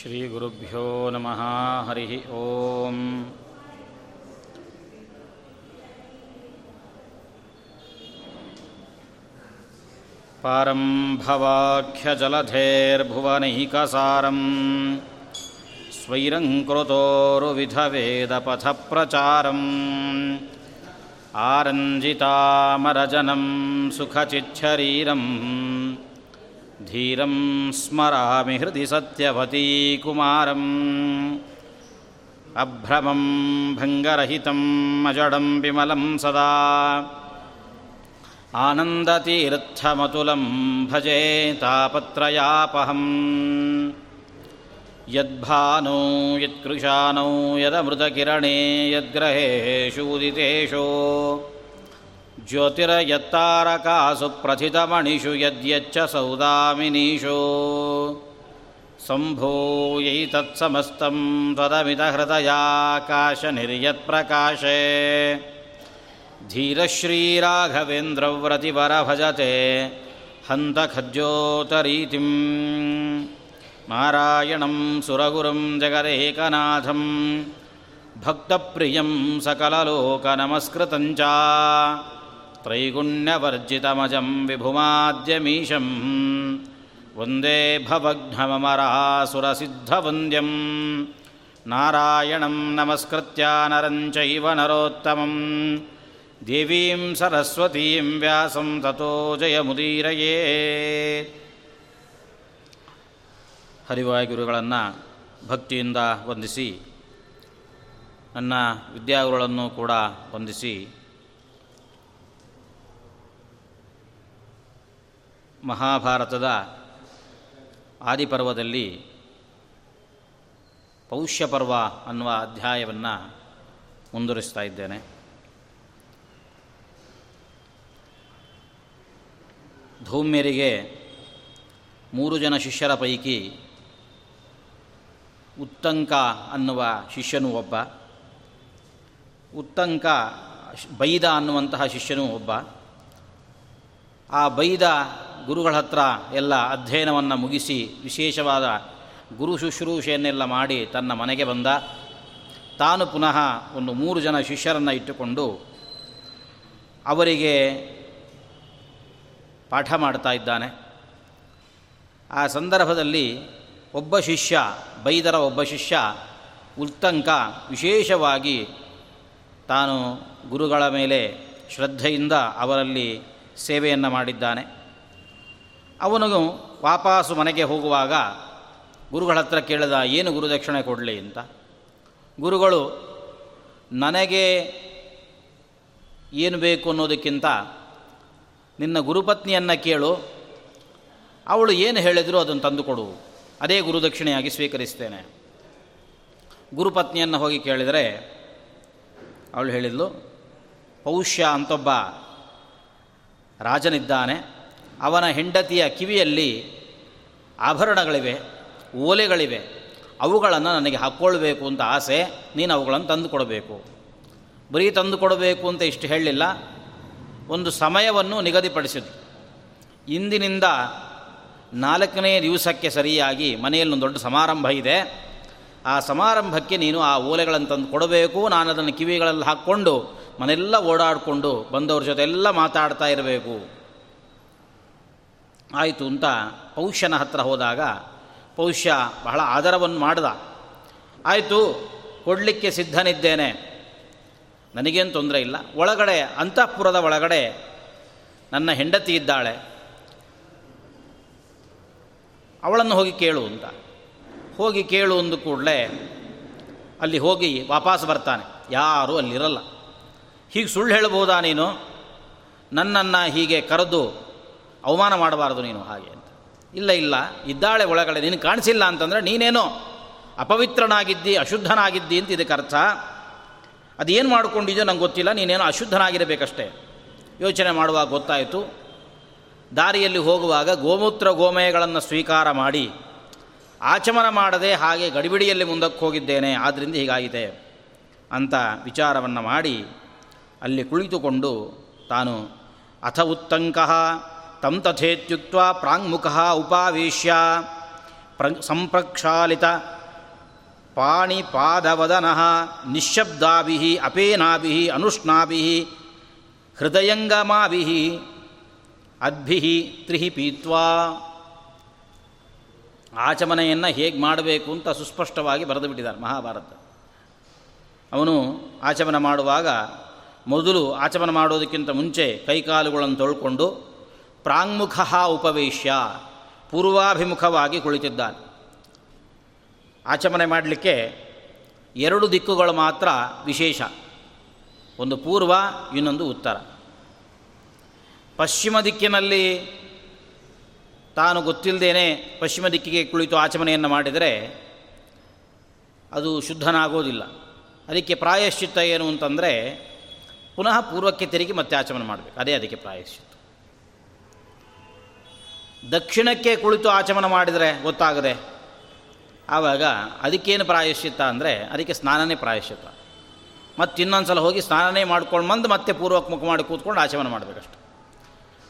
श्रीगुरुभ्यो नमः हरिः ओम्। पारं भवाख्यजलधेर्भुवनैकसारम् स्वैरङ्कृतोरुविधवेदपथप्रचारम् आरञ्जितामरजनं सुखचिच्छरीरम् धीरं स्मरामि हृदि सत्यवतीकुमारम् अभ्रमं भङ्गरहितम्, अजडं विमलं सदा। आनन्दतीर्थमतुलं भजे तापत्रयापहम्। यद्भानो, यत्कृशानौ, यदमृतकिरणे, यद्ग्रहेषु उदितेषु। ज्योतिरयत्तारकासु प्रथितमणिषु यद्यच्च सौदामिनीषु। सम्भूयैतत्समस्तं त्वदमितहृदयाकाशनिर्यत्प्रकाशे धीरश्रीराघवेन्द्रव्रतिवरभजते हन्तखज्योतरीतिम्। नारायणं सुरगुरुं जगदेकनाथं भक्तप्रियं सकललोकनमस्कृतं च त्रैगुण्यवर्जितमजं विभुमाद्यमीशं वन्दे भवघ्नममरासुरसिद्धवन्द्यं नारायणं नमस्कृत्य नरं चैव नरोत्तमं देवीं सरस्वतीं व्यासं ततो जयमुदीरये ಹರಿವಾಯು ಗುರುಗಳನ್ನು ಭಕ್ತಿಯಿಂದ ವಂದಿಸಿ ನನ್ನ ವಿದ್ಯಾಗುರುಗಳನ್ನು ಕೂಡ ವಂದಿಸಿ ಮಹಾಭಾರತದ ಆದಿಪರ್ವದಲ್ಲಿ ಪೌಷ್ಯಪರ್ವ ಅನ್ನುವ ಅಧ್ಯಾಯವನ್ನು ಮುಂದುವರಿಸ್ತಾ ಇದ್ದೇನೆ. ಧೌಮ್ಯರಿಗೆ ಮೂರು ಜನ ಶಿಷ್ಯರ ಪೈಕಿ ಉತ್ತಂಕ ಅನ್ನುವ ಶಿಷ್ಯನು ಒಬ್ಬ, ಉತ್ತಂಕ ಬೈದ ಅನ್ನುವಂತಹ ಶಿಷ್ಯನೂ ಒಬ್ಬ ಆ ಬೈದ ಗುರುಗಳ ಹತ್ರ ಎಲ್ಲ ಅಧ್ಯಯನವನ್ನು ಮುಗಿಸಿ ವಿಶೇಷವಾದ ಗುರು ಶುಶ್ರೂಷೆಯನ್ನೆಲ್ಲ ಮಾಡಿ ತನ್ನ ಮನೆಗೆ ಬಂದ. ತಾನು ಪುನಃ ಒಂದು ಮೂರು ಜನ ಶಿಷ್ಯರನ್ನು ಇಟ್ಟುಕೊಂಡು ಅವರಿಗೆ ಪಾಠ ಮಾಡ್ತಾ ಇದ್ದಾನೆ. ಆ ಸಂದರ್ಭದಲ್ಲಿ ಒಬ್ಬ ಶಿಷ್ಯ, ಬೈದರ ಒಬ್ಬ ಶಿಷ್ಯ ಉತ್ತಂಕ ವಿಶೇಷವಾಗಿ ತಾನು ಗುರುಗಳ ಮೇಲೆ ಶ್ರದ್ಧೆಯಿಂದ ಅವರಲ್ಲಿ ಸೇವೆಯನ್ನು ಮಾಡಿದ್ದಾನೆ. ಅವನು ವಾಪಸ್ಸು ಮನೆಗೆ ಹೋಗುವಾಗ ಗುರುಗಳ ಹತ್ರ ಕೇಳಿದ, ಏನು ಗುರುದಕ್ಷಿಣೆ ಕೊಡಲಿ? ಅಂತ. ಗುರುಗಳು, ನನಗೆ ಏನು ಬೇಕು ಅನ್ನೋದಕ್ಕಿಂತ ನಿನ್ನ ಗುರುಪತ್ನಿಯನ್ನು ಕೇಳು. ಅವಳು ಏನು ಹೇಳಿದರೂ ಅದನ್ನು ತಂದುಕೊಡು ಅದೇ ಗುರುದಕ್ಷಿಣೆಯಾಗಿ ಸ್ವೀಕರಿಸ್ತೇನೆ. ಗುರುಪತ್ನಿಯನ್ನು ಹೋಗಿ ಕೇಳಿದರೆ, ಅವಳು ಹೇಳಿದ್ಲು, ಪೌಷ್ಯ ಅಂತೊಬ್ಬ ರಾಜನಿದ್ದಾನೆ. ಅವನ ಹೆಂಡತಿಯ ಕಿವಿಯಲ್ಲಿ ಆಭರಣಗಳಿವೆ, ಓಲೆಗಳಿವೆ. ಅವುಗಳನ್ನು ನನಗೆ ಹಾಕ್ಕೊಳ್ಬೇಕು ಅಂತ ಆಸೆ, ನೀನು ಅವುಗಳನ್ನು ತಂದು ಕೊಡಬೇಕು ಬರೀ ತಂದು ಕೊಡಬೇಕು ಅಂತ ಇಷ್ಟು ಹೇಳಲಿಲ್ಲ. ಒಂದು ಸಮಯವನ್ನು ನಿಗದಿಪಡಿಸಿದ್ರು ಇಂದಿನಿಂದ ನಾಲ್ಕನೇ ದಿವಸಕ್ಕೆ ಸರಿಯಾಗಿ ಮನೆಯಲ್ಲಿ ಒಂದು ದೊಡ್ಡ ಸಮಾರಂಭ ಇದೆ. ಆ ಸಮಾರಂಭಕ್ಕೆ ನೀನು ಆ ಓಲೆಗಳನ್ನು ತಂದು ಕೊಡಬೇಕು ನಾನು ಅದನ್ನು ಕಿವಿಗಳಲ್ಲಿ ಹಾಕ್ಕೊಂಡು ಮನೆಲ್ಲ ಓಡಾಡಿಕೊಂಡು ಬಂದವ್ರ ಜೊತೆ ಎಲ್ಲ ಮಾತಾಡ್ತಾ ಇರಬೇಕು. ಆಯಿತು ಅಂತ ಪೌಷ್ಯನ ಹತ್ರ ಹೋದಾಗ ಪೌಷ್ಯ ಬಹಳ ಆದರವನ್ನು ಮಾಡ್ದ. ಆಯಿತು, ಕೊಡಲಿಕ್ಕೆ ಸಿದ್ಧನಿದ್ದೇನೆ. ನನಗೇನು ತೊಂದರೆ ಇಲ್ಲ. ಒಳಗಡೆ, ಅಂತಃಪುರದ ಒಳಗಡೆ ನನ್ನ ಹೆಂಡತಿ ಇದ್ದಾಳೆ. ಅವಳನ್ನು ಹೋಗಿ ಕೇಳು ಅಂತ. ಹೋಗಿ ಕೇಳು ಅಂದು ಕೂಡಲೇ ಅಲ್ಲಿ ಹೋಗಿ ವಾಪಸ್ ಬರ್ತಾನೆ. ಯಾರೂ ಅಲ್ಲಿರಲ್ಲ. ಹೀಗೆ ಸುಳ್ಳು ಹೇಳ್ಬೋದಾ ನೀನು? ನನ್ನನ್ನು ಹೀಗೆ ಕರೆದು ಅವಮಾನ ಮಾಡಬಾರ್ದು ನೀನು ಹಾಗೆ ಅಂತ. ಇಲ್ಲ ಇಲ್ಲ, ಇದ್ದಾಳೆ ಒಳಗಡೆ, ನೀನು ಕಾಣಿಸಿಲ್ಲ ಅಂತಂದರೆ ನೀನೇನೋ? ಅಪವಿತ್ರನಾಗಿದ್ದಿ, ಅಶುದ್ಧನಾಗಿದ್ದಿ ಅಂತ ಇದಕ್ಕೆ ಅರ್ಥ? ಅದೇನು ಮಾಡಿಕೊಂಡಿದ್ಯೋ ನಂಗೆ ಗೊತ್ತಿಲ್ಲ, ನೀನೇನೋ ಅಶುದ್ಧನಾಗಿರಬೇಕಷ್ಟೇ. ಯೋಚನೆ ಮಾಡುವಾಗ ಗೊತ್ತಾಯಿತು. ದಾರಿಯಲ್ಲಿ ಹೋಗುವಾಗ ಗೋಮೂತ್ರ ಗೋಮಯಗಳನ್ನು ಸ್ವೀಕಾರ ಮಾಡಿ ಆಚಮನ ಮಾಡದೆ ಹಾಗೆ ಗಡಿಬಿಡಿಯಲ್ಲಿ ಮುಂದಕ್ಕೆ ಹೋಗಿದ್ದೇನೆ ಆದ್ದರಿಂದ ಹೀಗಾಗಿದೆ ಅಂತ ವಿಚಾರವನ್ನು ಮಾಡಿ ಅಲ್ಲಿ ಕುಳಿತುಕೊಂಡು ತಾನು ಅಥ ಉತ್ತಂಕ ತಂ ತಥೇತ್ಯುಕ್ತ ಪ್ರಾಂಗ್ಮುಖ ಉಪಾವೇಶ್ಯ ಪ್ರ ಸಂಪ್ರಕ್ಷಾಲಿತ ಪಾಣಿಪಾದವದನಃ ನಿಶಬ್ದಾಭಿ ಅಪೇನಾಭಿ ಅನುಷ್ಣಾಭಿ ಹೃದಯಂಗಮಾಭಿ ಅದ್ಭಿ ತ್ರಿಹಿ ಪೀತ್ವಾ ಆಚಮನೆಯನ್ನು ಹೇಗೆ ಮಾಡಬೇಕು ಅಂತ ಸುಸ್ಪಷ್ಟವಾಗಿ ಬರೆದು ಬಿಟ್ಟಿದ್ದಾರೆ ಮಹಾಭಾರತ. ಅವನು ಆಚಮನ ಮಾಡುವಾಗ ಮೊದಲು ಆಚಮನ ಮಾಡೋದಕ್ಕಿಂತ ಮುಂಚೆ ಕೈಕಾಲುಗಳನ್ನು ತೊಳ್ಕೊಂಡು ಪ್ರಾಂಗುಖ ಉಪವೇಶ್ಯ ಪೂರ್ವಾಭಿಮುಖವಾಗಿ ಕುಳಿತಿದ್ದಾನೆ. ಆಚಮನೆ ಮಾಡಲಿಕ್ಕೆ ಎರಡು ದಿಕ್ಕುಗಳು ಮಾತ್ರ ವಿಶೇಷ. ಒಂದು ಪೂರ್ವ, ಇನ್ನೊಂದು ಉತ್ತರ. ಪಶ್ಚಿಮ ದಿಕ್ಕಿನಲ್ಲಿ ತಾನು ಗೊತ್ತಿಲ್ಲದೇನೆ ಪಶ್ಚಿಮ ದಿಕ್ಕಿಗೆ ಕುಳಿತು ಆಚಮನೆಯನ್ನು ಮಾಡಿದರೆ ಅದು ಶುದ್ಧನಾಗೋದಿಲ್ಲ. ಅದಕ್ಕೆ ಪ್ರಾಯಶ್ಚಿತ್ತ ಏನು ಅಂತಂದರೆ ಪುನಃ ಪೂರ್ವಕ್ಕೆ ತಿರುಗಿ ಮತ್ತೆ ಆಚಮನೆ ಮಾಡಬೇಕು. ಅದೇ ಅದಕ್ಕೆ ಪ್ರಾಯಶ್ಚಿತ್ತ. ದಕ್ಷಿಣಕ್ಕೆ ಕುಳಿತು ಆಚಮನ ಮಾಡಿದರೆ ಗೊತ್ತಾಗದೆ, ಆವಾಗ ಅದಕ್ಕೇನು ಪ್ರಾಯಶ್ಚಿತ್ತ ಅಂದರೆ ಅದಕ್ಕೆ ಸ್ನಾನನೇ ಪ್ರಾಯಶ್ಚಿತ್ತ. ಮತ್ತು ಇನ್ನೊಂದು ಸಲ ಹೋಗಿ ಸ್ನಾನನೇ ಮಾಡ್ಕೊಂಡು ಬಂದು ಮತ್ತೆ ಪೂರ್ವಕ್ಕೆ ಮುಖ ಮಾಡಿ ಕೂತ್ಕೊಂಡು ಆಚಮನ ಮಾಡಬೇಕಷ್ಟು.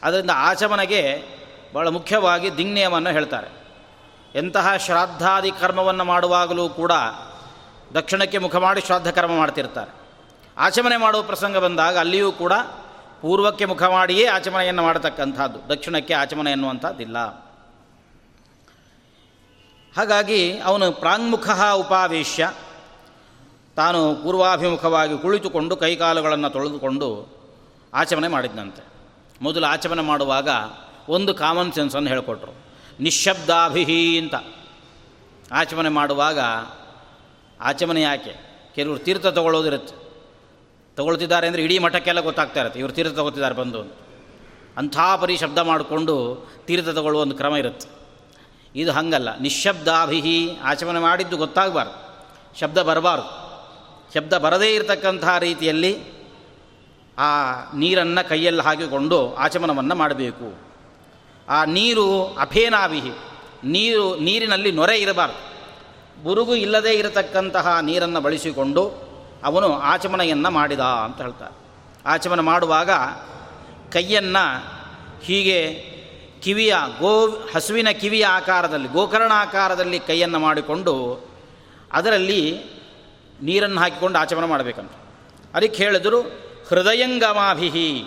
ಅದರಿಂದ ಆಚಮನೆಗೆ ಭಾಳ ಮುಖ್ಯವಾಗಿ ದಿಗ್ನೇಯವನ್ನು ಹೇಳ್ತಾರೆ. ಎಂತಹ ಶ್ರಾದ್ದಾದಿ ಕರ್ಮವನ್ನು ಮಾಡುವಾಗಲೂ ಕೂಡ ದಕ್ಷಿಣಕ್ಕೆ ಮುಖ ಮಾಡಿ ಶ್ರಾದ್ದ ಕರ್ಮ ಮಾಡ್ತಿರ್ತಾರೆ. ಆಚಮನೆ ಮಾಡುವ ಪ್ರಸಂಗ ಬಂದಾಗ ಅಲ್ಲಿಯೂ ಕೂಡ ಪೂರ್ವಕ್ಕೆ ಮುಖ ಮಾಡಿಯೇ ಆಚಮನೆಯನ್ನು ಮಾಡತಕ್ಕಂಥದ್ದು. ದಕ್ಷಿಣಕ್ಕೆ ಆಚಮನೆ ಎನ್ನುವಂಥದ್ದಿಲ್ಲ. ಹಾಗಾಗಿ ಅವನು ಪ್ರಾಂಗುಖ ಉಪಾವೇಶ್ಯ. ತಾನು ಪೂರ್ವಾಭಿಮುಖವಾಗಿ ಕುಳಿತುಕೊಂಡು ಕೈಕಾಲುಗಳನ್ನು ತೊಳೆದುಕೊಂಡು ಆಚಮನೆ ಮಾಡಿದ್ದಂತೆ ಮೊದಲು ಆಚಮನೆ ಮಾಡುವಾಗ ಒಂದು ಕಾಮನ್ ಸೆನ್ಸನ್ನು ಹೇಳಿಕೊಟ್ರು. ನಿಶಬ್ದಾಭಿಹಿ ಅಂತ. ಆಚಮನೆ ಮಾಡುವಾಗ, ಆಚಮನೆ ಯಾಕೆ? ಕೆಲವರು ತೀರ್ಥ ತೊಗೊಳ್ಳೋದಿರುತ್ತೆ. ತಗೊಳ್ತಿದ್ದಾರೆ ಅಂದರೆ ಇಡೀ ಮಠಕ್ಕೆಲ್ಲ ಗೊತ್ತಾಗ್ತಾ ಇರುತ್ತೆ. ಇವರು ತೀರ್ಥ ತಗೋತಿದ್ದಾರೆ ಬಂದು ಅಂಥ ಪರಿ ಶಬ್ದ ಮಾಡಿಕೊಂಡು ತೀರ್ಥ ತಗೊಳ್ಳುವ ಒಂದು ಕ್ರಮ ಇರುತ್ತೆ. ಇದು ಹಂಗಲ್ಲ. ನಿಶಬ್ದಾಭಿಹಿ ಆಚಮನೆ ಮಾಡಿದ್ದು ಗೊತ್ತಾಗಬಾರ್ದು. ಶಬ್ದ ಬರಬಾರ್ದು. ಶಬ್ದ ಬರದೇ ಇರತಕ್ಕಂಥ ರೀತಿಯಲ್ಲಿ ಆ ನೀರನ್ನು ಕೈಯಲ್ಲಿ ಹಾಕಿಕೊಂಡು ಆಚಮನವನ್ನು ಮಾಡಬೇಕು. ಆ ನೀರು ಅಫೇನಾವಿಹಿ ನೀರು ನೀರಿನಲ್ಲಿ ನೊರೆ ಇರಬಾರ್ದು. ಬುರುಗು ಇಲ್ಲದೇ ಇರತಕ್ಕಂತಹ ನೀರನ್ನು ಬಳಸಿಕೊಂಡು ಅವನು ಆಚಮನೆಯನ್ನು ಮಾಡಿದ ಅಂತ ಹೇಳ್ತಾರೆ. ಆಚಮನ ಮಾಡುವಾಗ ಕೈಯನ್ನು ಹೀಗೆ ಕಿವಿಯ ಗೋ ಹಸುವಿನ ಕಿವಿಯ ಆಕಾರದಲ್ಲಿ, ಗೋಕರ್ಣ ಆಕಾರದಲ್ಲಿ ಕೈಯನ್ನು ಮಾಡಿಕೊಂಡು ಅದರಲ್ಲಿ ನೀರನ್ನು ಹಾಕಿಕೊಂಡು ಆಚಮನ ಮಾಡಬೇಕಂತ. ಅದಕ್ಕೆ ಹೇಳಿದರು ಹೃದಯಂಗಮಾಭಿಹಿ.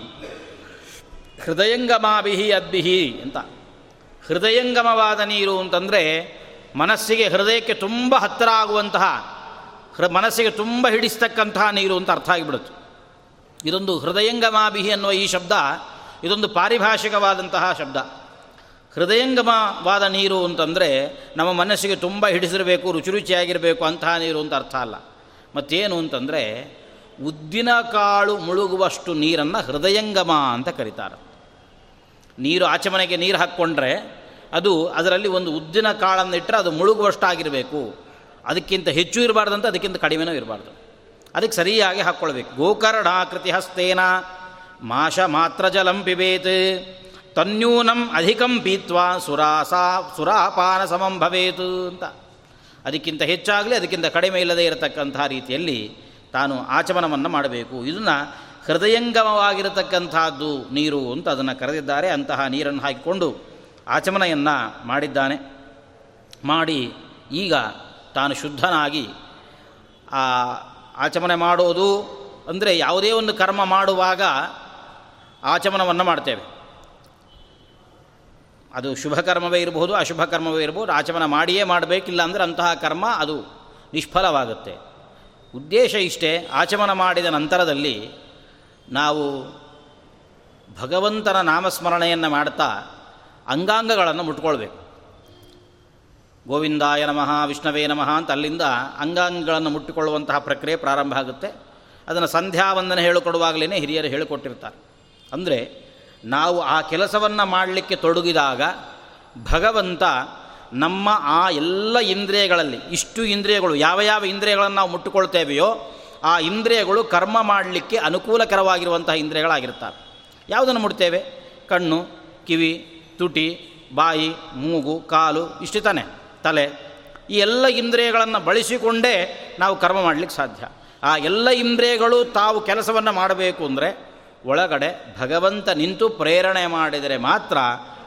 ಹೃದಯಂಗಮಾಭಿಹಿ ಅದ್ಭಿಹಿ ಅಂತ. ಹೃದಯಂಗಮವಾದ ನೀರು ಅಂತಂದರೆ ಮನಸ್ಸಿಗೆ ಹೃದಯಕ್ಕೆ ತುಂಬ ಹತ್ತಿರ ಆಗುವಂತಹ, ಹೃ, ಮನಸ್ಸಿಗೆ ತುಂಬ ಹಿಡಿಸ್ತಕ್ಕಂತಹ ನೀರು ಅಂತ ಅರ್ಥ ಆಗಿಬಿಡುತ್ತೆ. ಇದೊಂದು ಹೃದಯಂಗಮಾಭಿಹಿ ಅನ್ನುವ ಈ ಶಬ್ದ, ಇದೊಂದು ಪಾರಿಭಾಷಿಕವಾದಂತಹ ಶಬ್ದ. ಹೃದಯಂಗಮವಾದ ನೀರು ಅಂತಂದರೆ ನಮ್ಮ ಮನಸ್ಸಿಗೆ ತುಂಬ ಹಿಡಿಸಿರಬೇಕು, ರುಚಿ ರುಚಿಯಾಗಿರಬೇಕು ಅಂತಹ ನೀರು ಅಂತ ಅರ್ಥ ಅಲ್ಲ. ಮತ್ತೇನು ಅಂತಂದರೆ ಉದ್ದಿನ ಕಾಳು ಮುಳುಗುವಷ್ಟು ನೀರನ್ನು ಹೃದಯಂಗಮ ಅಂತ ಕರೀತಾರೆ. ನೀರು ಆಚಮನೆಗೆ ನೀರು ಹಾಕ್ಕೊಂಡ್ರೆ ಅದು ಅದರಲ್ಲಿ ಒಂದು ಉದ್ದಿನ ಕಾಳನ್ನಿಟ್ಟರೆ ಅದು ಮುಳುಗುವಷ್ಟಾಗಿರಬೇಕು. ಅದಕ್ಕಿಂತ ಹೆಚ್ಚು ಇರಬಾರ್ದಂತ ಅದಕ್ಕಿಂತ ಕಡಿಮೆನೂ ಇರಬಾರ್ದು. ಅದಕ್ಕೆ ಸರಿಯಾಗಿ ಹಾಕ್ಕೊಳ್ಬೇಕು. ಗೋಕರ್ಣಾಕೃತಿ ಹಸ್ತೇನ ಮಾಷ ಮಾತ್ರ ಜಲಂ ಪಿಬೇತ್. ತನ್ಯೂನಂ ಅಧಿಕಂ ಪೀತ್ವಾ ಸುರಾಸಾ ಸುರಾಪಾನ ಸಮಂ ಭವೇತು ಅಂತ. ಅದಕ್ಕಿಂತ ಹೆಚ್ಚಾಗಲಿ, ಅದಕ್ಕಿಂತ ಕಡಿಮೆ ಇಲ್ಲದೆ ಇರತಕ್ಕಂಥ ರೀತಿಯಲ್ಲಿ ತಾನು ಆಚಮನವನ್ನು ಮಾಡಬೇಕು. ಇದನ್ನು ಹೃದಯಂಗಮವಾಗಿರತಕ್ಕಂಥದ್ದು ನೀರು ಅಂತ ಅದನ್ನು ಕರೆದಿದ್ದಾರೆ. ಅಂತಹ ನೀರನ್ನು ಹಾಕಿಕೊಂಡು ಆಚಮನೆಯನ್ನು ಮಾಡಿದ್ದಾನೆ. ಮಾಡಿ ಈಗ ತಾನು ಶುದ್ಧನಾಗಿ ಆ ಆಚಮನೆ ಮಾಡೋದು ಅಂದರೆ ಯಾವುದೇ ಒಂದು ಕರ್ಮ ಮಾಡುವಾಗ ಆಚಮನವನ್ನು ಮಾಡ್ತೇವೆ. ಅದು ಶುಭ ಕರ್ಮವೇ ಇರಬಹುದು, ಅಶುಭ ಕರ್ಮವೇ ಇರಬಹುದು, ಆಚಮನ ಮಾಡಿಯೇ ಮಾಡಬೇಕಿಲ್ಲ ಅಂದರೆ ಅಂತಹ ಕರ್ಮ ಅದು ನಿಷ್ಫಲವಾಗುತ್ತೆ. ಉದ್ದೇಶ ಇಷ್ಟೇ, ಆಚಮನ ಮಾಡಿದ ನಂತರದಲ್ಲಿ ನಾವು ಭಗವಂತನ ನಾಮಸ್ಮರಣೆಯನ್ನು ಮಾಡ್ತಾ ಅಂಗಾಂಗಗಳನ್ನು ಮುಟ್ಕೊಳ್ಬೇಕು. ಗೋವಿಂದಾಯ ನಮಃ, ವಿಷ್ಣವೇ ನಮಃ ಅಂತ ಅಲ್ಲಿಂದ ಅಂಗಾಂಗಗಳನ್ನು ಮುಟ್ಟಿಕೊಳ್ಳುವಂತಹ ಪ್ರಕ್ರಿಯೆ ಪ್ರಾರಂಭ ಆಗುತ್ತೆ. ಅದನ್ನು ಸಂಧ್ಯಾ ವಂದನೆ ಹೇಳಿಕೊಡುವಾಗಲೇ ಹಿರಿಯರು ಹೇಳಿಕೊಟ್ಟಿರ್ತಾರೆ. ಅಂದರೆ ನಾವು ಆ ಕೆಲಸವನ್ನು ಮಾಡಲಿಕ್ಕೆ ತೊಡಗಿದಾಗ ಭಗವಂತ ನಮ್ಮ ಆ ಎಲ್ಲ ಇಂದ್ರಿಯಗಳಲ್ಲಿ, ಇಷ್ಟು ಇಂದ್ರಿಯಗಳು, ಯಾವ ಯಾವ ಇಂದ್ರಿಯಗಳನ್ನು ನಾವು ಮುಟ್ಟಿಕೊಳ್ತೇವೆಯೋ ಆ ಇಂದ್ರಿಯಗಳು ಕರ್ಮ ಮಾಡಲಿಕ್ಕೆ ಅನುಕೂಲಕರವಾಗಿರುವಂತಹ ಇಂದ್ರಿಯಗಳಾಗಿರ್ತವೆ ಯಾವುದನ್ನು ಮುಡ್ತೇವೆ ಕಣ್ಣು, ಕಿವಿ, ತುಟಿ, ಬಾಯಿ, ಮೂಗು, ಕಾಲು, ಇಷ್ಟು ತಾನೆ. ತಲೆ. ಈ ಎಲ್ಲ ಇಂದ್ರಿಯಗಳನ್ನು ಬಳಸಿಕೊಂಡೇ ನಾವು ಕರ್ಮ ಮಾಡಲಿಕ್ಕೆ ಸಾಧ್ಯ. ಆ ಎಲ್ಲ ಇಂದ್ರಿಯಗಳು ತಾವು ಕೆಲಸವನ್ನು ಮಾಡಬೇಕು ಅಂದರೆ ಒಳಗಡೆ ಭಗವಂತ ನಿಂತು ಪ್ರೇರಣೆ ಮಾಡಿದರೆ ಮಾತ್ರ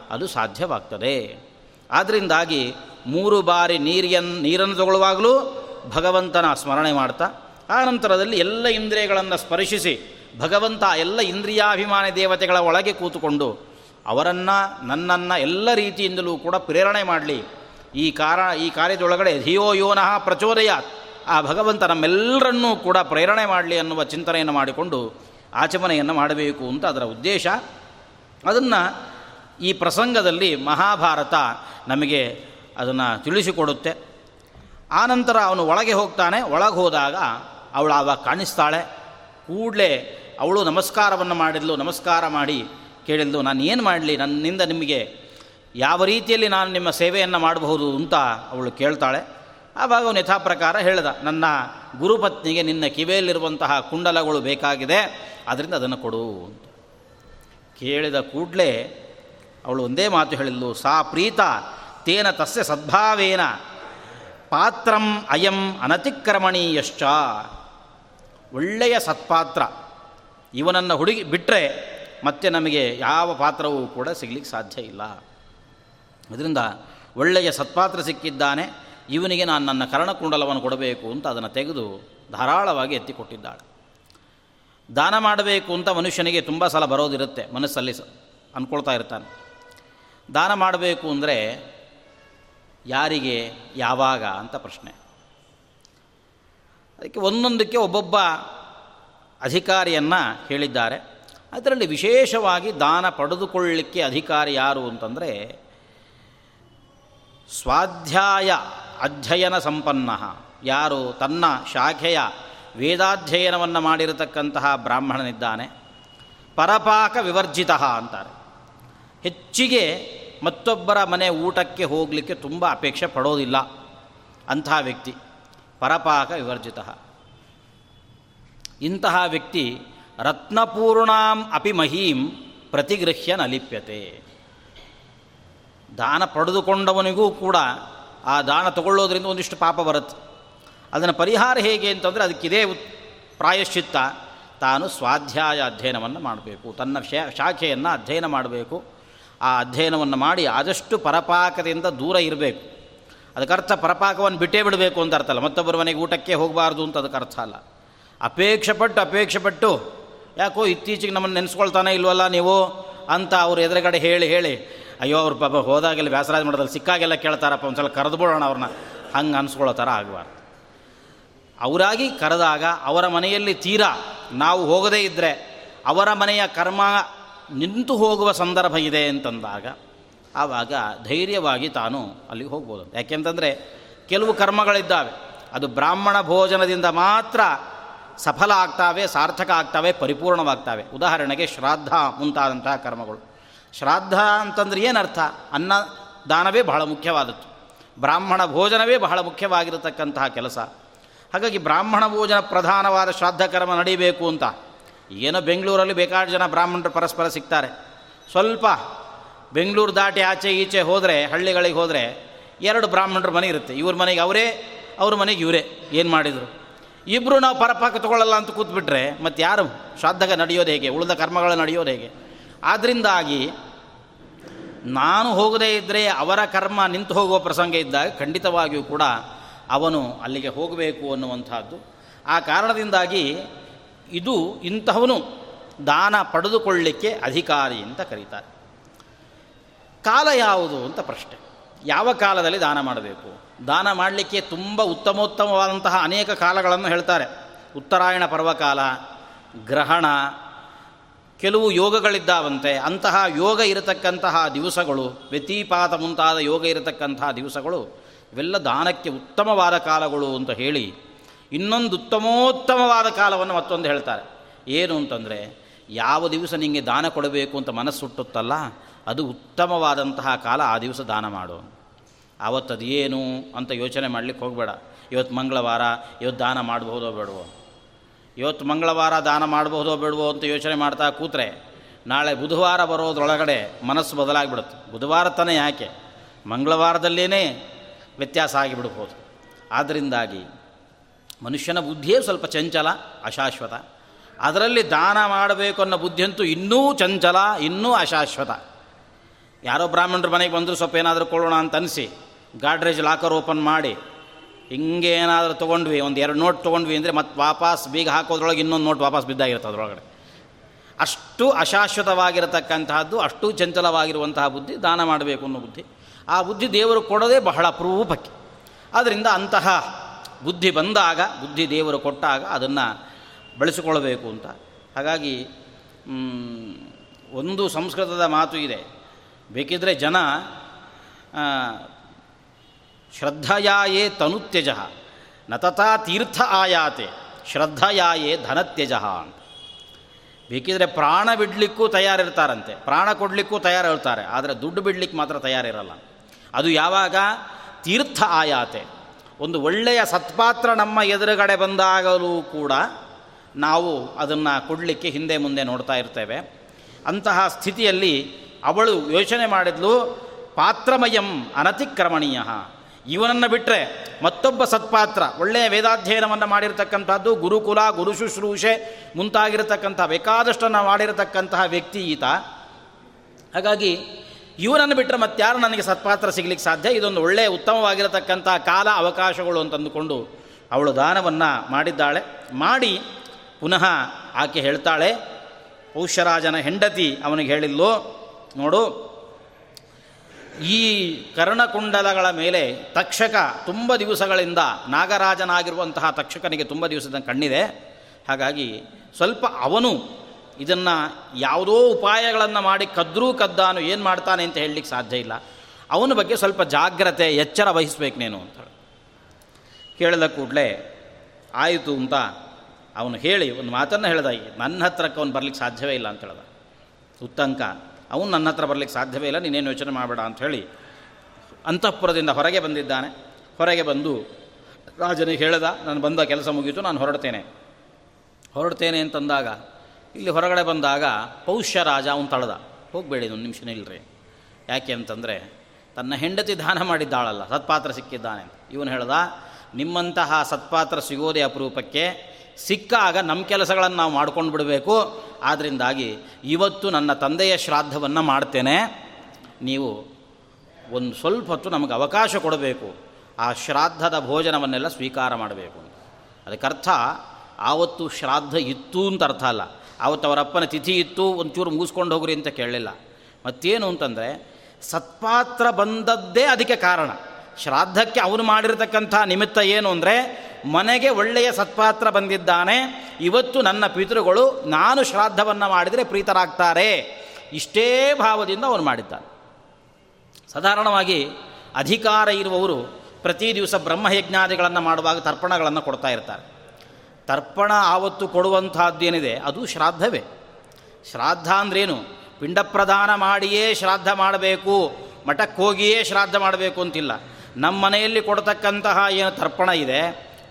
ಅದು ಸಾಧ್ಯವಾಗ್ತದೆ. ಆದ್ದರಿಂದಾಗಿ ಮೂರು ಬಾರಿ ನೀರಿಯನ್ ನೀರನ್ನು ತಗೊಳ್ಳುವಾಗಲೂ ಭಗವಂತನ ಸ್ಮರಣೆ ಮಾಡ್ತಾ ಆ ನಂತರದಲ್ಲಿ ಎಲ್ಲ ಇಂದ್ರಿಯಗಳನ್ನು ಸ್ಪರ್ಶಿಸಿ ಭಗವಂತ ಎಲ್ಲ ಇಂದ್ರಿಯಾಭಿಮಾನಿ ದೇವತೆಗಳ ಒಳಗೆ ಕೂತುಕೊಂಡು ಅವರನ್ನು, ನನ್ನನ್ನು ಎಲ್ಲ ರೀತಿಯಿಂದಲೂ ಕೂಡ ಪ್ರೇರಣೆ ಮಾಡಲಿ. ಈ ಕಾರ ಈ ಕಾರ್ಯದೊಳಗಡೆ ಧಿಯೋ ಯೋನಃ ಪ್ರಚೋದಯಾತ್. ಆ ಭಗವಂತ ನಮ್ಮೆಲ್ಲರನ್ನೂ ಕೂಡ ಪ್ರೇರಣೆ ಮಾಡಲಿ ಅನ್ನುವ ಚಿಂತನೆಯನ್ನು ಮಾಡಿಕೊಂಡು ಆಚಮನೆಯನ್ನು ಮಾಡಬೇಕು ಅಂತ ಅದರ ಉದ್ದೇಶ. ಅದನ್ನು ಈ ಪ್ರಸಂಗದಲ್ಲಿ ಮಹಾಭಾರತ ನಮಗೆ ಅದನ್ನು ತಿಳಿಸಿಕೊಡುತ್ತೆ. ಆನಂತರ ಅವನು ಒಳಗೆ ಹೋಗ್ತಾನೆ. ಒಳಗೆ ಹೋದಾಗ ಅವಳು ಆವಾಗ ಕಾಣಿಸ್ತಾಳೆ. ಕೂಡಲೇ ಅವಳು ನಮಸ್ಕಾರವನ್ನು ಮಾಡಿದ್ಲು. ನಮಸ್ಕಾರ ಮಾಡಿ ಕೇಳಿದ್ಲು, ನಾನು ಏನು ಮಾಡಲಿ? ನನ್ನಿಂದ ನಿಮಗೆ ಯಾವ ರೀತಿಯಲ್ಲಿ ನಾನು ನಿಮ್ಮ ಸೇವೆಯನ್ನು ಮಾಡಬಹುದು? ಅಂತ ಅವಳು ಕೇಳ್ತಾಳೆ. ಆವಾಗ ಅವನು ಯಥಾ ಪ್ರಕಾರ ಹೇಳಿದ, ನನ್ನ ಗುರುಪತ್ನಿಗೆ ನಿನ್ನ ಕಿವಿಯಲ್ಲಿರುವಂತಹ ಕುಂಡಲಗಳು ಬೇಕಾಗಿದೆ. ಅದರಿಂದ ಅದನ್ನು ಕೊಡು. ಅಂತ ಕೇಳಿದ ಕೂಡಲೇ ಅವಳು ಒಂದೇ ಮಾತು ಹೇಳಿದ್ಲು, ಸಾ ಪ್ರೀತ ತೇನ ತಸ್ಯ ಸದ್ಭಾವೇನ ಪಾತ್ರಂ ಅಯಂ ಅನತಿಕ್ರಮಣೀಯಶ್ಚ. ಒಳ್ಳೆಯ ಸತ್ಪಾತ್ರ. ಇವನನ್ನು ಹುಡುಗಿ ಬಿಟ್ಟರೆ ಮತ್ತೆ ನಮಗೆ ಯಾವ ಪಾತ್ರವೂ ಕೂಡ ಸಿಗಲಿಕ್ಕೆ ಸಾಧ್ಯ ಇಲ್ಲ. ಅದರಿಂದ ಒಳ್ಳೆಯ ಸತ್ಪಾತ್ರ ಸಿಕ್ಕಿದ್ದಾನೆ, ಇವನಿಗೆ ನಾನು ನನ್ನ ಕರ್ಣಕುಂಡಲವನ್ನು ಕೊಡಬೇಕು ಅಂತ ಅದನ್ನು ತೆಗೆದು ಧಾರಾಳವಾಗಿ ಎತ್ತಿಕೊಟ್ಟಿದ್ದಾಳೆ. ದಾನ ಮಾಡಬೇಕು ಅಂತ ಮನುಷ್ಯನಿಗೆ ತುಂಬ ಸಲ ಬರೋದಿರುತ್ತೆ, ಮನಸ್ಸಲ್ಲಿ ಅಂದ್ಕೊಳ್ತಾ ಇರ್ತಾನೆ. ದಾನ ಮಾಡಬೇಕು ಅಂದರೆ ಯಾರಿಗೆ, ಯಾವಾಗ ಅಂತ ಪ್ರಶ್ನೆ. ಅದಕ್ಕೆ ಒಂದೊಂದಕ್ಕೆ ಒಬ್ಬೊಬ್ಬ ಅಧಿಕಾರಿಯನ್ನು ಹೇಳಿದ್ದಾರೆ. ಅದರಲ್ಲಿ ವಿಶೇಷವಾಗಿ ದಾನ ಪಡೆದುಕೊಳ್ಳಲಿಕ್ಕೆ ಅಧಿಕಾರಿ ಯಾರು ಅಂತಂದರೆ ಸ್ವಾಧ್ಯಾಯ ಅಧ್ಯಯನ ಸಂಪನ್ನ. ಯಾರು ತನ್ನ ಶಾಖೆಯ ವೇದಾಧ್ಯಯನವನ್ನು ಮಾಡಿರತಕ್ಕಂತಹ ಬ್ರಾಹ್ಮಣನಿದ್ದಾನೆ. ಪರಪಾಕ ವಿವರ್ಜಿತ ಅಂತಾರೆ. ಹೆಚ್ಚಿಗೆ ಮತ್ತೊಬ್ಬರ ಮನೆ ಊಟಕ್ಕೆ ಹೋಗಲಿಕ್ಕೆ ತುಂಬ ಅಪೇಕ್ಷೆ ಪಡೋದಿಲ್ಲ ಅಂತಹ ವ್ಯಕ್ತಿ. ಪರಪಾಕ ವಿವರ್ಜಿತ. ಇಂತಹ ವ್ಯಕ್ತಿ ರತ್ನಪೂರ್ಣಾಂ ಅಪಿ ಮಹೀಂ ಪ್ರತಿಗೃಹ್ಯ ನಲಿಪ್ಯತೆ. ದಾನ ಪಡೆದುಕೊಂಡವನಿಗೂ ಕೂಡ ಆ ದಾನ ತಗೊಳ್ಳೋದ್ರಿಂದ ಒಂದಿಷ್ಟು ಪಾಪ ಬರುತ್ತೆ. ಅದನ್ನು ಪರಿಹಾರ ಹೇಗೆ ಅಂತಂದರೆ ಅದಕ್ಕಿದೇ ಪ್ರಾಯಶ್ಚಿತ್ತ. ತಾನು ಸ್ವಾಧ್ಯಾಯ ಅಧ್ಯಯನವನ್ನು ಮಾಡಬೇಕು. ತನ್ನ ಶಾಖೆಯನ್ನು ಅಧ್ಯಯನ ಮಾಡಬೇಕು. ಆ ಅಧ್ಯಯನವನ್ನು ಮಾಡಿ ಆದಷ್ಟು ಪರಪಾಕದಿಂದ ದೂರ ಇರಬೇಕು. ಅದಕ್ಕರ್ಥ ಪರಪಾಕವನ್ನು ಬಿಟ್ಟೇ ಬಿಡಬೇಕು ಅಂತ ಅರ್ಥ ಅಲ್ಲ ಮತ್ತೊಬ್ಬರ ಮನೆಗೆ ಊಟಕ್ಕೆ ಹೋಗಬಾರ್ದು ಅಂತ ಅದಕ್ಕೆ ಅರ್ಥ ಅಲ್ಲ. ಅಪೇಕ್ಷೆ ಪಟ್ಟು ಪಟ್ಟು ಯಾಕೋ ಇತ್ತೀಚೆಗೆ ನಮ್ಮನ್ನು ನೆನೆಸ್ಕೊಳ್ತಾನೆ ಇಲ್ವಲ್ಲ ನೀವು ಅಂತ ಅವ್ರ ಎದುರುಗಡೆ ಹೇಳಿ ಹೇಳಿ, ಅಯ್ಯೋ, ಅವ್ರ ಪಾಪ ಹೋದಾಗೆಲ್ಲ ವ್ಯಾಸರಾಜ ಮಾಡೋದಲ್ಲಿ ಸಿಕ್ಕಾಗೆಲ್ಲ ಕೇಳ್ತಾರಪ್ಪ ಒಂದು ಸಲ ಕರೆದುಬಿಡೋಣ ಅವ್ರನ್ನ. ಹಂಗೆ ಅನ್ಸ್ಕೊಳ್ಳೋ ಥರ ಆಗಬಾರ್ದು. ಅವರಾಗಿ ಕರೆದಾಗ ಅವರ ಮನೆಯಲ್ಲಿ ತೀರಾ ನಾವು ಹೋಗದೇ ಇದ್ದರೆ ಅವರ ಮನೆಯ ಕರ್ಮ ನಿಂತು ಹೋಗುವ ಸಂದರ್ಭ ಇದೆ ಅಂತಂದಾಗ ಆವಾಗ ಧೈರ್ಯವಾಗಿ ತಾನು ಅಲ್ಲಿಗೆ ಹೋಗ್ಬೋದು. ಯಾಕೆಂತಂದರೆ ಕೆಲವು ಕರ್ಮಗಳಿದ್ದಾವೆ. ಅದು ಬ್ರಾಹ್ಮಣ ಭೋಜನದಿಂದ ಮಾತ್ರ ಸಫಲ ಆಗ್ತಾವೆ, ಸಾರ್ಥಕ ಆಗ್ತಾವೆ, ಪರಿಪೂರ್ಣವಾಗ್ತಾವೆ. ಉದಾಹರಣೆಗೆ ಶ್ರಾದ್ದ ಮುಂತಾದಂತಹ ಕರ್ಮಗಳು. ಶ್ರಾದ್ದ ಅಂತಂದ್ರೆ ಏನರ್ಥ? ಅನ್ನ ದಾನವೇ ಬಹಳ ಮುಖ್ಯವಾದದ್ದು. ಬ್ರಾಹ್ಮಣ ಭೋಜನವೇ ಬಹಳ ಮುಖ್ಯವಾಗಿರತಕ್ಕಂತಹ ಕೆಲಸ. ಹಾಗಾಗಿ ಬ್ರಾಹ್ಮಣ ಭೋಜನ ಪ್ರಧಾನವಾದ ಶ್ರಾದ್ದ ಕರ್ಮ ನಡೀಬೇಕು ಅಂತ. ಏನೋ ಬೆಂಗಳೂರಲ್ಲಿ ಬೇಕಾದ ಜನ ಬ್ರಾಹ್ಮಣರು ಪರಸ್ಪರ ಸಿಗ್ತಾರೆ. ಸ್ವಲ್ಪ ಬೆಂಗಳೂರು ದಾಟಿ ಆಚೆ ಈಚೆ ಹೋದರೆ, ಹಳ್ಳಿಗಳಿಗೆ ಹೋದರೆ ಎರಡು ಬ್ರಾಹ್ಮಣರ ಮನೆ ಇರುತ್ತೆ. ಇವ್ರ ಮನೆಗೆ ಅವರೇ, ಅವ್ರ ಮನೆಗೆ ಇವರೇ. ಏನು ಮಾಡಿದರು? ಇಬ್ಬರು ನಾವು ಪರಪಾಕ ತಗೊಳ್ಳಲ್ಲ ಅಂತ ಕೂತ್ಬಿಟ್ರೆ ಮತ್ತು ಯಾರು? ಶ್ರಾದ್ದಗ ನಡೆಯೋದು ಹೇಗೆ? ಉಳಿದ ಕರ್ಮಗಳು ನಡೆಯೋದು ಹೇಗೆ? ಆದ್ದರಿಂದಾಗಿ ನಾನು ಹೋಗದೇ ಇದ್ದರೆ ಅವರ ಕರ್ಮ ನಿಂತು ಹೋಗುವ ಪ್ರಸಂಗ ಇದ್ದಾಗ ಖಂಡಿತವಾಗಿಯೂ ಕೂಡ ಅವನು ಅಲ್ಲಿಗೆ ಹೋಗಬೇಕು ಅನ್ನುವಂಥದ್ದು. ಆ ಕಾರಣದಿಂದಾಗಿ ಇದು ಇಂತಹವನು ದಾನ ಪಡೆದುಕೊಳ್ಳಿಕ್ಕೆ ಅಧಿಕಾರಿ ಅಂತ ಕರೀತಾರೆ. ಕಾಲ ಯಾವುದು ಅಂತ ಪ್ರಶ್ನೆ. ಯಾವ ಕಾಲದಲ್ಲಿ ದಾನ ಮಾಡಬೇಕು? ದಾನ ಮಾಡಲಿಕ್ಕೆ ತುಂಬ ಉತ್ತಮೋತ್ತಮವಾದಂತಹ ಅನೇಕ ಕಾಲಗಳನ್ನು ಹೇಳ್ತಾರೆ. ಉತ್ತರಾಯಣ ಪರ್ವಕಾಲ, ಗ್ರಹಣ, ಕೆಲವು ಯೋಗಗಳಿದ್ದಾವಂತೆ, ಅಂತಹ ಯೋಗ ಇರತಕ್ಕಂತಹ ದಿವಸಗಳು, ವ್ಯತಿಪಾತ ಮುಂತಾದ ಯೋಗ ಇರತಕ್ಕಂತಹ ದಿವಸಗಳು, ಇವೆಲ್ಲ ದಾನಕ್ಕೆ ಉತ್ತಮವಾದ ಕಾಲಗಳು ಅಂತ ಹೇಳಿ, ಇನ್ನೊಂದು ಉತ್ತಮೋತ್ತಮವಾದ ಕಾಲವನ್ನು ಮತ್ತೊಂದು ಹೇಳ್ತಾರೆ. ಏನು ಅಂತಂದರೆ, ಯಾವ ದಿವಸ ನಿಮಗೆ ದಾನ ಕೊಡಬೇಕು ಅಂತ ಮನಸ್ಸುಟ್ಟುತ್ತಲ್ಲ ಅದು ಉತ್ತಮವಾದಂತಹ ಕಾಲ ಆ ದಿವಸ ದಾನ ಮಾಡು. ಆವತ್ತು ಅದೇನು ಅಂತ ಯೋಚನೆ ಮಾಡಲಿಕ್ಕೆ ಹೋಗಬೇಡ. ಇವತ್ತು ಮಂಗಳವಾರ, ಇವತ್ತು ದಾನ ಮಾಡಬಹುದೋ ಬೇಡವೋ. ಇವತ್ತು ಮಂಗಳವಾರ ದಾನ ಮಾಡಬಹುದೋ ಬೇಡವೋ ಅಂತ ಯೋಚನೆ ಮಾಡ್ತಾ ಕೂತ್ರೆ ನಾಳೆ ಬುಧವಾರ ಬರೋದ್ರೊಳಗಡೆ ಮನಸ್ಸು ಬದಲಾಗಿಬಿಡುತ್ತೆ. ಬುಧವಾರ ತಾನೇ ಯಾಕೆ? ಮಂಗಳವಾರದಲ್ಲೇ ವ್ಯತ್ಯಾಸ ಆಗಿಬಿಡ್ಬೋದು. ಆದ್ದರಿಂದಾಗಿ ಮನುಷ್ಯನ ಬುದ್ಧಿಯೇ ಸ್ವಲ್ಪ ಚಂಚಲ, ಅಶಾಶ್ವತ. ಅದರಲ್ಲಿ ದಾನ ಮಾಡಬೇಕು ಅನ್ನೋ ಬುದ್ಧಿಯಂತೂ ಇನ್ನೂ ಚಂಚಲ, ಇನ್ನೂ ಅಶಾಶ್ವತ. ಯಾರೋ ಬ್ರಾಹ್ಮಣರ ಮನೆಗೆ ಬಂದರೂ ಸ್ವಲ್ಪ ಏನಾದರೂ ಕೊಳ್ಳೋಣ ಅಂತ ಅನಿಸಿ, ಗಾಡ್ರೇಜ್ ಲಾಕರ್ ಓಪನ್ ಮಾಡಿ, ಹಿಂಗೆ ಏನಾದರೂ ತೊಗೊಂಡ್ವಿ, ಒಂದು ಎರಡು ನೋಟ್ ತೊಗೊಂಡ್ವಿ ಅಂದರೆ ಮತ್ತೆ ವಾಪಸ್ ಬೀಗ ಹಾಕೋದ್ರೊಳಗೆ ಇನ್ನೊಂದು ನೋಟ್ ವಾಪಸ್ ಬಿದ್ದಾಗಿರುತ್ತೆ ಅದರೊಳಗಡೆ. ಅಷ್ಟು ಅಶಾಶ್ವತವಾಗಿರತಕ್ಕಂತಹದ್ದು, ಅಷ್ಟು ಚಂಚಲವಾಗಿರುವಂತಹ ಬುದ್ಧಿ, ದಾನ ಮಾಡಬೇಕು ಅನ್ನೋ ಬುದ್ಧಿ. ಆ ಬುದ್ಧಿ ದೇವರು ಕೊಡೋದೇ ಬಹಳ ಅಪರೂಪಕ್ಕೆ. ಆದ್ದರಿಂದ ಅಂತಹ ಬುದ್ಧಿ ಬಂದಾಗ, ಬುದ್ಧಿ ದೇವರು ಕೊಟ್ಟಾಗ ಅದನ್ನು ಬಳಸಿಕೊಳ್ಳಬೇಕು ಅಂತ. ಹಾಗಾಗಿ ಒಂದು ಸಂಸ್ಕೃತದ ಮಾತು ಇದೆ. ಬೇಕಿದ್ದರೆ ಜನ ಶ್ರದ್ಧಯಾಯೇ ತನುತ್ಯಜ, ನತತಾ ತೀರ್ಥ ಆಯಾತೆ, ಶ್ರದ್ಧಯಾಯೇ ಧನತ್ಯಜ ಅಂತ. ಬೇಕಿದ್ರೆ ಪ್ರಾಣ ಬಿಡಲಿಕ್ಕೂ ತಯಾರಿರ್ತಾರಂತೆ, ಪ್ರಾಣ ಕೊಡಲಿಕ್ಕೂ ತಯಾರಿರ್ತಾರೆ, ಆದರೆ ದುಡ್ಡು ಬಿಡಲಿಕ್ಕೆ ಮಾತ್ರ ತಯಾರಿರಲ್ಲ. ಅದು ಯಾವಾಗ? ತೀರ್ಥ ಆಯಾತೆ. ಒಂದು ಒಳ್ಳೆಯ ಸತ್ಪಾತ್ರ ನಮ್ಮ ಎದುರುಗಡೆ ಬಂದಾಗಲೂ ಕೂಡ ನಾವು ಅದನ್ನು ಕೊಡಲಿಕ್ಕೆ ಹಿಂದೆ ಮುಂದೆ ನೋಡ್ತಾ ಇರ್ತೇವೆ. ಅಂತಹ ಸ್ಥಿತಿಯಲ್ಲಿ ಅವಳು ಯೋಚನೆ ಮಾಡಿದ್ಲು, ಪಾತ್ರಮಯಂ ಅನತಿಕ್ರಮಣೀಯ. ಇವನನ್ನು ಬಿಟ್ಟರೆ ಮತ್ತೊಬ್ಬ ಸತ್ಪಾತ್ರ, ಒಳ್ಳೆಯ ವೇದಾಧ್ಯಯನವನ್ನು ಮಾಡಿರತಕ್ಕಂಥದ್ದು ಗುರುಕುಲ, ಗುರು ಶುಶ್ರೂಷೆ ಮುಂತಾಗಿರತಕ್ಕಂಥ, ಬೇಕಾದಷ್ಟನ್ನು ಮಾಡಿರತಕ್ಕಂತಹ ವ್ಯಕ್ತಿ ಈತ. ಹಾಗಾಗಿ ಇವನನ್ನು ಬಿಟ್ಟರೆ ಮತ್ತಾರು ನನಗೆ ಸತ್ಪಾತ್ರ ಸಿಗಲಿಕ್ಕೆ ಸಾಧ್ಯ? ಇದೊಂದು ಒಳ್ಳೆಯ ಉತ್ತಮವಾಗಿರತಕ್ಕಂಥ ಕಾಲ ಅವಕಾಶಗಳು ಅಂತಂದುಕೊಂಡು ಅವಳು ದಾನವನ್ನು ಮಾಡಿದ್ದಾಳೆ. ಮಾಡಿ ಪುನಃ ಆಕೆ ಹೇಳ್ತಾಳೆ, ಪೌಷ್ಯರಾಜನ ಹೆಂಡತಿ ಅವನಿಗೆ ಹೇಳಿಲ್ಲೋ ನೋಡು. ಈ ಕರ್ಣಕುಂಡಲಗಳ ಮೇಲೆ ತಕ್ಷಕ ತುಂಬ ದಿವಸಗಳಿಂದ ನಾಗರಾಜನಾಗಿರುವಂತಹ ತಕ್ಷಕನಿಗೆ ತುಂಬ ದಿವಸದ ಕಣ್ಣಿದೆ. ಹಾಗಾಗಿ ಸ್ವಲ್ಪ ಅವನು ಇದನ್ನು ಯಾವುದೋ ಉಪಾಯಗಳನ್ನು ಮಾಡಿ ಕದ್ರೂ ಕದ್ದಾನು ಏನು ಮಾಡ್ತಾನೆ ಅಂತ ಹೇಳಲಿಕ್ಕೆ ಸಾಧ್ಯ ಇಲ್ಲ. ಅವನ ಬಗ್ಗೆ ಸ್ವಲ್ಪ ಜಾಗ್ರತೆ, ಎಚ್ಚರ ವಹಿಸ್ಬೇಕು ನೀನು ಅಂತ ಕೇಳಿದ ಕೂಡಲೇ ಆಯಿತು ಅಂತ ಅವನು ಹೇಳಿ, ಒಂದು ಮಾತನ್ನು ಹೇಳ್ದ, ನನ್ನ ಹತ್ರಕ್ಕೆ ಅವನು ಬರಲಿಕ್ಕೆ ಸಾಧ್ಯವೇ ಇಲ್ಲ ಅಂತ ಹೇಳ್ದ. ಉತ್ತಂಕ. ಅವನು ನನ್ನ ಹತ್ರ ಬರಲಿಕ್ಕೆ ಸಾಧ್ಯವೇ ಇಲ್ಲ, ನೀನೇನು ಯೋಚನೆ ಮಾಡಬೇಡ ಅಂಥೇಳಿ ಅಂತಃಪುರದಿಂದ ಹೊರಗೆ ಬಂದಿದ್ದಾನೆ. ಹೊರಗೆ ಬಂದು ರಾಜನಿಗೆ ಹೇಳಿದ, ನಾನು ಬಂದ ಕೆಲಸ ಮುಗೀತು, ನಾನು ಹೊರಡ್ತೇನೆ. ಹೊರಡ್ತೇನೆ ಅಂತಂದಾಗ, ಇಲ್ಲಿ ಹೊರಗಡೆ ಬಂದಾಗ ಪೌಷ್ಯ ರಾಜ ಅವನು ತಳೆದ. ಹೋಗಬೇಡಿ ಒಂದು ನಿಮಿಷ ನಿಲ್ರಿ. ಯಾಕೆ ಅಂತಂದರೆ, ತನ್ನ ಹೆಂಡತಿ ದಾನ ಮಾಡಿದ್ದಾಳಲ್ಲ, ಸತ್ಪಾತ್ರ ಸಿಕ್ಕಿದ್ದಾನೆ ಇವನು ಹೇಳ್ದ, ನಿಮ್ಮಂತಹ ಸತ್ಪಾತ್ರ ಸಿಗೋದೇ ಅಪರೂಪಕ್ಕೆ ಸಿಕ್ಕಾಗ ನಮ್ಮ ಕೆಲಸಗಳನ್ನು ನಾವು ಮಾಡ್ಕೊಂಡು ಬಿಡಬೇಕು. ಆದ್ದರಿಂದಾಗಿ ಇವತ್ತು ನನ್ನ ತಂದೆಯ ಶ್ರಾದ್ದವನ್ನು ಮಾಡ್ತೇನೆ. ನೀವು ಒಂದು ಸ್ವಲ್ಪ ಹೊತ್ತು ನಮಗೆ ಅವಕಾಶ ಕೊಡಬೇಕು. ಆ ಶ್ರಾದ್ದದ ಭೋಜನವನ್ನೆಲ್ಲ ಸ್ವೀಕಾರ ಮಾಡಬೇಕು ಅದಕ್ಕರ್ಥ ಆವತ್ತು ಶ್ರಾದ್ದ ಇತ್ತು ಅಂತ ಅರ್ಥ ಅಲ್ಲ. ಆವತ್ತು ಅವರಪ್ಪನ ತಿಥಿ ಇತ್ತು, ಒಂಚೂರು ಮುಗಿಸ್ಕೊಂಡು ಹೋಗ್ರಿ ಅಂತ ಕೇಳಲಿಲ್ಲ. ಮತ್ತೇನು ಅಂತಂದರೆ ಸತ್ಪಾತ್ರ ಬಂದದ್ದೇ ಅದಕ್ಕೆ ಕಾರಣ. ಶ್ರಾದ್ದಕ್ಕೆ ಅವನು ಮಾಡಿರತಕ್ಕಂಥ ನಿಮಿತ್ತ ಏನು ಅಂದರೆ, ಮನೆಗೆ ಒಳ್ಳೆಯ ಸತ್ಪಾತ್ರ ಬಂದಿದ್ದಾನೆ, ಇವತ್ತು ನನ್ನ ಪಿತೃಗಳು ನಾನು ಶ್ರಾದ್ದವನ್ನು ಮಾಡಿದರೆ ಪ್ರೀತರಾಗ್ತಾರೆ. ಇಷ್ಟೇ ಭಾವದಿಂದ ಅವನು ಮಾಡಿದ್ದಾನೆ. ಸಾಧಾರಣವಾಗಿ ಅಧಿಕಾರ ಇರುವವರು ಪ್ರತಿ ದಿವಸ ಬ್ರಹ್ಮಯಜ್ಞಾದಿಗಳನ್ನು ಮಾಡುವಾಗ ತರ್ಪಣಗಳನ್ನು ಕೊಡ್ತಾ ಇರ್ತಾರೆ. ತರ್ಪಣ ಆವತ್ತು ಕೊಡುವಂಥದ್ದೇನಿದೆ? ಅದು ಶ್ರಾದ್ದವೇ. ಶ್ರಾದ್ದ ಅಂದ್ರೇನು? ಪಿಂಡ ಪ್ರದಾನ ಮಾಡಿಯೇ ಶ್ರಾದ್ದ ಮಾಡಬೇಕು ಮಠಕ್ಕೆ ಹೋಗಿಯೇ ಶ್ರಾದ್ದ ಮಾಡಬೇಕು ಅಂತಿಲ್ಲ. ನಮ್ಮ ಮನೆಯಲ್ಲಿ ಕೊಡತಕ್ಕಂತಹ ಏನು ತರ್ಪಣ ಇದೆ,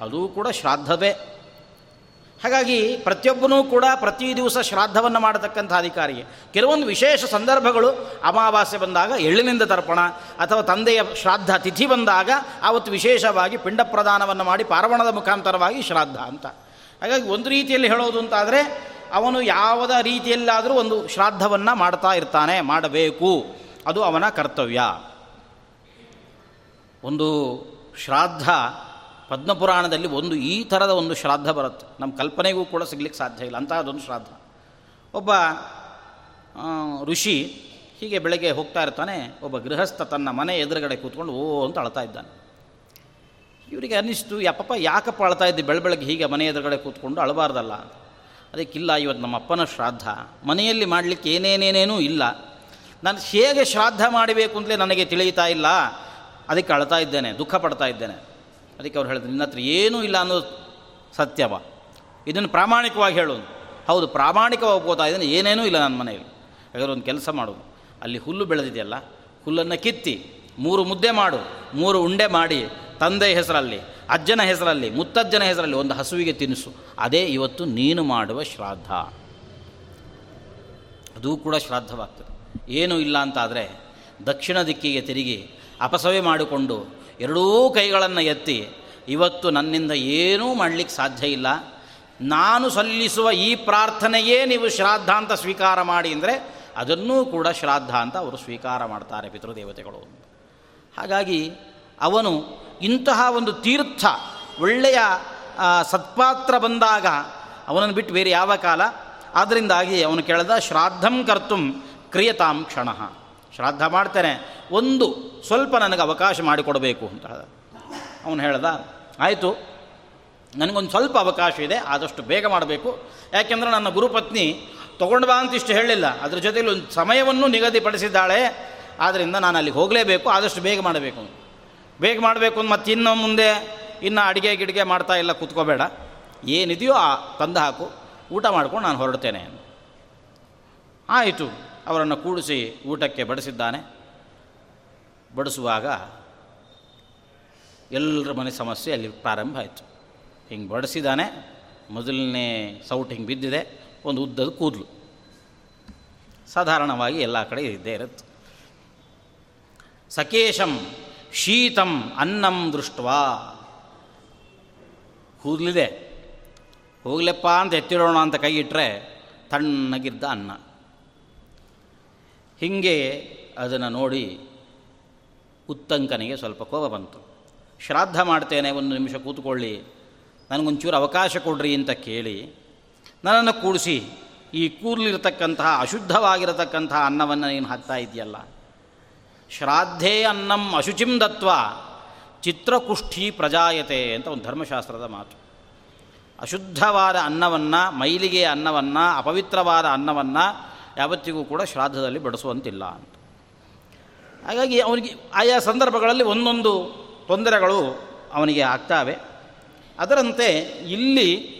ಅದು ಕೂಡ ಶ್ರಾದ್ದವೇ. ಹಾಗಾಗಿ ಪ್ರತಿಯೊಬ್ಬನೂ ಕೂಡ ಪ್ರತಿ ದಿವಸ ಶ್ರಾದ್ದವನ್ನು ಮಾಡತಕ್ಕಂಥ ಅಧಿಕಾರಿಗೆ. ಕೆಲವೊಂದು ವಿಶೇಷ ಸಂದರ್ಭಗಳು ಅಮಾವಾಸ್ಯೆ ಬಂದಾಗ ಎಳ್ಳಿನಿಂದ ತರ್ಪಣ, ಅಥವಾ ತಂದೆಯ ಶ್ರಾದ್ದ ತಿಥಿ ಬಂದಾಗ ಆವತ್ತು ವಿಶೇಷವಾಗಿ ಪಿಂಡ ಪ್ರದಾನವನ್ನು ಮಾಡಿ ಪಾರ್ವಣದ ಮುಖಾಂತರವಾಗಿ ಶ್ರಾದ್ದ ಅಂತ. ಹಾಗಾಗಿ ಒಂದು ರೀತಿಯಲ್ಲಿ ಹೇಳೋದು ಅಂತಾದರೆ, ಅವನು ಯಾವುದ ರೀತಿಯಲ್ಲಾದರೂ ಒಂದು ಶ್ರಾದ್ದವನ್ನು ಮಾಡ್ತಾ ಇರ್ತಾನೆ, ಮಾಡಬೇಕು. ಅದು ಅವನ ಕರ್ತವ್ಯ. ಒಂದು ಶ್ರಾದ್ದ ಪದ್ಮಪುರಾಣದಲ್ಲಿ ಒಂದು ಈ ಥರದ ಒಂದು ಶ್ರಾದ್ದ ಬರುತ್ತೆ. ನಮ್ಮ ಕಲ್ಪನೆಗೂ ಕೂಡ ಸಿಗ್ಲಿಕ್ಕೆ ಸಾಧ್ಯ ಇಲ್ಲ. ಅಂಥದ್ದೊಂದು ಶ್ರಾದ್ದ. ಒಬ್ಬ ಋಷಿ ಹೀಗೆ ಬೆಳಗ್ಗೆ ಹೋಗ್ತಾ ಇರ್ತಾನೆ. ಒಬ್ಬ ಗೃಹಸ್ಥ ತನ್ನ ಮನೆ ಎದುರುಗಡೆ ಕೂತ್ಕೊಂಡು, ಓ, ಅಂತ ಅಳ್ತಾ ಇದ್ದಾನೆ. ಇವರಿಗೆ ಅನ್ನಿಸ್ತು ಯಪ್ಪಪ್ಪ ಯಾಕಪ್ಪ ಅಳ್ತಾ ಇದ್ದೆ? ಬೆಳ ಬೆಳಗ್ಗೆ ಹೀಗೆ ಮನೆ ಎದುರುಗಡೆ ಕೂತ್ಕೊಂಡು ಅಳಬಾರ್ದಲ್ಲ. ಅದಕ್ಕಿಲ್ಲ, ಇವತ್ತು ನಮ್ಮ ಅಪ್ಪನ ಶ್ರಾದ್ದ. ಮನೆಯಲ್ಲಿ ಮಾಡಲಿಕ್ಕೆ ಏನೇನೇನೇನೂ ಇಲ್ಲ. ನಾನು ಹೇಗೆ ಶ್ರಾದ್ದ ಮಾಡಬೇಕು ಅಂತಲೇ ನನಗೆ ತಿಳಿಯುತ್ತಾ ಇಲ್ಲ. ಅದಕ್ಕೆ ಅಳ್ತಾ ಇದ್ದೇನೆ, ದುಃಖ ಪಡ್ತಾ ಇದ್ದೇನೆ. ಅದಕ್ಕೆ ಅವ್ರು ಹೇಳಿದ್ರು ನಿನ್ನ ಹತ್ರ ಏನೂ ಇಲ್ಲ ಅನ್ನೋದು ಸತ್ಯವ. ಇದನ್ನು ಪ್ರಾಮಾಣಿಕವಾಗಿ ಹೇಳೋದು ಹೌದು, ಪ್ರಾಮಾಣಿಕವಾಗಿ ಹೋಗ್ತಾ ಇದ್ದೇನೆ, ಏನೇನೂ ಇಲ್ಲ ನನ್ನ ಮನೆಯಲ್ಲಿ. ಹಾಗಾದ್ರೆ ಒಂದು ಕೆಲಸ ಮಾಡೋದು ಅಲ್ಲಿ ಹುಲ್ಲು ಬೆಳೆದಿದೆಯಲ್ಲ, ಹುಲ್ಲನ್ನು ಕಿತ್ತಿ, ಮೂರು ಮುದ್ದೆ ಮಾಡು, ಮೂರು ಉಂಡೆ ಮಾಡಿ, ತಂದೆ ಹೆಸರಲ್ಲಿ, ಅಜ್ಜನ ಹೆಸರಲ್ಲಿ, ಮುತ್ತಜ್ಜನ ಹೆಸರಲ್ಲಿ ಒಂದು ಹಸುವಿಗೆ ತಿನ್ನಿಸು. ಅದೇ ಇವತ್ತು ನೀನು ಮಾಡುವ ಶ್ರಾದ್ದ. ಅದು ಕೂಡ ಶ್ರಾದ್ದವಾಗ್ತದೆ ಏನೂ ಇಲ್ಲ ಅಂತಾದರೆ ದಕ್ಷಿಣ ದಿಕ್ಕಿಗೆ ತಿರುಗಿ ಅಪಸವೆ ಮಾಡಿಕೊಂಡು ಎರಡೂ ಕೈಗಳನ್ನು ಎತ್ತಿ, ಇವತ್ತು ನನ್ನಿಂದ ಏನೂ ಮಾಡಲಿಕ್ಕೆ ಸಾಧ್ಯ ಇಲ್ಲ. ನಾನು ಸಲ್ಲಿಸುವ ಈ ಪ್ರಾರ್ಥನೆಯೇ ನೀವು ಶ್ರಾದ್ದ ಅಂತ ಸ್ವೀಕಾರ ಮಾಡಿ ಅಂದರೆ ಅದನ್ನೂ ಕೂಡ ಶ್ರಾದ್ದ ಅಂತ ಅವರು ಸ್ವೀಕಾರ ಮಾಡ್ತಾರೆ ಪಿತೃದೇವತೆಗಳು. ಹಾಗಾಗಿ ಅವನು ಇಂತಹ ಒಂದು ತೀರ್ಥ, ಒಳ್ಳೆಯ ಸತ್ಪಾತ್ರ ಬಂದಾಗ ಅವನನ್ನು ಬಿಟ್ಟು ಬೇರೆ ಯಾವ ಕಾಲ? ಆದ್ದರಿಂದಾಗಿ ಅವನು ಕೇಳಿದ ಶ್ರಾದ್ದಂ ಕರ್ತುಂ ಕ್ರಿಯತಾಂ ಕ್ಷಣ. ಶ್ರಾದ್ದ ಮಾಡ್ತೇನೆ. ಒಂದು ಸ್ವಲ್ಪ ನನಗೆ ಅವಕಾಶ ಮಾಡಿಕೊಡಬೇಕು ಅಂತ ಹೇಳ್ದ. ಅವನು ಹೇಳ್ದ, ಆಯಿತು, ನನಗೊಂದು ಸ್ವಲ್ಪ ಅವಕಾಶ ಇದೆ, ಆದಷ್ಟು ಬೇಗ ಮಾಡಬೇಕು. ಯಾಕೆಂದರೆ ನನ್ನ ಗುರುಪತ್ನಿ ತೊಗೊಂಡು ಬಾ ಅಂತ ಇಷ್ಟು ಹೇಳಿಲ್ಲ. ಅದ್ರ ಜೊತೆಯಲ್ಲಿ ಒಂದು ಸಮಯವನ್ನು ನಿಗದಿಪಡಿಸಿದ್ದಾಳೆ. ಆದ್ದರಿಂದ ನಾನು ಅಲ್ಲಿಗೆ ಹೋಗಲೇಬೇಕು, ಆದಷ್ಟು ಬೇಗ ಮಾಡಬೇಕು. ಬೇಗ ಮಾಡಬೇಕು ಅಂತ ಮತ್ತು ಇನ್ನು ಮುಂದೆ ಇನ್ನು ಅಡುಗೆ ಗಿಡಿಗೆ ಮಾಡ್ತಾ ಇಲ್ಲ, ಕೂತ್ಕೋಬೇಡ. ಏನಿದೆಯೋ ಆ ತಂದು ಹಾಕು, ಊಟ ಮಾಡ್ಕೊಂಡು ನಾನು ಹೊರಡ್ತೇನೆ ಆಯಿತು. ಅವರನ್ನು ಕೂಡಿಸಿ ಊಟಕ್ಕೆ ಬಡಿಸಿದ್ದಾನೆ. ಬಡಿಸುವಾಗ ಎಲ್ಲರ ಮನೆ ಸಮಸ್ಯೆ ಅಲ್ಲಿ ಪ್ರಾರಂಭ ಆಯಿತು. ಹಿಂಗೆ ಬಡಿಸಿದ್ದಾನೆ ಮೊದಲನೇ ಸೌಟ್ ಹಿಂಗೆ ಬಿದ್ದಿದೆ, ಒಂದು ಉದ್ದದ ಕೂದಲು. ಸಾಧಾರಣವಾಗಿ ಎಲ್ಲ ಕಡೆ ಇದ್ದೇ ಇರುತ್ತೆ. ಸಕೇಶಂ ಶೀತಂ ಅನ್ನಂ ದೃಷ್ಟವಾ. ಕೂದಲಿದೆ. ಹೋಗ್ಲಪ್ಪ ಅಂತ ಎತ್ತಿಡೋಣ ಅಂತ ಕೈ ಇಟ್ಟರೆ ತಣ್ಣಗಿದ್ದ ಅನ್ನ. ಹೀಗೆ ಅದನ್ನು ನೋಡಿ ಉತ್ತಂಕನಿಗೆ ಸ್ವಲ್ಪ ಕೋಪ ಬಂತು. ಶ್ರಾದ್ದ ಮಾಡ್ತೇನೆ ಒಂದು ನಿಮಿಷ ಕೂತ್ಕೊಳ್ಳಿ, ನನಗೊಂಚೂರು ಅವಕಾಶ ಕೊಡ್ರಿ ಅಂತ ಕೇಳಿ ನನ್ನನ್ನು ಕೂಡಿಸಿ ಈ ಕೂರ್ಲಿರ್ತಕ್ಕಂತಹ ಅಶುದ್ಧವಾಗಿರತಕ್ಕಂತಹ ಅನ್ನವನ್ನು ನೀನು ಹಾಕ್ತಾ ಇದೆಯಲ್ಲ ಶ್ರಾದ್ಧೇ ಅನ್ನಂ ಅಶುಚಿಂ ದತ್ವ ಚಿತ್ರಕುಷ್ಠಿ ಪ್ರಜಾಯತೆ ಅಂತ ಒಂದು ಧರ್ಮಶಾಸ್ತ್ರದ ಮಾತು. ಅಶುದ್ಧವಾದ ಅನ್ನವನ್ನು ಮೈಲಿಗೆ ಅನ್ನವನ್ನು, ಅಪವಿತ್ರವಾದ ಅನ್ನವನ್ನು ಯಾವತ್ತಿಗೂ ಕೂಡ ಶ್ರಾದ್ದದಲ್ಲಿ ಬಡಿಸುವಂತಿಲ್ಲ ಅಂತ. ಹಾಗಾಗಿ ಅವನಿಗೆ ಆಯಾ ಸಂದರ್ಭಗಳಲ್ಲಿ ಒಂದೊಂದು ತೊಂದರೆಗಳು ಅವನಿಗೆ ಆಗ್ತಾವೆ. ಅದರಂತೆ ಇಲ್ಲಿ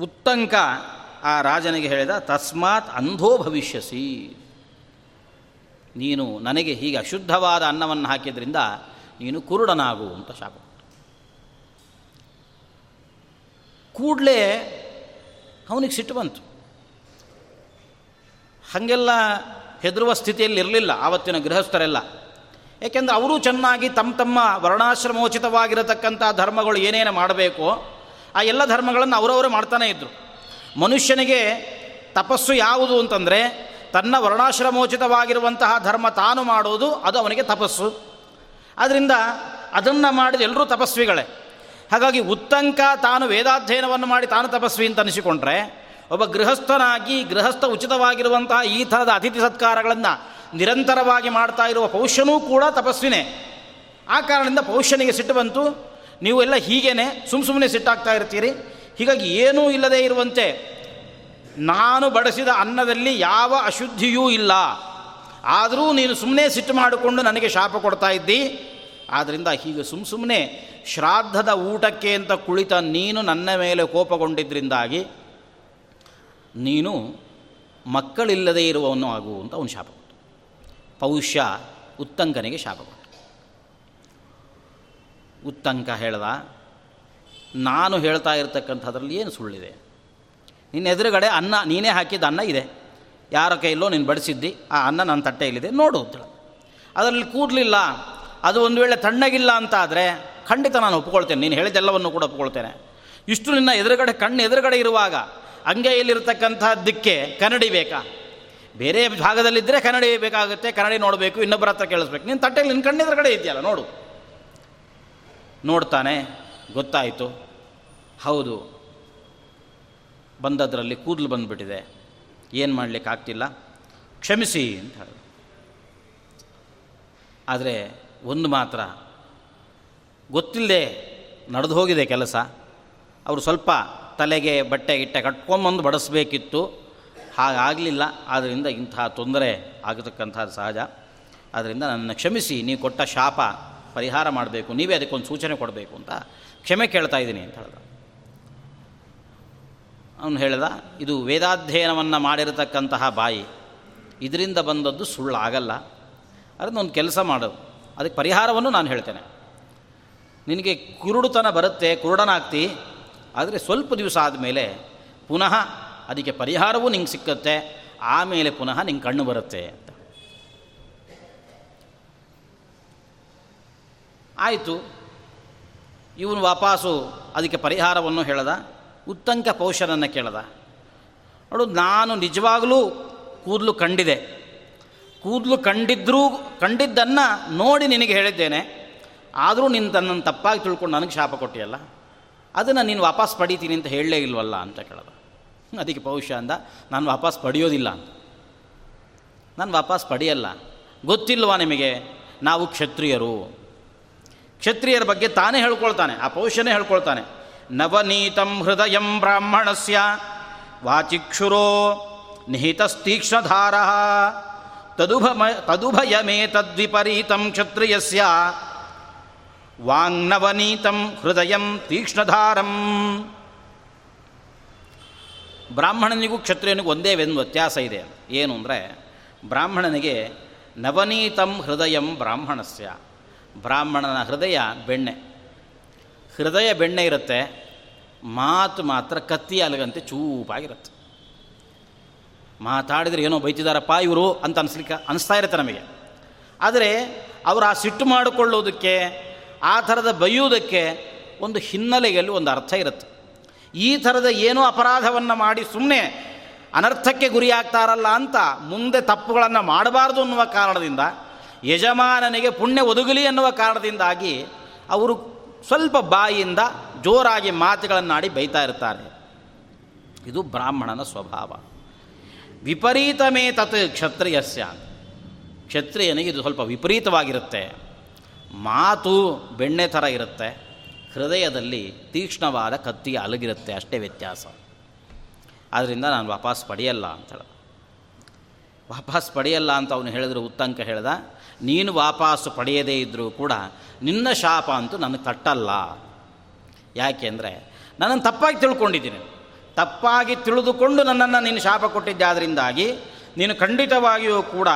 ಉತ್ತಂಕ ಆ ರಾಜನಿಗೆ ಹೇಳಿದ, ತಸ್ಮಾತ್ ಅಂಧೋ ಭವಿಷ್ಯಸಿ. ನೀನು ನನಗೆ ಹೀಗೆ ಅಶುದ್ಧವಾದ ಅನ್ನವನ್ನು ಹಾಕಿದ್ರಿಂದ ನೀನು ಕುರುಡನಾಗು ಅಂತ ಶಾಪ ಕೂಡಲೇ ಅವನಿಗೆ ಸಿಟ್ಟು ಬಂತು. ಹಾಗೆಲ್ಲ ಹೆದರುವ ಸ್ಥಿತಿಯಲ್ಲಿ ಇರಲಿಲ್ಲ ಆವತ್ತಿನ ಗೃಹಸ್ಥರೆಲ್ಲ. ಏಕೆಂದರೆ ಅವರೂ ಚೆನ್ನಾಗಿ ತಮ್ಮ ತಮ್ಮ ವರ್ಣಾಶ್ರಮೋಚಿತವಾಗಿರತಕ್ಕಂಥ ಧರ್ಮಗಳು ಏನೇನು ಮಾಡಬೇಕು, ಆ ಎಲ್ಲ ಧರ್ಮಗಳನ್ನು ಅವರವರೇ ಮಾಡ್ತಾನೇ ಇದ್ದರು ಮನುಷ್ಯನಿಗೆ ತಪಸ್ಸು ಯಾವುದು ಅಂತಂದರೆ, ತನ್ನ ವರ್ಣಾಶ್ರಮೋಚಿತವಾಗಿರುವಂತಹ ಧರ್ಮ ತಾನು ಮಾಡುವುದು ಅದು ಅವನಿಗೆ ತಪಸ್ಸು. ಆದ್ದರಿಂದ ಅದನ್ನು ಮಾಡಿದ ಎಲ್ಲರೂ ತಪಸ್ವಿಗಳೇ. ಹಾಗಾಗಿ ಉತ್ತಂಕ ತಾನು ವೇದಾಧ್ಯಯನವನ್ನು ಮಾಡಿ ತಾನು ತಪಸ್ವಿ ಅಂತ ಅನಿಸಿಕೊಂಡ್ರೆ, ಒಬ್ಬ ಗೃಹಸ್ಥನಾಗಿ ಗೃಹಸ್ಥ ಉಚಿತವಾಗಿರುವಂತಹ ಈ ಥರದ ಅತಿಥಿ ಸತ್ಕಾರಗಳನ್ನು ನಿರಂತರವಾಗಿ ಮಾಡ್ತಾ ಇರುವ ಪೌಷ್ಯನೂ ಕೂಡ ತಪಸ್ವಿನೇ. ಆ ಕಾರಣದಿಂದ ಪೌಷ್ಯನಿಗೆ ಸಿಟ್ಟು ಬಂತು. ನೀವು ಎಲ್ಲ ಹೀಗೇನೆ ಸುಮ್ಮ ಸುಮ್ಮನೆ ಸಿಟ್ಟಾಗ್ತಾ ಇರ್ತೀರಿ. ಹೀಗಾಗಿ ಏನೂ ಇಲ್ಲದೆ ಇರುವಂತೆ ನಾನು ಬಡಿಸಿದ ಅನ್ನದಲ್ಲಿ ಯಾವ ಅಶುದ್ಧಿಯೂ ಇಲ್ಲ. ಆದರೂ ನೀನು ಸುಮ್ಮನೆ ಸಿಟ್ಟು ಮಾಡಿಕೊಂಡು ನನಗೆ ಶಾಪ ಕೊಡ್ತಾ ಇದ್ದಿ. ಆದ್ದರಿಂದ ಹೀಗೆ ಸುಮ್ ಸುಮ್ಮನೆ ಶ್ರಾದ್ದದ ಊಟಕ್ಕೆ ಅಂತ ಕುಳಿತ ನೀನು ನನ್ನ ಮೇಲೆ ಕೋಪಗೊಂಡಿದ್ದರಿಂದಾಗಿ ನೀನು ಮಕ್ಕಳಿಲ್ಲದೆ ಇರುವವನು ಆಗು ಅಂತ ಅವನು ಶಾಪ ಕೊಟ್ಟು. ಪೌಷ್ಯ ಉತ್ತಂಕನಿಗೆ ಶಾಪ ಕೊಟ್ಟು. ಉತ್ತಂಕ ಹೇಳ್ದ, ನಾನು ಹೇಳ್ತಾ ಇರತಕ್ಕಂಥದ್ರಲ್ಲಿ ಏನು ಸುಳ್ಳಿದೆ? ನಿನ್ನ ಎದುರುಗಡೆ ಅನ್ನ, ನೀನೇ ಹಾಕಿದ ಅನ್ನ ಇದೆ. ಯಾರ ಕೈಯಲ್ಲೋ ನೀನು ಬಡಿಸಿದ್ದಿ, ಆ ಅನ್ನ ನನ್ನ ತಟ್ಟೆಯಲ್ಲಿದೆ, ನೋಡು ಅದರಲ್ಲಿ ಕೂದಲಿಲ್ಲ. ಅದು ಒಂದು ವೇಳೆ ತಣ್ಣಗಿಲ್ಲ ಅಂತ ಆದರೆ ಖಂಡಿತ ನಾನು ಒಪ್ಕೊಳ್ತೇನೆ. ನೀನು ಹೇಳಿದೆಲ್ಲವನ್ನು ಕೂಡ ಒಪ್ಕೊಳ್ತೇನೆ. ಇಷ್ಟು ನಿನ್ನ ಎದುರುಗಡೆ, ಕಣ್ಣು ಎದುರುಗಡೆ ಇರುವಾಗ ಅಂಗೈಯಲ್ಲಿರ್ತಕ್ಕಂಥದ್ದಕ್ಕೆ ಕನ್ನಡಿ ಬೇಕಾ? ಬೇರೆ ಭಾಗದಲ್ಲಿದ್ದರೆ ಕನ್ನಡಿ ಬೇಕಾಗುತ್ತೆ, ಕನ್ನಡಿ ನೋಡಬೇಕು, ಇನ್ನೊಬ್ಬರ ಹತ್ರ ಕೇಳಿಸ್ಬೇಕು. ನೀನು ತಟ್ಟೆಯಲ್ಲಿ, ನಿನ್ನ ಕಣ್ಣು ಎದುರುಗಡೆ ಇದೆಯಲ್ಲ, ನೋಡು. ನೋಡ್ತಾನೆ, ಗೊತ್ತಾಯಿತು. ಹೌದು. ಬಂದದ್ರಲ್ಲಿ ಕೂದಲು ಬಂದುಬಿಟ್ಟಿದೆ. ಏನು ಮಾಡಲಿಕ್ಕೆ ಆಗ್ತಿಲ್ಲ ಕ್ಷಮಿಸಿ ಅಂತ ಹೇಳಿದ್ರು. ಆದರೆ ಒಂದು ಮಾತ್ರ. ಗೊತ್ತಿಲ್ಲದೆ ನಡೆದು ಹೋಗಿದೆ ಕೆಲಸ. ಅವರು ಸ್ವಲ್ಪ ತಲೆಗೆ ಬಟ್ಟೆ ಗಿಟ್ಟೆ ಕಟ್ಕೊಂಬಂದು ಬಡಿಸ್ಬೇಕಿತ್ತು. ಹಾಗಾಗಲಿಲ್ಲ. ಆದ್ದರಿಂದ ಇಂತಹ ತೊಂದರೆ ಆಗತಕ್ಕಂಥ ಸಹಜ. ಆದ್ದರಿಂದ ನನ್ನ ಕ್ಷಮಿಸಿ. ನೀವು ಕೊಟ್ಟ ಶಾಪ ಪರಿಹಾರ ಮಾಡಬೇಕು. ನೀವೇ ಅದಕ್ಕೊಂದು ಸೂಚನೆ ಕೊಡಬೇಕು ಅಂತ ಕ್ಷಮೆ ಕೇಳ್ತಾ ಇದ್ದೀನಿ ಅಂತ ಹೇಳ್ದ. ಅವನು ಹೇಳಿದ, ಇದು ವೇದಾಧ್ಯಯನವನ್ನು ಮಾಡಿರತಕ್ಕಂತಹ ಬಾಯಿ. ಇದರಿಂದ ಬಂದದ್ದು ಸುಳ್ಳಾಗಲ್ಲ. ಅದನ್ನು ಒಂದು ಕೆಲಸ ಮಾಡೋದು ಅದಕ್ಕೆ ಪರಿಹಾರವನ್ನು ನಾನು ಹೇಳ್ತೇನೆ. ನಿನಗೆ ಕುರುಡುತನ ಬರುತ್ತೆ, ಕುರುಡನಾಗ್ತಿ, ಆದರೆ ಸ್ವಲ್ಪ ದಿವಸ ಆದಮೇಲೆ ಪುನಃ ಅದಕ್ಕೆ ಪರಿಹಾರವೂ ನಿಂಗೆ ಸಿಕ್ಕತ್ತೆ, ಆಮೇಲೆ ಪುನಃ ನಿಂಗೆ ಕಣ್ಣು ಬರುತ್ತೆ ಅಂತ. ಆಯಿತು. ಇವನು ವಾಪಾಸು ಅದಕ್ಕೆ ಪರಿಹಾರವನ್ನು ಹೇಳದ, ಉತ್ತಂಕ ಪೌಷನನ್ನು ಕೇಳದ. ನೋಡು, ನಾನು ನಿಜವಾಗಲೂ ಕೂದಲು ಕಂಡಿದೆ. ಕೂದಲು ಕಂಡಿದ್ರೂ, ಕಂಡಿದ್ದನ್ನು ನೋಡಿ ನಿನಗೆ ಹೇಳಿದ್ದೇನೆ. ಆದರೂ ನೀನು ತನ್ನನ್ನು ತಪ್ಪಾಗಿ ತಿಳ್ಕೊಂಡು ನನಗೆ ಶಾಪ ಕೊಟ್ಟಿಯಲ್ಲ? ಅದನ್ನು ನೀನು ವಾಪಸ್ ಪಡಿತೀನಿ ಅಂತ ಹೇಳಲೇ ಇಲ್ವಲ್ಲ ಅಂತ ಕೇಳಿದ. ಅದಕ್ಕೆ ಪೌಷ ಅಂದ, ನಾನು ವಾಪಸ್ ಪಡೆಯೋದಿಲ್ಲ ಅಂತ. ನಾನು ವಾಪಸ್ ಪಡೆಯಲ್ಲ. ಗೊತ್ತಿಲ್ವಾ ನಿಮಗೆ? ನಾವು ಕ್ಷತ್ರಿಯರು. ಕ್ಷತ್ರಿಯರ ಬಗ್ಗೆ ತಾನೇ ಹೇಳ್ಕೊಳ್ತಾನೆ, ಆ ಪೌಷನೇ ಹೇಳ್ಕೊಳ್ತಾನೆ. ನವನೀತಂ ಹೃದಯಂ ಬ್ರಾಹ್ಮಣಸ್ಯ ವಾಚಿಕ್ಷುರೋ ನಿಹಿತಸ್ತೀಕ್ಷ್ಣಧಾರ. ತದುಭಮ ಮೇ ತದ್ವಿಪರೀತಂ ಕ್ಷತ್ರಿಯಸ್ಯ ವಾಂಗ್ನವನೀತಂ ಹೃದಯಂ ತೀಕ್ಷ್ಣಧಾರಂ. ಬ್ರಾಹ್ಮಣನಿಗೂ ಕ್ಷತ್ರಿಯನಿಗೂ ಒಂದೇ ಒಂದು ವ್ಯತ್ಯಾಸ ಇದೆ. ಏನು ಅಂದರೆ, ಬ್ರಾಹ್ಮಣನಿಗೆ ನವನೀತಂ ಹೃದಯಂ ಬ್ರಾಹ್ಮಣಸ್ಯ. ಬ್ರಾಹ್ಮಣನ ಹೃದಯ ಬೆಣ್ಣೆ. ಹೃದಯ ಬೆಣ್ಣೆ ಇರುತ್ತೆ, ಮಾತು ಮಾತ್ರ ಕತ್ತಿ ಅಲಗಂತೆ ಚೂಪಾಗಿರುತ್ತೆ. ಮಾತಾಡಿದರೆ ಏನೋ ಬೈತಿದಾರಪ್ಪ ಇವರು ಅಂತ ಅನಿಸ್ಲಿಕ್ಕೆ, ಅನಿಸ್ತಾ ಇರುತ್ತೆ ನಮಗೆ. ಆದರೆ ಅವರು ಆ ಸಿಟ್ಟು ಮಾಡಿಕೊಳ್ಳೋದಕ್ಕೆ, ಆ ಥರದ ಬೈಯುವುದಕ್ಕೆ ಒಂದು ಹಿನ್ನೆಲೆಯಲ್ಲಿ ಒಂದು ಅರ್ಥ ಇರುತ್ತೆ. ಈ ಥರದ ಏನೋ ಅಪರಾಧವನ್ನು ಮಾಡಿ ಸುಮ್ಮನೆ ಅನರ್ಥಕ್ಕೆ ಗುರಿಯಾಗ್ತಾರಲ್ಲ ಅಂತ ಮುಂದೆ ತಪ್ಪುಗಳನ್ನು ಮಾಡಬಾರ್ದು ಅನ್ನುವ ಕಾರಣದಿಂದ, ಯಜಮಾನನಿಗೆ ಪುಣ್ಯ ಒದಗಲಿ ಅನ್ನುವ ಕಾರಣದಿಂದಾಗಿ ಅವರು ಸ್ವಲ್ಪ ಬಾಯಿಯಿಂದ ಜೋರಾಗಿ ಮಾತುಗಳನ್ನಾಡಿ ಬೈತಾ ಇರ್ತಾರೆ. ಇದು ಬ್ರಾಹ್ಮಣನ ಸ್ವಭಾವ. ವಿಪರೀತಮೇ ತತ್ ಕ್ಷತ್ರಿಯಸ್ಯ. ಕ್ಷತ್ರಿಯನಿಗೆ ಇದು ಸ್ವಲ್ಪ ವಿಪರೀತವಾಗಿರುತ್ತೆ. ಮಾತು ಬೆಣ್ಣೆ ಥರ ಇರುತ್ತೆ. ಹೃದಯದಲ್ಲಿ ತೀಕ್ಷ್ಣವಾದ ಕತ್ತಿಗೆ ಅಲಗಿರುತ್ತೆ, ಅಷ್ಟೇ ವ್ಯತ್ಯಾಸ. ಆದ್ದರಿಂದ ನಾನು ವಾಪಸ್ ಪಡೆಯಲ್ಲ ಅಂತ ಹೇಳ ವಾಪಸ್ ಪಡೆಯಲ್ಲ ಅಂತ ಅವನು ಹೇಳಿದ್ರು, ಉತ್ತಂಕ ಹೇಳ್ದ, ನೀನು ವಾಪಸ್ಸು ಪಡೆಯದೇ ಇದ್ದರೂ ಕೂಡ ನಿನ್ನ ಶಾಪ ಅಂತೂ ನನಗೆ ತಟ್ಟಲ್ಲ. ಯಾಕೆಂದರೆ ನನ್ನನ್ನು ತಪ್ಪಾಗಿ ತಿಳ್ಕೊಂಡಿದ್ದೀನಿ. ತಪ್ಪಾಗಿ ತಿಳಿದುಕೊಂಡು ನನ್ನನ್ನು ನೀನು ಶಾಪ ಕೊಟ್ಟಿದ್ದಾದ್ರಿಂದಾಗಿ ನೀನು ಖಂಡಿತವಾಗಿಯೂ ಕೂಡ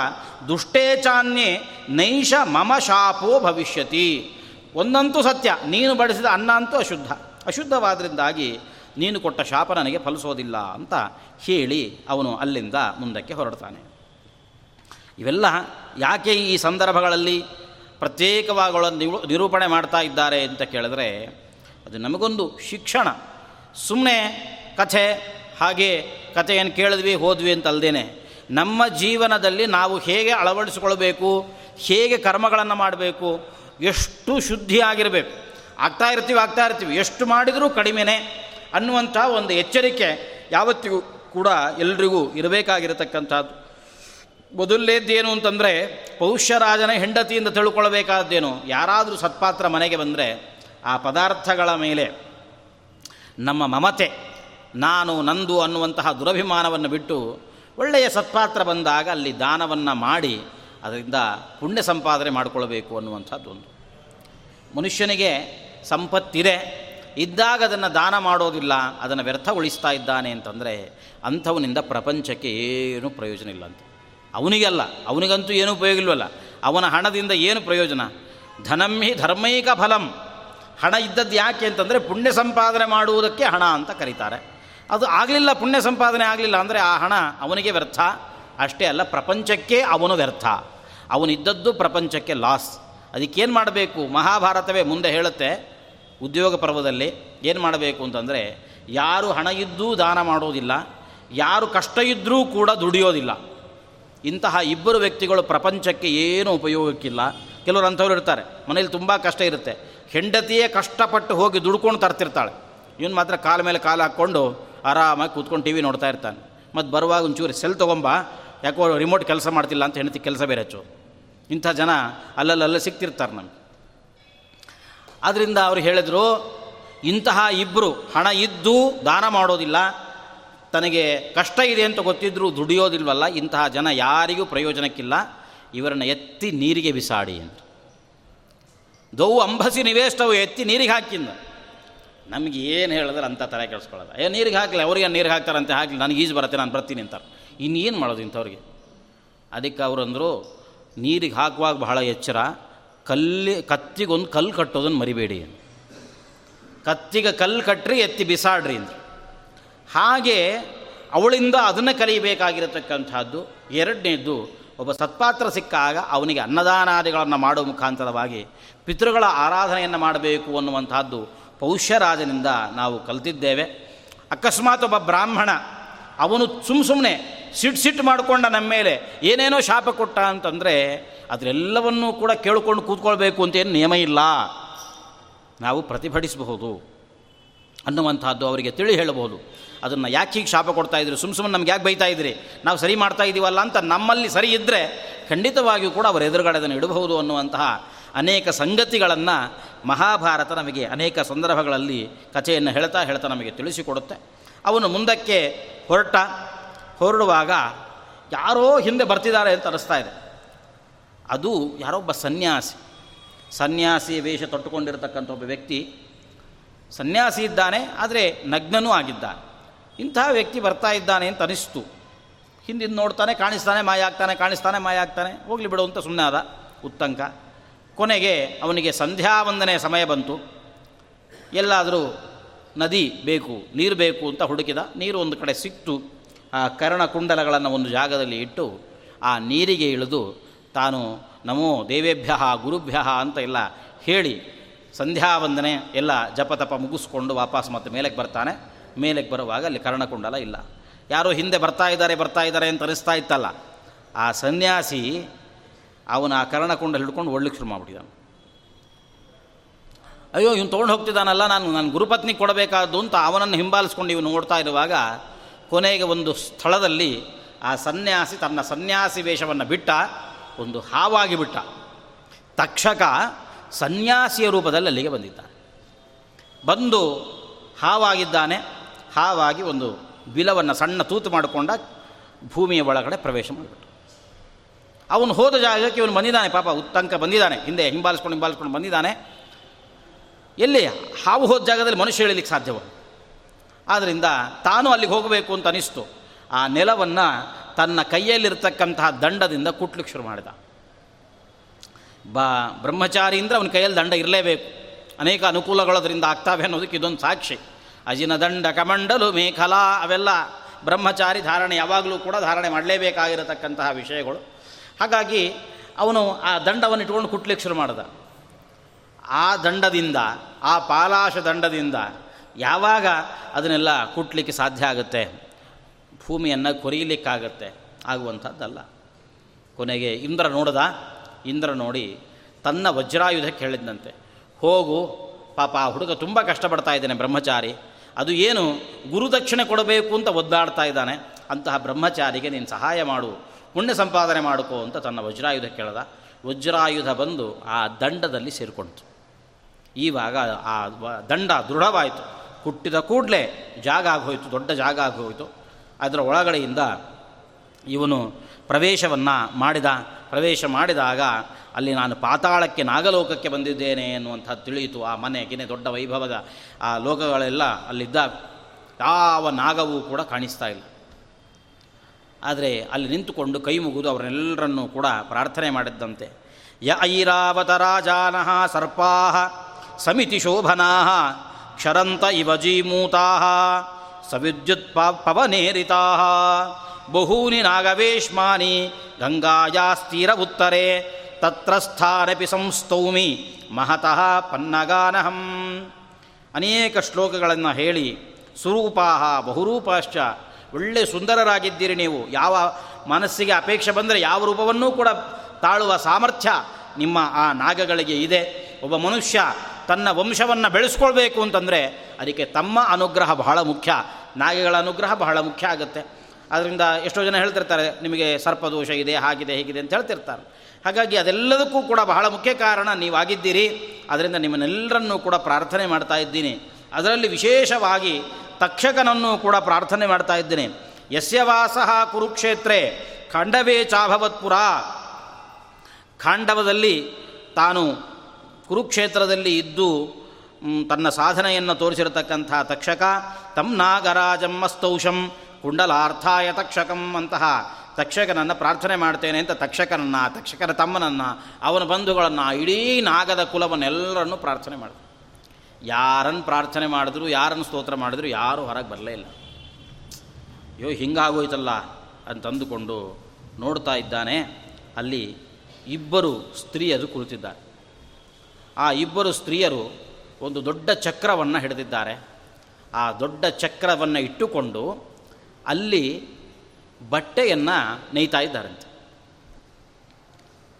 ದುಷ್ಟೇಚಾನ್ಯೇ ನೈಷ ಮಮ ಶಾಪೋ ಭವಿಷ್ಯತಿ. ಒಂದಂತೂ ಸತ್ಯ, ನೀನು ಬಡಿಸಿದ ಅನ್ನ ಅಂತೂ ಅಶುದ್ಧ. ಅಶುದ್ಧವಾದ್ರಿಂದಾಗಿ ನೀನು ಕೊಟ್ಟ ಶಾಪ ನನಗೆ ಫಲಿಸೋದಿಲ್ಲ ಅಂತ ಹೇಳಿ ಅವನು ಅಲ್ಲಿಂದ ಮುಂದಕ್ಕೆ ಹೊರಡ್ತಾನೆ. ಇವೆಲ್ಲ ಯಾಕೆ ಈ ಸಂದರ್ಭಗಳಲ್ಲಿ ಪ್ರತ್ಯೇಕವಾಗಿ ನಿರೂಪಣೆ ಮಾಡ್ತಾ ಇದ್ದಾರೆ ಅಂತ ಕೇಳಿದ್ರೆ, ಅದು ನಮಗೊಂದು ಶಿಕ್ಷಣ. ಸುಮ್ಮನೆ ಕಥೆ, ಹಾಗೆ ಕಥೆಯನ್ನು ಕೇಳಿದ್ವಿ, ಹೋದ್ವಿ ಅಂತ ನಮ್ಮ ಜೀವನದಲ್ಲಿ ನಾವು ಹೇಗೆ ಅಳವಡಿಸ್ಕೊಳ್ಬೇಕು ಹೇಗೆ ಕರ್ಮಗಳನ್ನು ಮಾಡಬೇಕು, ಎಷ್ಟು ಶುದ್ಧಿಯಾಗಿರಬೇಕು. ಆಗ್ತಾ ಇರ್ತೀವಿ ಆಗ್ತಾ ಇರ್ತೀವಿ. ಎಷ್ಟು ಮಾಡಿದರೂ ಕಡಿಮೆನೆ ಅನ್ನುವಂಥ ಒಂದು ಎಚ್ಚರಿಕೆ ಯಾವತ್ತಿಗೂ ಕೂಡ ಎಲ್ರಿಗೂ ಇರಬೇಕಾಗಿರತಕ್ಕಂಥದ್ದು. ಮೊದಲೇದ್ದೇನು ಅಂತಂದರೆ ಪೌಷ್ಯರಾಜನ ಹೆಂಡತಿಯಿಂದ ತಿಳ್ಕೊಳ್ಬೇಕಾದ್ದೇನು. ಯಾರಾದರೂ ಸತ್ಪಾತ್ರ ಮನೆಗೆ ಬಂದರೆ, ಆ ಪದಾರ್ಥಗಳ ಮೇಲೆ ನಮ್ಮ ಮಮತೆ ನಾನು ನಂದು ಅನ್ನುವಂತಹ ದುರಭಿಮಾನವನ್ನು ಬಿಟ್ಟು ಒಳ್ಳೆಯ ಸತ್ಪಾತ್ರ ಬಂದಾಗ ಅಲ್ಲಿ ದಾನವನ್ನು ಮಾಡಿ ಅದರಿಂದ ಪುಣ್ಯ ಸಂಪಾದನೆ ಮಾಡಿಕೊಳ್ಳಬೇಕು ಅನ್ನುವಂಥದ್ದು ಒಂದು. ಮನುಷ್ಯನಿಗೆ ಸಂಪತ್ತಿದೆ, ಇದ್ದಾಗ ಅದನ್ನು ದಾನ ಮಾಡೋದಿಲ್ಲ, ಅದನ್ನು ವ್ಯರ್ಥಗೊಳಿಸ್ತಾ ಇದ್ದಾನೆ ಅಂತಂದರೆ ಅಂಥವನಿಂದ ಪ್ರಪಂಚಕ್ಕೆ ಏನೂ ಪ್ರಯೋಜನ ಇಲ್ಲ ಅಂತ. ಅವನಿಗಲ್ಲ ಅವನಿಗಂತೂ ಏನೂ ಉಪಯೋಗ ಇಲ್ವಲ್ಲ. ಅವನ ಹಣದಿಂದ ಏನು ಪ್ರಯೋಜನ? ಧನಂ ಹಿ ಧರ್ಮೈಕ ಫಲಂ. ಹಣ ಇದ್ದದ್ದು ಯಾಕೆ ಅಂತಂದರೆ ಪುಣ್ಯ ಸಂಪಾದನೆ ಮಾಡುವುದಕ್ಕೆ ಹಣ ಅಂತ ಕರೀತಾರೆ. ಅದು ಆಗಲಿಲ್ಲ, ಪುಣ್ಯ ಸಂಪಾದನೆ ಆಗಲಿಲ್ಲ ಅಂದರೆ ಆ ಹಣ ಅವನಿಗೆ ವ್ಯರ್ಥ. ಅಷ್ಟೇ ಅಲ್ಲ, ಪ್ರಪಂಚಕ್ಕೆ ಅವನು ವ್ಯರ್ಥ. ಅವನಿದ್ದದ್ದು ಪ್ರಪಂಚಕ್ಕೆ ಲಾಸ್ ಅದಕ್ಕೇನು ಮಾಡಬೇಕು? ಮಹಾಭಾರತವೇ ಮುಂದೆ ಹೇಳುತ್ತೆ, ಉದ್ಯೋಗ ಪರ್ವದಲ್ಲಿ ಏನು ಮಾಡಬೇಕು ಅಂತಂದರೆ, ಯಾರು ಹಣ ಇದ್ದೂ ದಾನ ಮಾಡೋದಿಲ್ಲ, ಯಾರು ಕಷ್ಟ ಇದ್ದರೂ ಕೂಡ ದುಡಿಯೋದಿಲ್ಲ. ಇಂತಹ ಇಬ್ಬರು ವ್ಯಕ್ತಿಗಳು ಪ್ರಪಂಚಕ್ಕೆ ಏನೂ ಉಪಯೋಗಕ್ಕಿಲ್ಲ. ಕೆಲವರು ಅಂಥವ್ರು ಇರ್ತಾರೆ, ಮನೇಲಿ ತುಂಬ ಕಷ್ಟ ಇರುತ್ತೆ. ಹೆಂಡತಿಯೇ ಕಷ್ಟಪಟ್ಟು ಹೋಗಿ ದುಡ್ಕೊಂಡು ತರ್ತಿರ್ತಾಳೆ. ಇವನು ಮಾತ್ರ ಕಾಲ ಮೇಲೆ ಕಾಲು ಹಾಕ್ಕೊಂಡು ಆರಾಮಾಗಿ ಕೂತ್ಕೊಂಡು ಟಿ ವಿ ನೋಡ್ತಾ ಇರ್ತಾನೆ. ಮತ್ತು ಬರುವಾಗ ಒಂಚೂರು ಸೆಲ್ ತೊಗೊಂಬ. ಯಾಕೋ ರಿಮೋಟ್ ಕೆಲಸ ಮಾಡ್ತಿಲ್ಲ ಅಂತ ಹೆಣ್ತಿ ಕೆಲಸ ಬೇರೆ ಹಚ್ಚು. ಇಂಥ ಜನ ಅಲ್ಲಲ್ಲಲ್ಲೇ ಸಿಗ್ತಿರ್ತಾರೆ ನಮಗೆ. ಆದ್ದರಿಂದ ಅವರು ಹೇಳಿದರು, ಇಂತಹ ಇಬ್ಬರು ಹಣ ಇದ್ದು ದಾನ ಮಾಡೋದಿಲ್ಲ, ತನಗೆ ಕಷ್ಟ ಇದೆ ಅಂತ ಗೊತ್ತಿದ್ದರೂ ದುಡಿಯೋದಿಲ್ವಲ್ಲ, ಇಂತಹ ಜನ ಯಾರಿಗೂ ಪ್ರಯೋಜನಕ್ಕಿಲ್ಲ, ಇವರನ್ನು ಎತ್ತಿ ನೀರಿಗೆ ಬಿಸಾಡಿ ಅಂತ. ದೌ ಅಂಬಸಿ ನಿವೇಷ್ಟವು ಎತ್ತಿ ನೀರಿಗೆ ಹಾಕಿಂದ. ನಮಗೆ ಏನು ಹೇಳಿದ್ರೆ ಅಂಥ ತಲೆ ಕೆಡಿಸ್ಕೊಳ್ಳೋದು. ಏ ನೀರಿಗೆ ಹಾಕಲಿ, ಅವ್ರಿಗೆ ನೀರಿಗೆ ಹಾಕ್ತಾರಂತೆ ಹಾಕಲಿ, ನನಗೆ ಈಜು ಬರುತ್ತೆ, ನಾನು ಬರ್ತೀನಿ ಅಂತಾರೆ. ಇನ್ನೇನು ಮಾಡೋದು ಇಂಥವ್ರಿಗೆ? ಅದಕ್ಕೆ ಅವರಂದರು ನೀರಿಗೆ ಹಾಕುವಾಗ ಬಹಳ ಎಚ್ಚರ, ಕಲ್ಲಿ, ಕತ್ತಿಗೊಂದು ಕಲ್ಲು ಕಟ್ಟೋದನ್ನು ಮರಿಬೇಡಿ ಕತ್ತಿಗೆ ಕಲ್ಲು ಕಟ್ಟ್ರಿ ಎತ್ತಿ ಬಿಸಾಡ್ರಿ ಅಂದರು. ಹಾಗೆ ಅವಳಿಂದ ಅದನ್ನು ಕಲಿಯಬೇಕಾಗಿರತಕ್ಕಂಥದ್ದು, ಎರಡನೇದ್ದು, ಒಬ್ಬ ಸತ್ಪಾತ್ರ ಸಿಕ್ಕಾಗ ಅವನಿಗೆ ಅನ್ನದಾನಾದಿಗಳನ್ನು ಮಾಡುವ ಮುಖಾಂತರವಾಗಿ ಪಿತೃಗಳ ಆರಾಧನೆಯನ್ನು ಮಾಡಬೇಕು ಅನ್ನುವಂಥದ್ದು ಪೌಷ್ಯರಾಜನಿಂದ ನಾವು ಕಲಿತಿದ್ದೇವೆ. ಅಕಸ್ಮಾತ್ ಒಬ್ಬ ಬ್ರಾಹ್ಮಣ ಅವನು ಸುಮ್ಮ ಸುಮ್ಮನೆ ಸಿಟ್ಟು ಸಿಟ್ಟು ಮಾಡಿಕೊಂಡ ನಮ್ಮ ಮೇಲೆ ಏನೇನೋ ಶಾಪ ಕೊಟ್ಟ ಅಂತಂದರೆ ಅದರೆಲ್ಲವನ್ನೂ ಕೂಡ ಕೇಳಿಕೊಂಡು ಕೂತ್ಕೊಳ್ಬೇಕು ಅಂತೇನು ನಿಯಮ ಇಲ್ಲ. ನಾವು ಪ್ರತಿಭಟಿಸಬಹುದು. ಅನ್ನುವಂಥದ್ದು ಅವರಿಗೆ ತಿಳಿ ಹೇಳಬಹುದು. ಅದನ್ನು ಯಾಕೆ ಹೀಗೆ ಶಾಪ ಕೊಡ್ತಾ ಇದ್ರು? ಸುಮ್ಮ ಸುಮ್ಮನೆ ನಮ್ಗೆ ಯಾಕೆ ಬೈತಾ ಇದ್ರಿ? ನಾವು ಸರಿ ಮಾಡ್ತಾ ಇದ್ದೀವಲ್ಲ ಅಂತ ನಮ್ಮಲ್ಲಿ ಸರಿ ಇದ್ದರೆ ಖಂಡಿತವಾಗಿಯೂ ಕೂಡ ಅವರ ಎದುರುಗಡೆ ಅದನ್ನು ಇಡಬಹುದು ಅನ್ನುವಂತಹ ಅನೇಕ ಸಂಗತಿಗಳನ್ನು ಮಹಾಭಾರತ ನಮಗೆ ಅನೇಕ ಸಂದರ್ಭಗಳಲ್ಲಿ ಕಥೆಯನ್ನು ಹೇಳ್ತಾ ಹೇಳ್ತಾ ನಮಗೆ ತಿಳಿಸಿಕೊಡುತ್ತೆ. ಅವನು ಮುಂದಕ್ಕೆ ಹೊರಟ, ಹೊರಡುವಾಗ ಯಾರೋ ಹಿಂದೆ ಬರ್ತಿದ್ದಾರೆ ಅಂತ ಅನಿಸ್ತಾ ಇದೆ. ಅದು ಯಾರೊಬ್ಬ ಸನ್ಯಾಸಿ. ಸನ್ಯಾಸಿ ವೇಷ ತೊಟ್ಟುಕೊಂಡಿರತಕ್ಕಂಥ ಒಬ್ಬ ವ್ಯಕ್ತಿ ಸನ್ಯಾಸಿ ಇದ್ದಾನೆ, ಆದರೆ ನಗ್ನನೂ ಆಗಿದ್ದಾನೆ. ಇಂತಹ ವ್ಯಕ್ತಿ ಬರ್ತಾ ಇದ್ದಾನೆ ಅಂತ ಅನಿಸ್ತು. ಹಿಂದಿನ ನೋಡ್ತಾನೆ, ಕಾಣಿಸ್ತಾನೆ, ಮಾಯ ಆಗ್ತಾನೆ, ಕಾಣಿಸ್ತಾನೆ, ಮಾಯ ಆಗ್ತಾನೆ. ಹೋಗಲಿ ಬಿಡು ಅಂತ ಸುಮ್ಮನೆ ಆದ. ಉತ್ತಂಕ. ಕೊನೆಗೆ ಅವನಿಗೆ ಸಂಧ್ಯಾವಂದನೆ ಸಮಯ ಬಂತು. ಎಲ್ಲಾದರೂ ನದಿ ಬೇಕು, ನೀರು ಬೇಕು ಅಂತ ಹುಡುಕಿದ. ನೀರು ಒಂದು ಕಡೆ ಸಿಕ್ತು. ಆ ಕರ್ಣಕುಂಡಲಗಳನ್ನು ಒಂದು ಜಾಗದಲ್ಲಿ ಇಟ್ಟು ಆ ನೀರಿಗೆ ಇಳಿದು ತಾನು ನಮೋ ದೇವೇಭ್ಯ ಗುರುಭ್ಯ ಅಂತ ಎಲ್ಲ ಹೇಳಿ ಸಂಧ್ಯಾವಂದನೆ ಎಲ್ಲ ಜಪತಪ ಮುಗಿಸ್ಕೊಂಡು ವಾಪಸ್ ಮತ್ತೆ ಮೇಲಕ್ಕೆ ಬರ್ತಾನೆ. ಮೇಲಕ್ಕೆ ಬರುವಾಗ ಅಲ್ಲಿ ಕರ್ಣಕುಂಡಲ ಇಲ್ಲ. ಯಾರೋ ಹಿಂದೆ ಬರ್ತಾ ಇದ್ದಾರೆ ಬರ್ತಾ ಇದ್ದಾರೆ ಅಂತ ಅನಿಸ್ತಾ ಇತ್ತಲ್ಲ. ಆ ಸನ್ಯಾಸಿ ಅವನ ಆ ಕರ್ಣಕುಂಡಲ್ಲಿ ಹಿಡ್ಕೊಂಡು ಒಳ್ಳಿಕ್ಕೆ ಶುರು ಮಾಡಿಬಿಟ್ಟಿದ್ದಾನೆ. ಅಯ್ಯೋ, ಇವನು ತೊಗೊಂಡು ಹೋಗ್ತಿದ್ದಾನಲ್ಲ, ನಾನು ನನ್ನ ಗುರುಪತ್ನಿ ಕೊಡಬೇಕಾದ್ದು ಅಂತ ಅವನನ್ನು ಹಿಂಬಾಲಿಸ್ಕೊಂಡು ಇವನು ನೋಡ್ತಾ ಇರುವಾಗ ಕೊನೆಗೆ ಒಂದು ಸ್ಥಳದಲ್ಲಿ ಆ ಸನ್ಯಾಸಿ ತನ್ನ ಸನ್ಯಾಸಿ ವೇಷವನ್ನು ಬಿಟ್ಟ, ಒಂದು ಹಾವಾಗಿ ಬಿಟ್ಟ. ತಕ್ಷಕ ಸನ್ಯಾಸಿಯ ರೂಪದಲ್ಲಿ ಅಲ್ಲಿಗೆ ಬಂದಿದ್ದ ಬಂದು ಹಾವಾಗಿದ್ದಾನೆ, ಹಾವಾಗಿ ಒಂದು ಬಿಲವನ್ನು ಸಣ್ಣ ತೂತು ಮಾಡಿಕೊಂಡ ಭೂಮಿಯ ಒಳಗಡೆ ಪ್ರವೇಶ ಮಾಡಿಬಿಟ್ಟು ಅವನು ಹೋದ ಜಾಗಕ್ಕೆ ಇವನು ಬಂದಿದ್ದಾನೆ. ಪಾಪ ಉತ್ತಂಕ ಬಂದಿದ್ದಾನೆ. ಹಿಂದೆ ಹಿಂಬಾಲಿಸ್ಕೊಂಡು ಹಿಂಬಾಲಿಸ್ಕೊಂಡು ಬಂದಿದ್ದಾನೆ. ಎಲ್ಲಿ? ಹಾವು ಹೋದ ಜಾಗದಲ್ಲಿ ಮನುಷ್ಯ ಹೇಳಲಿಕ್ಕೆ ಸಾಧ್ಯವ? ಆದ್ದರಿಂದ ತಾನು ಅಲ್ಲಿಗೆ ಹೋಗಬೇಕು ಅಂತ ಅನಿಸ್ತು. ಆ ನೆಲವನ್ನು ತನ್ನ ಕೈಯಲ್ಲಿರ್ತಕ್ಕಂತಹ ದಂಡದಿಂದ ಕುಟ್ಲಿಕ್ಕೆ ಶುರು ಮಾಡಿದ. ಬಾ, ಬ್ರಹ್ಮಚಾರಿ ಅಂದರೆ ಅವನ ಕೈಯಲ್ಲಿ ದಂಡ ಇರಲೇಬೇಕು. ಅನೇಕ ಅನುಕೂಲಗಳದರಿಂದ ಆಗ್ತಾವೆ ಅನ್ನೋದಕ್ಕೆ ಇದೊಂದು ಸಾಕ್ಷಿ. ಅಜಿನ ದಂಡ ಕಮಂಡಲು ಮೇಖಲಾ ಅವೆಲ್ಲ ಬ್ರಹ್ಮಚಾರಿ ಧಾರಣೆ ಯಾವಾಗಲೂ ಕೂಡ ಧಾರಣೆ ಮಾಡಲೇಬೇಕಾಗಿರತಕ್ಕಂತಹ ವಿಷಯಗಳು. ಹಾಗಾಗಿ ಅವನು ಆ ದಂಡವನ್ನು ಇಟ್ಕೊಂಡು ಕುಟ್ಲಿಕ್ಕೆ ಶುರು ಮಾಡಿದ. ಆ ದಂಡದಿಂದ, ಆ ಪಾಲಾಶ ದಂಡದಿಂದ ಯಾವಾಗ ಅದನ್ನೆಲ್ಲ ಕುಟ್ಲಿಕ್ಕೆ ಸಾಧ್ಯ ಆಗುತ್ತೆ? ಭೂಮಿಯನ್ನು ಕೊರೀಲಿಕ್ಕಾಗತ್ತೆ ಆಗುವಂಥದ್ದಲ್ಲ. ಕೊನೆಗೆ ಇಂದ್ರ ನೋಡ್ದ. ಇಂದ್ರ ನೋಡಿ ತನ್ನ ವಜ್ರಾಯುಧಕ್ಕೆ ಹೇಳಿದಂತೆ ಹೋಗು, ಪಾಪ ಆ ಹುಡುಗ ತುಂಬ ಕಷ್ಟಪಡ್ತಾ ಇದ್ದಾನೆ ಬ್ರಹ್ಮಚಾರಿ. ಅದು ಏನು ಗುರುದಕ್ಷಿಣೆ ಕೊಡಬೇಕು ಅಂತ ಒದ್ದಾಡ್ತಾ ಇದ್ದಾನೆ. ಅಂತಹ ಬ್ರಹ್ಮಚಾರಿಗೆ ನೀನು ಸಹಾಯ ಮಾಡು. ಪುಣ್ಯ ಸಂಪಾದನೆ ಮಾಡಿಕೋ ಅಂತ ತನ್ನ ವಜ್ರಾಯುಧ ಕೇಳ್ದ. ವಜ್ರಾಯುಧ ಬಂದು ಆ ದಂಡದಲ್ಲಿ ಸೇರಿಕೊಂಡಿತು. ಈವಾಗ ಆ ದಂಡ ದೃಢವಾಯಿತು. ಹುಟ್ಟಿದ ಕೂಡಲೇ ಜಾಗ ಆಗೋಯ್ತು, ದೊಡ್ಡ ಜಾಗ ಆಗೋಯ್ತು. ಅದರ ಒಳಗಡೆಯಿಂದ ಇವನು ಪ್ರವೇಶವನ್ನು ಮಾಡಿದ. ಪ್ರವೇಶ ಮಾಡಿದಾಗ ಅಲ್ಲಿ ನಾನು ಪಾತಾಳಕ್ಕೆ ನಾಗಲೋಕಕ್ಕೆ ಬಂದಿದ್ದೇನೆ ಎನ್ನುವಂಥ ತಿಳಿಯಿತು. ಆ ಮನೆ ಗಿನೆ ದೊಡ್ಡ ವೈಭವದ ಆ ಲೋಕಗಳೆಲ್ಲ ಅಲ್ಲಿದ್ದ. ಯಾವ ನಾಗವೂ ಕೂಡ ಕಾಣಿಸ್ತಾ ಇಲ್ಲ. ಆದರೆ ಅಲ್ಲಿ ನಿಂತುಕೊಂಡು ಕೈ ಮುಗಿದು ಅವರೆಲ್ಲರನ್ನೂ ಕೂಡ ಪ್ರಾರ್ಥನೆ ಮಾಡಿದ್ದಂತೆ. ಯ ಐರಾವತ ರಾಜಾನಃ ಸರ್ಪಾ ಸಮಿತಿ ಶೋಭನಾ ಕ್ಷರಂತ ಇವ ಜೀಮೂತಾ ಸವಿದ್ಯುತ್ ಪವನೇರಿತಾ ಬಹೂನಿ ನಾಗವೇಶ್ಮಾನಿ ಗಂಗಾಯಾಸ್ತೀರ ಉತ್ತರೆ ತತ್ರಸ್ಥಾನಪಿ ಸಂಸ್ತೌಮಿ ಮಹತಃ ಪನ್ನಗಾನಹಂ. ಅನೇಕ ಶ್ಲೋಕಗಳನ್ನು ಹೇಳಿ ಸ್ವರೂಪಾಹ ಬಹುರೂಪಾಶ್ಚ ಒಳ್ಳೆ ಸುಂದರರಾಗಿದ್ದೀರಿ ನೀವು. ಯಾವ ಮನಸ್ಸಿಗೆ ಅಪೇಕ್ಷೆ ಬಂದರೆ ಯಾವ ರೂಪವನ್ನೂ ಕೂಡ ತಾಳುವ ಸಾಮರ್ಥ್ಯ ನಿಮ್ಮ ಆ ನಾಗಗಳಿಗೆ ಇದೆ. ಒಬ್ಬ ಮನುಷ್ಯ ತನ್ನ ವಂಶವನ್ನು ಬೆಳೆಸ್ಕೊಳ್ಬೇಕು ಅಂತಂದರೆ ಅದಕ್ಕೆ ತಮ್ಮ ಅನುಗ್ರಹ ಬಹಳ ಮುಖ್ಯ. ನಾಗಗಳ ಅನುಗ್ರಹ ಬಹಳ ಮುಖ್ಯ ಆಗುತ್ತೆ. ಅದರಿಂದ ಎಷ್ಟೋ ಜನ ಹೇಳ್ತಿರ್ತಾರೆ, ನಿಮಗೆ ಸರ್ಪದೋಷ ಇದೆ, ಹಾಗಿದೆ, ಹೀಗಿದೆ ಅಂತ ಹೇಳ್ತಿರ್ತಾರೆ. ಹಾಗಾಗಿ ಅದೆಲ್ಲದಕ್ಕೂ ಕೂಡ ಬಹಳ ಮುಖ್ಯ ಕಾರಣ ನೀವಾಗಿದ್ದೀರಿ. ಅದರಿಂದ ನಿಮ್ಮನ್ನೆಲ್ಲರನ್ನೂ ಕೂಡ ಪ್ರಾರ್ಥನೆ ಮಾಡ್ತಾ ಇದ್ದೀನಿ. ಅದರಲ್ಲಿ ವಿಶೇಷವಾಗಿ ತಕ್ಷಕನನ್ನು ಕೂಡ ಪ್ರಾರ್ಥನೆ ಮಾಡ್ತಾ ಇದ್ದೇನೆ. ಯಸ್ಯ ವಾಸಃ ಕುರುಕ್ಷೇತ್ರೇ, ಖಂಡವೇ ಚಾಭವತ್ಪುರ. ಖಾಂಡವದಲ್ಲಿ ತಾನು ಕುರುಕ್ಷೇತ್ರದಲ್ಲಿ ಇದ್ದು ತನ್ನ ಸಾಧನೆಯನ್ನು ತೋರಿಸಿರತಕ್ಕಂಥ ತಕ್ಷಕ ತಮ್ ನಾಗರಾಜಂ ಮಸ್ತೌಷಂ ಕುಂಡಲಾರ್ಥಾಯ ತಕ್ಷಕಂ ಅಂತಹ ತಕ್ಷಕನನ್ನು ಪ್ರಾರ್ಥನೆ ಮಾಡ್ತೇನೆ ಅಂತ ತಕ್ಷಕನನ್ನು ತಕ್ಷಕನ ತಮ್ಮನನ್ನು, ಅವನ ಬಂಧುಗಳನ್ನು, ಇಡೀ ನಾಗದ ಕುಲವನ್ನೆಲ್ಲರನ್ನು ಪ್ರಾರ್ಥನೆ ಮಾಡಿದ್ರು ಯಾರನ್ನು ಪ್ರಾರ್ಥನೆ ಮಾಡಿದ್ರು ಯಾರನ್ನು ಸ್ತೋತ್ರ ಮಾಡಿದ್ರು, ಯಾರೂ ಹೊರಗೆ ಬರಲೇ ಇಲ್ಲ. ಅಯ್ಯೋ, ಹಿಂಗಾಗೋಯ್ತಲ್ಲ ಅಂತಂದುಕೊಂಡು ನೋಡ್ತಾ ಇದ್ದಾನೆ. ಅಲ್ಲಿ ಇಬ್ಬರು ಸ್ತ್ರೀಯರು ಕುಳಿತಿದ್ದಾರೆ. ಆ ಇಬ್ಬರು ಸ್ತ್ರೀಯರು ಒಂದು ದೊಡ್ಡ ಚಕ್ರವನ್ನು ಹಿಡಿದಿದ್ದಾರೆ. ಆ ದೊಡ್ಡ ಚಕ್ರವನ್ನು ಇಟ್ಟುಕೊಂಡು ಅಲ್ಲಿ ಬಟ್ಟೆಯನ್ನು ನೇಯ್ತಾ ಇದ್ದಾರಂತೆ.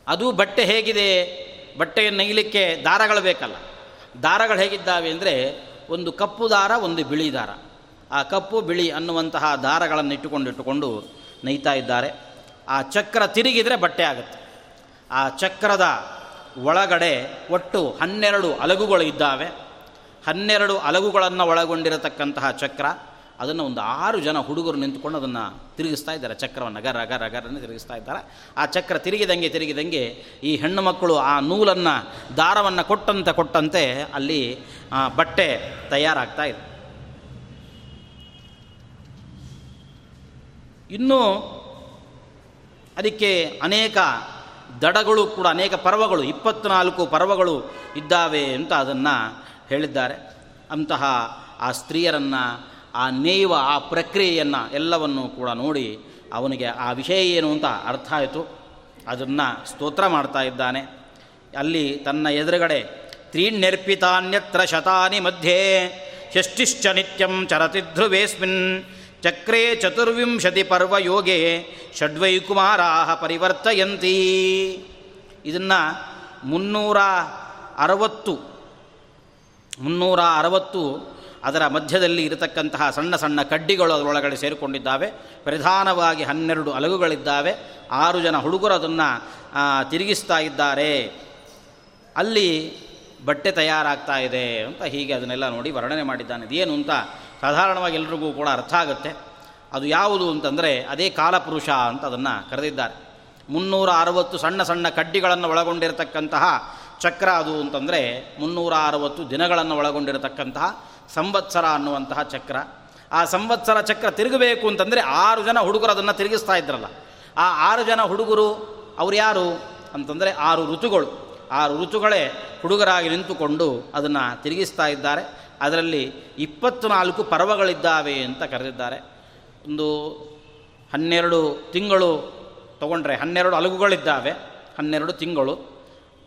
ಅದು ಬಟ್ಟೆ ಹೇಗಿದೆ? ಬಟ್ಟೆಯನ್ನು ನೇಯಲಿಕ್ಕೆ ದಾರಗಳು ಬೇಕಲ್ಲ. ದಾರಗಳು ಹೇಗಿದ್ದಾವೆ ಅಂದರೆ ಒಂದು ಕಪ್ಪು ದಾರ, ಒಂದು ಬಿಳಿ ದಾರ. ಆ ಕಪ್ಪು, ಬಿಳಿ ಅನ್ನುವಂತಹ ದಾರಗಳನ್ನು ಇಟ್ಟುಕೊಂಡು ಇಟ್ಟುಕೊಂಡು ನೇಯ್ತಾ ಇದ್ದಾರೆ. ಆ ಚಕ್ರ ತಿರುಗಿದರೆ ಬಟ್ಟೆ ಆಗುತ್ತೆ. ಆ ಚಕ್ರದ ಒಳಗಡೆ ಒಟ್ಟು ಹನ್ನೆರಡು ಅಲಗುಗಳು ಇದ್ದಾವೆ. ಹನ್ನೆರಡು ಅಲಗುಗಳನ್ನು ಒಳಗೊಂಡಿರತಕ್ಕಂತಹ ಚಕ್ರ. ಅದನ್ನು ಒಂದು ಆರು ಜನ ಹುಡುಗರು ನಿಂತುಕೊಂಡು ಅದನ್ನು ತಿರುಗಿಸ್ತಾ ಇದ್ದಾರೆ. ಚಕ್ರವನ್ನು ಗರ ಗರ ಗರನ್ನು ತಿರುಗಿಸ್ತಾ ಇದ್ದಾರೆ. ಆ ಚಕ್ರ ತಿರುಗಿದಂಗೆ ತಿರುಗಿದಂಗೆ ಈ ಹೆಣ್ಣು ಮಕ್ಕಳು ಆ ನೂಲನ್ನು, ದಾರವನ್ನು ಕೊಟ್ಟಂತೆ ಕೊಟ್ಟಂತೆ ಅಲ್ಲಿ ಬಟ್ಟೆ ತಯಾರಾಗ್ತಾ ಇದೆ. ಇನ್ನೂ ಅದಕ್ಕೆ ಅನೇಕ ದಡಗಳು ಕೂಡ, ಅನೇಕ ಪರ್ವಗಳು, ಇಪ್ಪತ್ನಾಲ್ಕು ಪರ್ವಗಳು ಇದ್ದಾವೆ ಅಂತ ಅದನ್ನು ಹೇಳಿದ್ದಾರೆ. ಅಂತಹ ಆ ಸ್ತ್ರೀಯರನ್ನು ಆ ನೇಯುವ, ಆ ಪ್ರಕ್ರಿಯೆಯನ್ನು ಎಲ್ಲವನ್ನು ಕೂಡ ನೋಡಿ ಅವನಿಗೆ ಆ ವಿಷಯ ಏನು ಅಂತ ಅರ್ಥ ಆಯಿತು. ಅದನ್ನು ಸ್ತೋತ್ರ ಮಾಡ್ತಾ ಇದ್ದಾನೆ. ಅಲ್ಲಿ ತನ್ನ ಎದುರುಗಡೆ ತ್ರೀಣ್ಯರ್ಪಿತಾನ್ಯತ್ರ ಶತಾನಿ ಮಧ್ಯೆ ಷಷ್ಟಿಶ್ಚ ನಿತ್ಯಂ ಚರತಿ ಧ್ರುವೇಸ್ಮಿನ್ ಚಕ್ರೇ ಚತುರ್ವಿಂಶತಿ ಪರ್ವ ಯೋಗೆ ಷಡ್ವೈಕುಮಾರಾ ಪರಿವರ್ತಯಂತಿ. ಇದನ್ನು ಮುನ್ನೂರ ಅರವತ್ತು ಮುನ್ನೂರ ಅರವತ್ತು ಅದರ ಮಧ್ಯದಲ್ಲಿ ಇರತಕ್ಕಂತಹ ಸಣ್ಣ ಸಣ್ಣ ಕಡ್ಡಿಗಳು ಅದರೊಳಗಡೆ ಸೇರಿಕೊಂಡಿದ್ದಾವೆ. ಪ್ರಧಾನವಾಗಿ ಹನ್ನೆರಡು ಅಲಗುಗಳಿದ್ದಾವೆ. ಆರು ಜನ ಹುಡುಗರು ಅದನ್ನು ತಿರುಗಿಸ್ತಾ ಇದ್ದಾರೆ. ಅಲ್ಲಿ ಬಟ್ಟೆ ತಯಾರಾಗ್ತಾ ಇದೆ ಅಂತ ಹೀಗೆ ಅದನ್ನೆಲ್ಲ ನೋಡಿ ವರ್ಣನೆ ಮಾಡಿದ್ದಾನೆ. ಇದೇನು ಅಂತ ಸಾಧಾರಣವಾಗಿ ಎಲ್ರಿಗೂ ಕೂಡ ಅರ್ಥ ಆಗುತ್ತೆ. ಅದು ಯಾವುದು ಅಂತಂದರೆ ಅದೇ ಕಾಲಪುರುಷ ಅಂತ ಅದನ್ನು ಕರೆದಿದ್ದಾರೆ. ಮುನ್ನೂರ ಅರವತ್ತು ಸಣ್ಣ ಸಣ್ಣ ಕಡ್ಡಿಗಳನ್ನು ಒಳಗೊಂಡಿರತಕ್ಕಂತಹ ಚಕ್ರ ಅದು ಅಂತಂದರೆ ಮುನ್ನೂರ ಅರವತ್ತು ದಿನಗಳನ್ನು ಒಳಗೊಂಡಿರತಕ್ಕಂತಹ ಸಂವತ್ಸರ ಅನ್ನುವಂತಹ ಚಕ್ರ. ಆ ಸಂವತ್ಸರ ಚಕ್ರ ತಿರುಗಬೇಕು ಅಂತಂದರೆ ಆರು ಜನ ಹುಡುಗರು ಅದನ್ನು ತಿರುಗಿಸ್ತಾ ಇದ್ರಲ್ಲ. ಆ ಆರು ಜನ ಹುಡುಗರು ಅವ್ರು ಯಾರು ಅಂತಂದರೆ ಆರು ಋತುಗಳು. ಆರು ಋತುಗಳೇ ಹುಡುಗರಾಗಿ ನಿಂತುಕೊಂಡು ಅದನ್ನು ತಿರುಗಿಸ್ತಾ ಇದ್ದಾರೆ. ಅದರಲ್ಲಿ ಇಪ್ಪತ್ನಾಲ್ಕು ಪರ್ವಗಳಿದ್ದಾವೆ ಅಂತ ಕರೆದಿದ್ದಾರೆ. ಒಂದು ಹನ್ನೆರಡು ತಿಂಗಳು ತಗೊಂಡ್ರೆ ಹನ್ನೆರಡು ಅಲಗುಗಳಿದ್ದಾವೆ. ಹನ್ನೆರಡು ತಿಂಗಳು.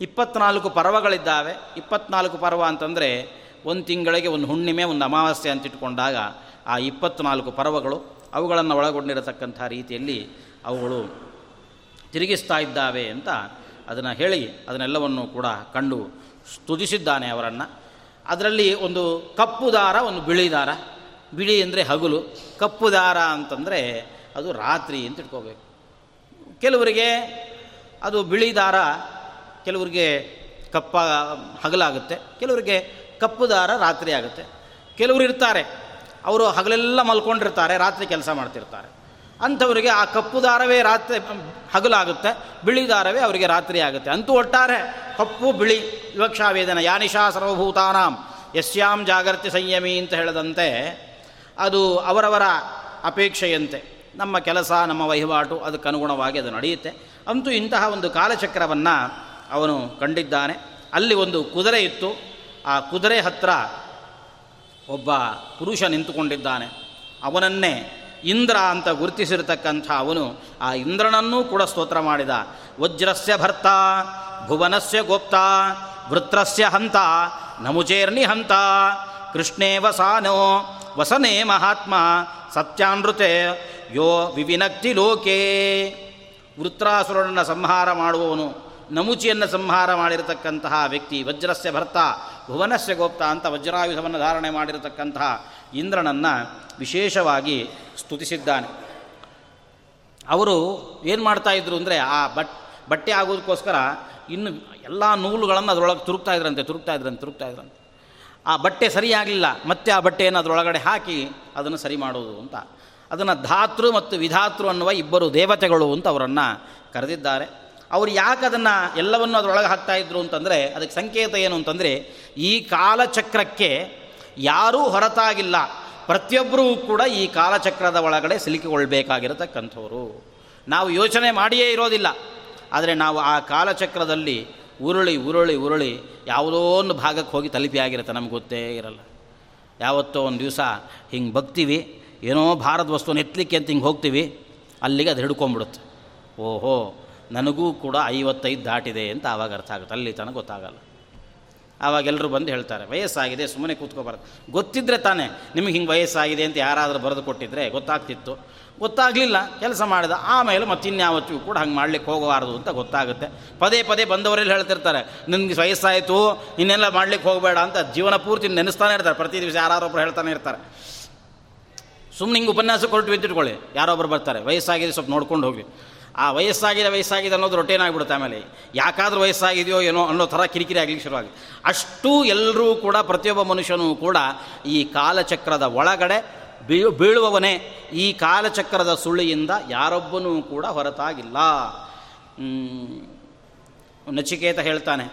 ಇಪ್ಪತ್ನಾಲ್ಕು ಪರ್ವಗಳಿದ್ದಾವೆ. ಇಪ್ಪತ್ನಾಲ್ಕು ಪರ್ವ ಅಂತಂದರೆ ಒಂದು ತಿಂಗಳಿಗೆ ಒಂದು ಹುಣ್ಣಿಮೆ, ಒಂದು ಅಮಾವಾಸ್ಯೆ ಅಂತ ಇಟ್ಕೊಂಡಾಗ ಆ ಇಪ್ಪತ್ನಾಲ್ಕು ಪರ್ವಗಳು ಅವುಗಳನ್ನು ಒಳಗೊಂಡಿರತಕ್ಕಂಥ ರೀತಿಯಲ್ಲಿ ಅವುಗಳು ತಿರುಗಿಸ್ತಾ ಇದ್ದಾವೆ ಅಂತ ಅದನ್ನು ಹೇಳಿ ಅದನ್ನೆಲ್ಲವನ್ನು ಕೂಡ ಕಂಡು ಸ್ತುತಿಸಿದ್ದಾನೆ ಅವರನ್ನು. ಅದರಲ್ಲಿ ಒಂದು ಕಪ್ಪು ದಾರ, ಒಂದು ಬಿಳಿ ದಾರ. ಬಿಳಿ ಅಂದರೆ ಹಗಲು. ಕಪ್ಪು ದಾರ ಅಂತಂದರೆ ಅದು ರಾತ್ರಿ ಅಂತ ಇಟ್ಕೋಬೇಕು. ಕೆಲವರಿಗೆ ಅದು ಬಿಳಿ ದಾರ, ಕೆಲವರಿಗೆ ಕಪ್ಪ, ಹಗಲಾಗುತ್ತೆ. ಕೆಲವರಿಗೆ ಕಪ್ಪು ದಾರ ರಾತ್ರಿ ಆಗುತ್ತೆ. ಕೆಲವರು ಇರ್ತಾರೆ. ಅವರು ಹಗಲೆಲ್ಲ ಮಲ್ಕೊಂಡಿರ್ತಾರೆ, ರಾತ್ರಿ ಕೆಲಸ ಮಾಡ್ತಿರ್ತಾರೆ. ಅಂಥವರಿಗೆ ಆ ಕಪ್ಪು ದಾರವೇ ರಾತ್ರಿ ಹಗಲಾಗುತ್ತೆ ಬಿಳಿ ದಾರವೇ ಅವರಿಗೆ ರಾತ್ರಿ ಆಗುತ್ತೆ. ಅಂತೂ ಒಟ್ಟಾರೆ ಕಪ್ಪು, ಬಿಳಿ ವಿವಕ್ಷಾವೇದನ ಯಾನಿಶಾ ಸರ್ವಭೂತಾನಾಂ ಯಶ್ಯಾಂ ಜಾಗೃತಿ ಸಂಯಮಿ ಅಂತ ಹೇಳದಂತೆ ಅದು ಅವರವರ ಅಪೇಕ್ಷೆಯಂತೆ. ನಮ್ಮ ಕೆಲಸ, ನಮ್ಮ ವಹಿವಾಟು ಅದಕ್ಕನುಗುಣವಾಗಿ ಅದು ನಡೆಯುತ್ತೆ. ಅಂತೂ ಇಂತಹ ಒಂದು ಕಾಲಚಕ್ರವನ್ನು ಅವನು ಕಂಡಿದ್ದಾನೆ. ಅಲ್ಲಿ ಒಂದು ಕುದುರೆ ಇತ್ತು. ಆ ಕುದುರೆ ಹತ್ರ ಒಬ್ಬ ಪುರುಷ ನಿಂತುಕೊಂಡಿದ್ದಾನೆ. ಅವನನ್ನೇ ಇಂದ್ರ ಅಂತ ಗುರುತಿಸಿರತಕ್ಕಂಥ ಅವನು ಆ ಇಂದ್ರನನ್ನೂ ಕೂಡ ಸ್ತೋತ್ರ ಮಾಡಿದ. ವಜ್ರಸ್ಯ ಭರ್ತ, ಭುವನಸ್ಯ ಗೋಪ್ತ, ವೃತ್ರಸ್ಯ ಹಂತ ನಮುಚೇರ್ನಿ ಹಂತ ಕೃಷ್ಣೇ ವಸಾನೋ ವಸನೇ ಮಹಾತ್ಮ, ಸತ್ಯಾನೃತೆ, ಯೋ ವಿವಿನಕ್ತಿ ಲೋಕೇ. ವೃತ್ರಾಸುರನನ್ನು ಸಂಹಾರ ಮಾಡುವವನು ನಮುಚಿಯನ್ನು ಸಂಹಾರ ಮಾಡಿರತಕ್ಕಂತಹ ವ್ಯಕ್ತಿ ವಜ್ರಸ್ಯ ಭರ್ತ, ಭುವನಸ್ಯ ಗೋಪ್ತ ಅಂತ ವಜ್ರಾಯುಧವನ್ನು ಧಾರಣೆ ಮಾಡಿರತಕ್ಕಂತಹ ಇಂದ್ರನನ್ನು ವಿಶೇಷವಾಗಿ ಸ್ತುತಿಸಿದ್ದಾನೆ. ಅವರು ಏನು ಮಾಡ್ತಾಯಿದ್ರು ಅಂದರೆ ಆ ಬಟ್, ಬಟ್ಟೆ ಆಗೋದಕ್ಕೋಸ್ಕರ ಇನ್ನು ಎಲ್ಲ ನೂಲುಗಳನ್ನು ಅದರೊಳಗೆ ತುರುಕ್ತಾ ಇದ್ರಂತೆ ತುರುಕ್ತಾ ಇದ್ರಂತೆ ತುರುಕ್ತಾ ಇದ್ರಂತೆ. ಆ ಬಟ್ಟೆ ಸರಿಯಾಗಲಿಲ್ಲ, ಮತ್ತೆ ಆ ಬಟ್ಟೆಯನ್ನು ಅದರೊಳಗಡೆ ಹಾಕಿ ಅದನ್ನು ಸರಿ ಮಾಡೋದು ಅಂತ. ಅದನ್ನು ಧಾತೃ ಮತ್ತು ವಿಧಾತೃ ಅನ್ನುವ ಇಬ್ಬರು ದೇವತೆಗಳು ಅಂತ ಅವರನ್ನು ಕರೆದಿದ್ದಾರೆ. ಅವರು ಯಾಕೆ ಅದನ್ನು ಎಲ್ಲವನ್ನು ಅದರೊಳಗೆ ಹಾಕ್ತಾ ಇದ್ರು ಅಂತಂದರೆ, ಅದಕ್ಕೆ ಸಂಕೇತ ಏನು ಅಂತಂದರೆ, ಈ ಕಾಲಚಕ್ರಕ್ಕೆ ಯಾರೂ ಹೊರತಾಗಿಲ್ಲ. ಪ್ರತಿಯೊಬ್ಬರೂ ಕೂಡ ಈ ಕಾಲಚಕ್ರದ ಒಳಗಡೆ ಸಿಲುಕಿಕೊಳ್ಬೇಕಾಗಿರತಕ್ಕಂಥವ್ರು. ನಾವು ಯೋಚನೆ ಮಾಡಿಯೇ ಇರೋದಿಲ್ಲ. ಆದರೆ ನಾವು ಆ ಕಾಲಚಕ್ರದಲ್ಲಿ ಉರುಳಿ ಉರುಳಿ ಉರುಳಿ ಯಾವುದೋ ಒಂದು ಭಾಗಕ್ಕೆ ಹೋಗಿ ತಲುಪಿ ಆಗಿರುತ್ತೆ. ನಮ್ಗೆ ಗೊತ್ತೇ ಇರಲ್ಲ. ಯಾವತ್ತೋ ಒಂದು ದಿವಸ ಹಿಂಗೆ ಬಗ್ತೀವಿ, ಏನೋ ಭಾರದ ವಸ್ತುವನ್ನು ಎತ್ತಲಿಕ್ಕೆ ಅಂತ ಹಿಂಗೆ ಹೋಗ್ತೀವಿ, ಅಲ್ಲಿಗೆ ಅದು ಹಿಡ್ಕೊಂಬಿಡುತ್ತೆ. ಓಹೋ ನನಗೂ ಕೂಡ ಐವತ್ತೈದು ದಾಟಿದೆ ಅಂತ ಆವಾಗ ಅರ್ಥ ಆಗುತ್ತೆ. ಅಲ್ಲಿ ತನಕ ಗೊತ್ತಾಗಲ್ಲ. ಆವಾಗ ಎಲ್ಲರೂ ಬಂದು ಹೇಳ್ತಾರೆ, ವಯಸ್ಸಾಗಿದೆ, ಸುಮ್ಮನೆ ಕೂತ್ಕೋಬಾರ್ದು. ಗೊತ್ತಿದ್ದರೆ ತಾನೇ, ನಿಮಗೆ ಹಿಂಗೆ ವಯಸ್ಸಾಗಿದೆ ಅಂತ ಯಾರಾದರೂ ಬರೆದು ಕೊಟ್ಟಿದ್ರೆ ಗೊತ್ತಾಗ್ತಿತ್ತು. ಗೊತ್ತಾಗಲಿಲ್ಲ, ಕೆಲಸ ಮಾಡಿದ, ಆಮೇಲೆ ಮತ್ತಿನ್ಯಾವತ್ತಿಗೂ ಕೂಡ ಹಂಗೆ ಮಾಡ್ಲಿಕ್ಕೆ ಹೋಗಬಾರ್ದು ಅಂತ ಗೊತ್ತಾಗುತ್ತೆ. ಪದೇ ಪದೇ ಬಂದವರೆಲ್ಲ ಹೇಳ್ತಿರ್ತಾರೆ, ನಿನಗೆ ವಯಸ್ಸಾಯಿತು, ಇನ್ನೆಲ್ಲ ಮಾಡ್ಲಿಕ್ಕೆ ಹೋಗಬೇಡ ಅಂತ ಜೀವನ ಪೂರ್ತಿ ನೆನೆಸ್ತಾನೆ ಇರ್ತಾರೆ. ಪ್ರತಿ ದಿವಸ ಯಾರೊಬ್ಬರು ಹೇಳ್ತಾನೆ ಇರ್ತಾರೆ. ಸುಮ್ಮನೆ ಹಿಂಗೆ ಉಪನ್ಯಾಸ ಕೊಟ್ಟು ಬಿದ್ದಿಟ್ಕೊಳ್ಳಿ. ಯಾರೊಬ್ಬರು ಬರ್ತಾರೆ, ವಯಸ್ಸಾಗಿದೆ, ಸ್ವಲ್ಪ ನೋಡ್ಕೊಂಡು ಹೋಗಿ. ಆ ವಯಸ್ಸಾಗಿದೆ ವಯಸ್ಸಾಗಿದೆ ಅನ್ನೋದು ರೊಟೇನಾಗ್ಬಿಡುತ್ತೆ ಆಮೇಲೆ. ಯಾಕಾದ್ರೂ ವಯಸ್ಸಾಗಿದೆಯೋ ಏನೋ ಅನ್ನೋ ಥರ ಕಿರಿಕಿರಿ ಆಗಲಿಕ್ಕೆ ಶುರುವಾಗುತ್ತೆ ಅಷ್ಟು ಎಲ್ಲರೂ ಕೂಡ, ಪ್ರತಿಯೊಬ್ಬ ಮನುಷ್ಯನೂ ಕೂಡ ಈ ಕಾಲಚಕ್ರದ ಒಳಗಡೆ ಬೀಳು, ಬೀಳುವವನೇ. ಈ ಕಾಲಚಕ್ರದ ಸುಳಿಯಿಂದ ಯಾರೊಬ್ಬನೂ ಕೂಡ ಹೊರತಾಗಿಲ್ಲ. ನಚಿಕೇತ ಹೇಳ್ತಾನೆ,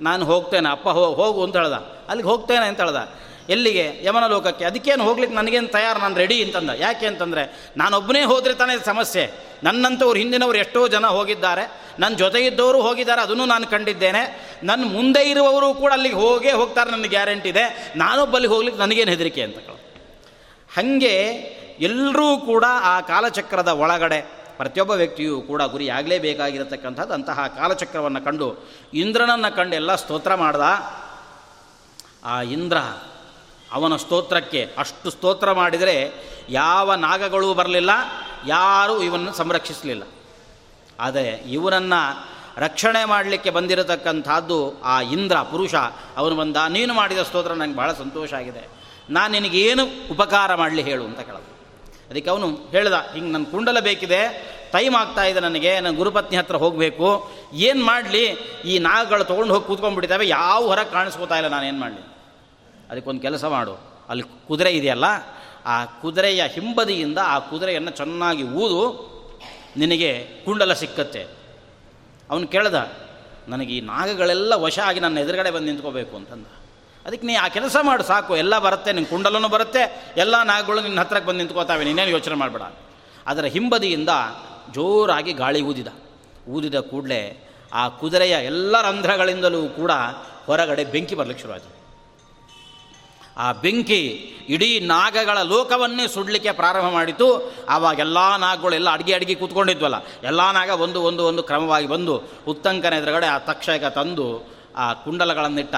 ನಾನು ಹೋಗ್ತೇನೆ, ಅಪ್ಪ ಹೋಗು ಅಂತ ಹೇಳ್ದ. ಅಲ್ಲಿಗೆ ಹೋಗ್ತೇನೆ ಅಂತ ಹೇಳ್ದ. ಎಲ್ಲಿಗೆ? ಯಮನ ಲೋಕಕ್ಕೆ. ಅದಕ್ಕೇನು ಹೋಗ್ಲಿಕ್ಕೆ ನನಗೇನು ತಯಾರು? ನಾನು ರೆಡಿ ಅಂತಂದ. ಯಾಕೆ ಅಂತಂದರೆ, ನಾನೊಬ್ಬನೇ ಹೋದರೆ ತಾನೇ ಸಮಸ್ಯೆ. ನನ್ನಂಥವ್ರು ಹಿಂದಿನವ್ರು ಎಷ್ಟೋ ಜನ ಹೋಗಿದ್ದಾರೆ. ನನ್ನ ಜೊತೆ ಇದ್ದವರು ಹೋಗಿದ್ದಾರೆ, ಅದನ್ನು ನಾನು ಕಂಡಿದ್ದೇನೆ. ನನ್ನ ಮುಂದೆ ಇರುವವರು ಕೂಡ ಅಲ್ಲಿಗೆ ಹೋಗೇ ಹೋಗ್ತಾರೆ ನನಗೆ ಗ್ಯಾರಂಟಿ ಇದೆ. ನಾನೊಬ್ಬಲ್ಲಿ ಹೋಗ್ಲಿಕ್ಕೆ ನನಗೇನು ಹೆದರಿಕೆ ಅಂತ ಹಾಗೆ ಎಲ್ಲರೂ ಕೂಡ ಆ ಕಾಲಚಕ್ರದ ಒಳಗಡೆ, ಪ್ರತಿಯೊಬ್ಬ ವ್ಯಕ್ತಿಯೂ ಕೂಡ ಗುರಿಯಾಗಲೇಬೇಕಾಗಿರತಕ್ಕಂಥದ್ದು ಅಂತಹ ಕಾಲಚಕ್ರವನ್ನು ಕಂಡು ಇಂದ್ರನನ್ನು ಕಂಡು ಎಲ್ಲ ಸ್ತೋತ್ರ ಮಾಡ್ದ. ಆ ಇಂದ್ರ ಅವನ ಸ್ತೋತ್ರಕ್ಕೆ ಅಷ್ಟು ಸ್ತೋತ್ರ ಮಾಡಿದರೆ ಯಾವ ನಾಗಗಳೂ ಬರಲಿಲ್ಲ, ಯಾರೂ ಇವನ್ನು ಸಂರಕ್ಷಿಸಲಿಲ್ಲ. ಆದರೆ ಇವನನ್ನು ರಕ್ಷಣೆ ಮಾಡಲಿಕ್ಕೆ ಬಂದಿರತಕ್ಕಂಥದ್ದು ಆ ಇಂದ್ರ, ಪುರುಷ, ಅವನು ಬಂದ, ನೀನು ಮಾಡಿದ ಸ್ತೋತ್ರ ನನಗೆ ಭಾಳ ಸಂತೋಷ ಆಗಿದೆ. ನಾನು ನಿನಗೇನು ಉಪಕಾರ ಮಾಡಲಿ ಹೇಳು ಅಂತ ಕೇಳೋದು. ಅದಕ್ಕೆ ಅವನು ಹೇಳ್ದ, ಹಿಂಗೆ ನನ್ನ ಕುಂಡಲ ಬೇಕಿದೆ, ಟೈಮ್ ಆಗ್ತಾ ಇದೆ ನನಗೆ, ನನ್ನ ಗುರುಪತ್ನಿ ಹತ್ರ ಹೋಗಬೇಕು. ಏನು ಮಾಡಲಿ? ಈ ನಾಗಗಳು ತೊಗೊಂಡು ಹೋಗಿ ಕೂತ್ಕೊಂಡ್ಬಿಟ್ಟಿದ್ದಾವೆ, ಯಾವ ಹೊರಗೆ ಕಾಣಿಸ್ಕೋತಾ ಇಲ್ಲ ನಾನು ಏನು ಮಾಡಲಿ? ಅದಕ್ಕೊಂದು ಕೆಲಸ ಮಾಡು. ಅಲ್ಲಿ ಕುದುರೆ ಇದೆಯಲ್ಲ, ಆ ಕುದುರೆಯ ಹಿಂಬದಿಯಿಂದ ಆ ಕುದುರೆಯನ್ನು ಚೆನ್ನಾಗಿ ಊದು, ನಿನಗೆ ಕುಂಡಲ ಸಿಕ್ಕತ್ತೆ. ಅವನು ಕೇಳ್ದ, ನನಗೆ ಈ ನಾಗಗಳೆಲ್ಲ ವಶ ಆಗಿ ನನ್ನ ಎದುರುಗಡೆ ಬಂದು ನಿಂತ್ಕೋಬೇಕು ಅಂತಂದ. ಅದಕ್ಕೆ ನೀ ಆ ಕೆಲಸ ಮಾಡು, ಸಾಕು, ಎಲ್ಲ ಬರುತ್ತೆ ನಿನ್ನ ಕುಂಡಲನೂ ಬರುತ್ತೆ, ಎಲ್ಲ ನಾಗಗಳು ನಿನ್ನ ಹತ್ರಕ್ಕೆ ಬಂದು ನಿಂತ್ಕೋತಾವೆ, ನೀನೇನು ಯೋಚನೆ ಮಾಡಬೇಡ. ಅದರ ಹಿಂಬದಿಯಿಂದ ಜೋರಾಗಿ ಗಾಳಿ ಊದಿದ. ಊದಿದ ಕೂಡಲೇ ಆ ಕುದುರೆಯ ಎಲ್ಲ ರಂಧ್ರಗಳಿಂದಲೂ ಕೂಡ ಹೊರಗಡೆ ಬೆಂಕಿ ಬರಲಿಕ್ಕೆ ಶುರುವಾಯಿತು. ಆ ಬೆಂಕಿ ಇಡೀ ನಾಗಗಳ ಲೋಕವನ್ನೇ ಸುಡಲಿಕ್ಕೆ ಪ್ರಾರಂಭ ಮಾಡಿತು ಆವಾಗ ಎಲ್ಲ ನಾಗಗಳು ಎಲ್ಲ ಅಡಿಗೆ ಅಡಿಗೆ ಕೂತ್ಕೊಂಡಿದ್ವಲ್ಲ. ಎಲ್ಲ ನಾಗ ಒಂದು ಒಂದು ಒಂದು ಕ್ರಮವಾಗಿ ಬಂದು ಉತ್ತಂಕನ ಎದುರುಗಡೆ ಆ ತಕ್ಷಕ ತಂದು ಆ ಕುಂಡಲಗಳನ್ನಿಟ್ಟ.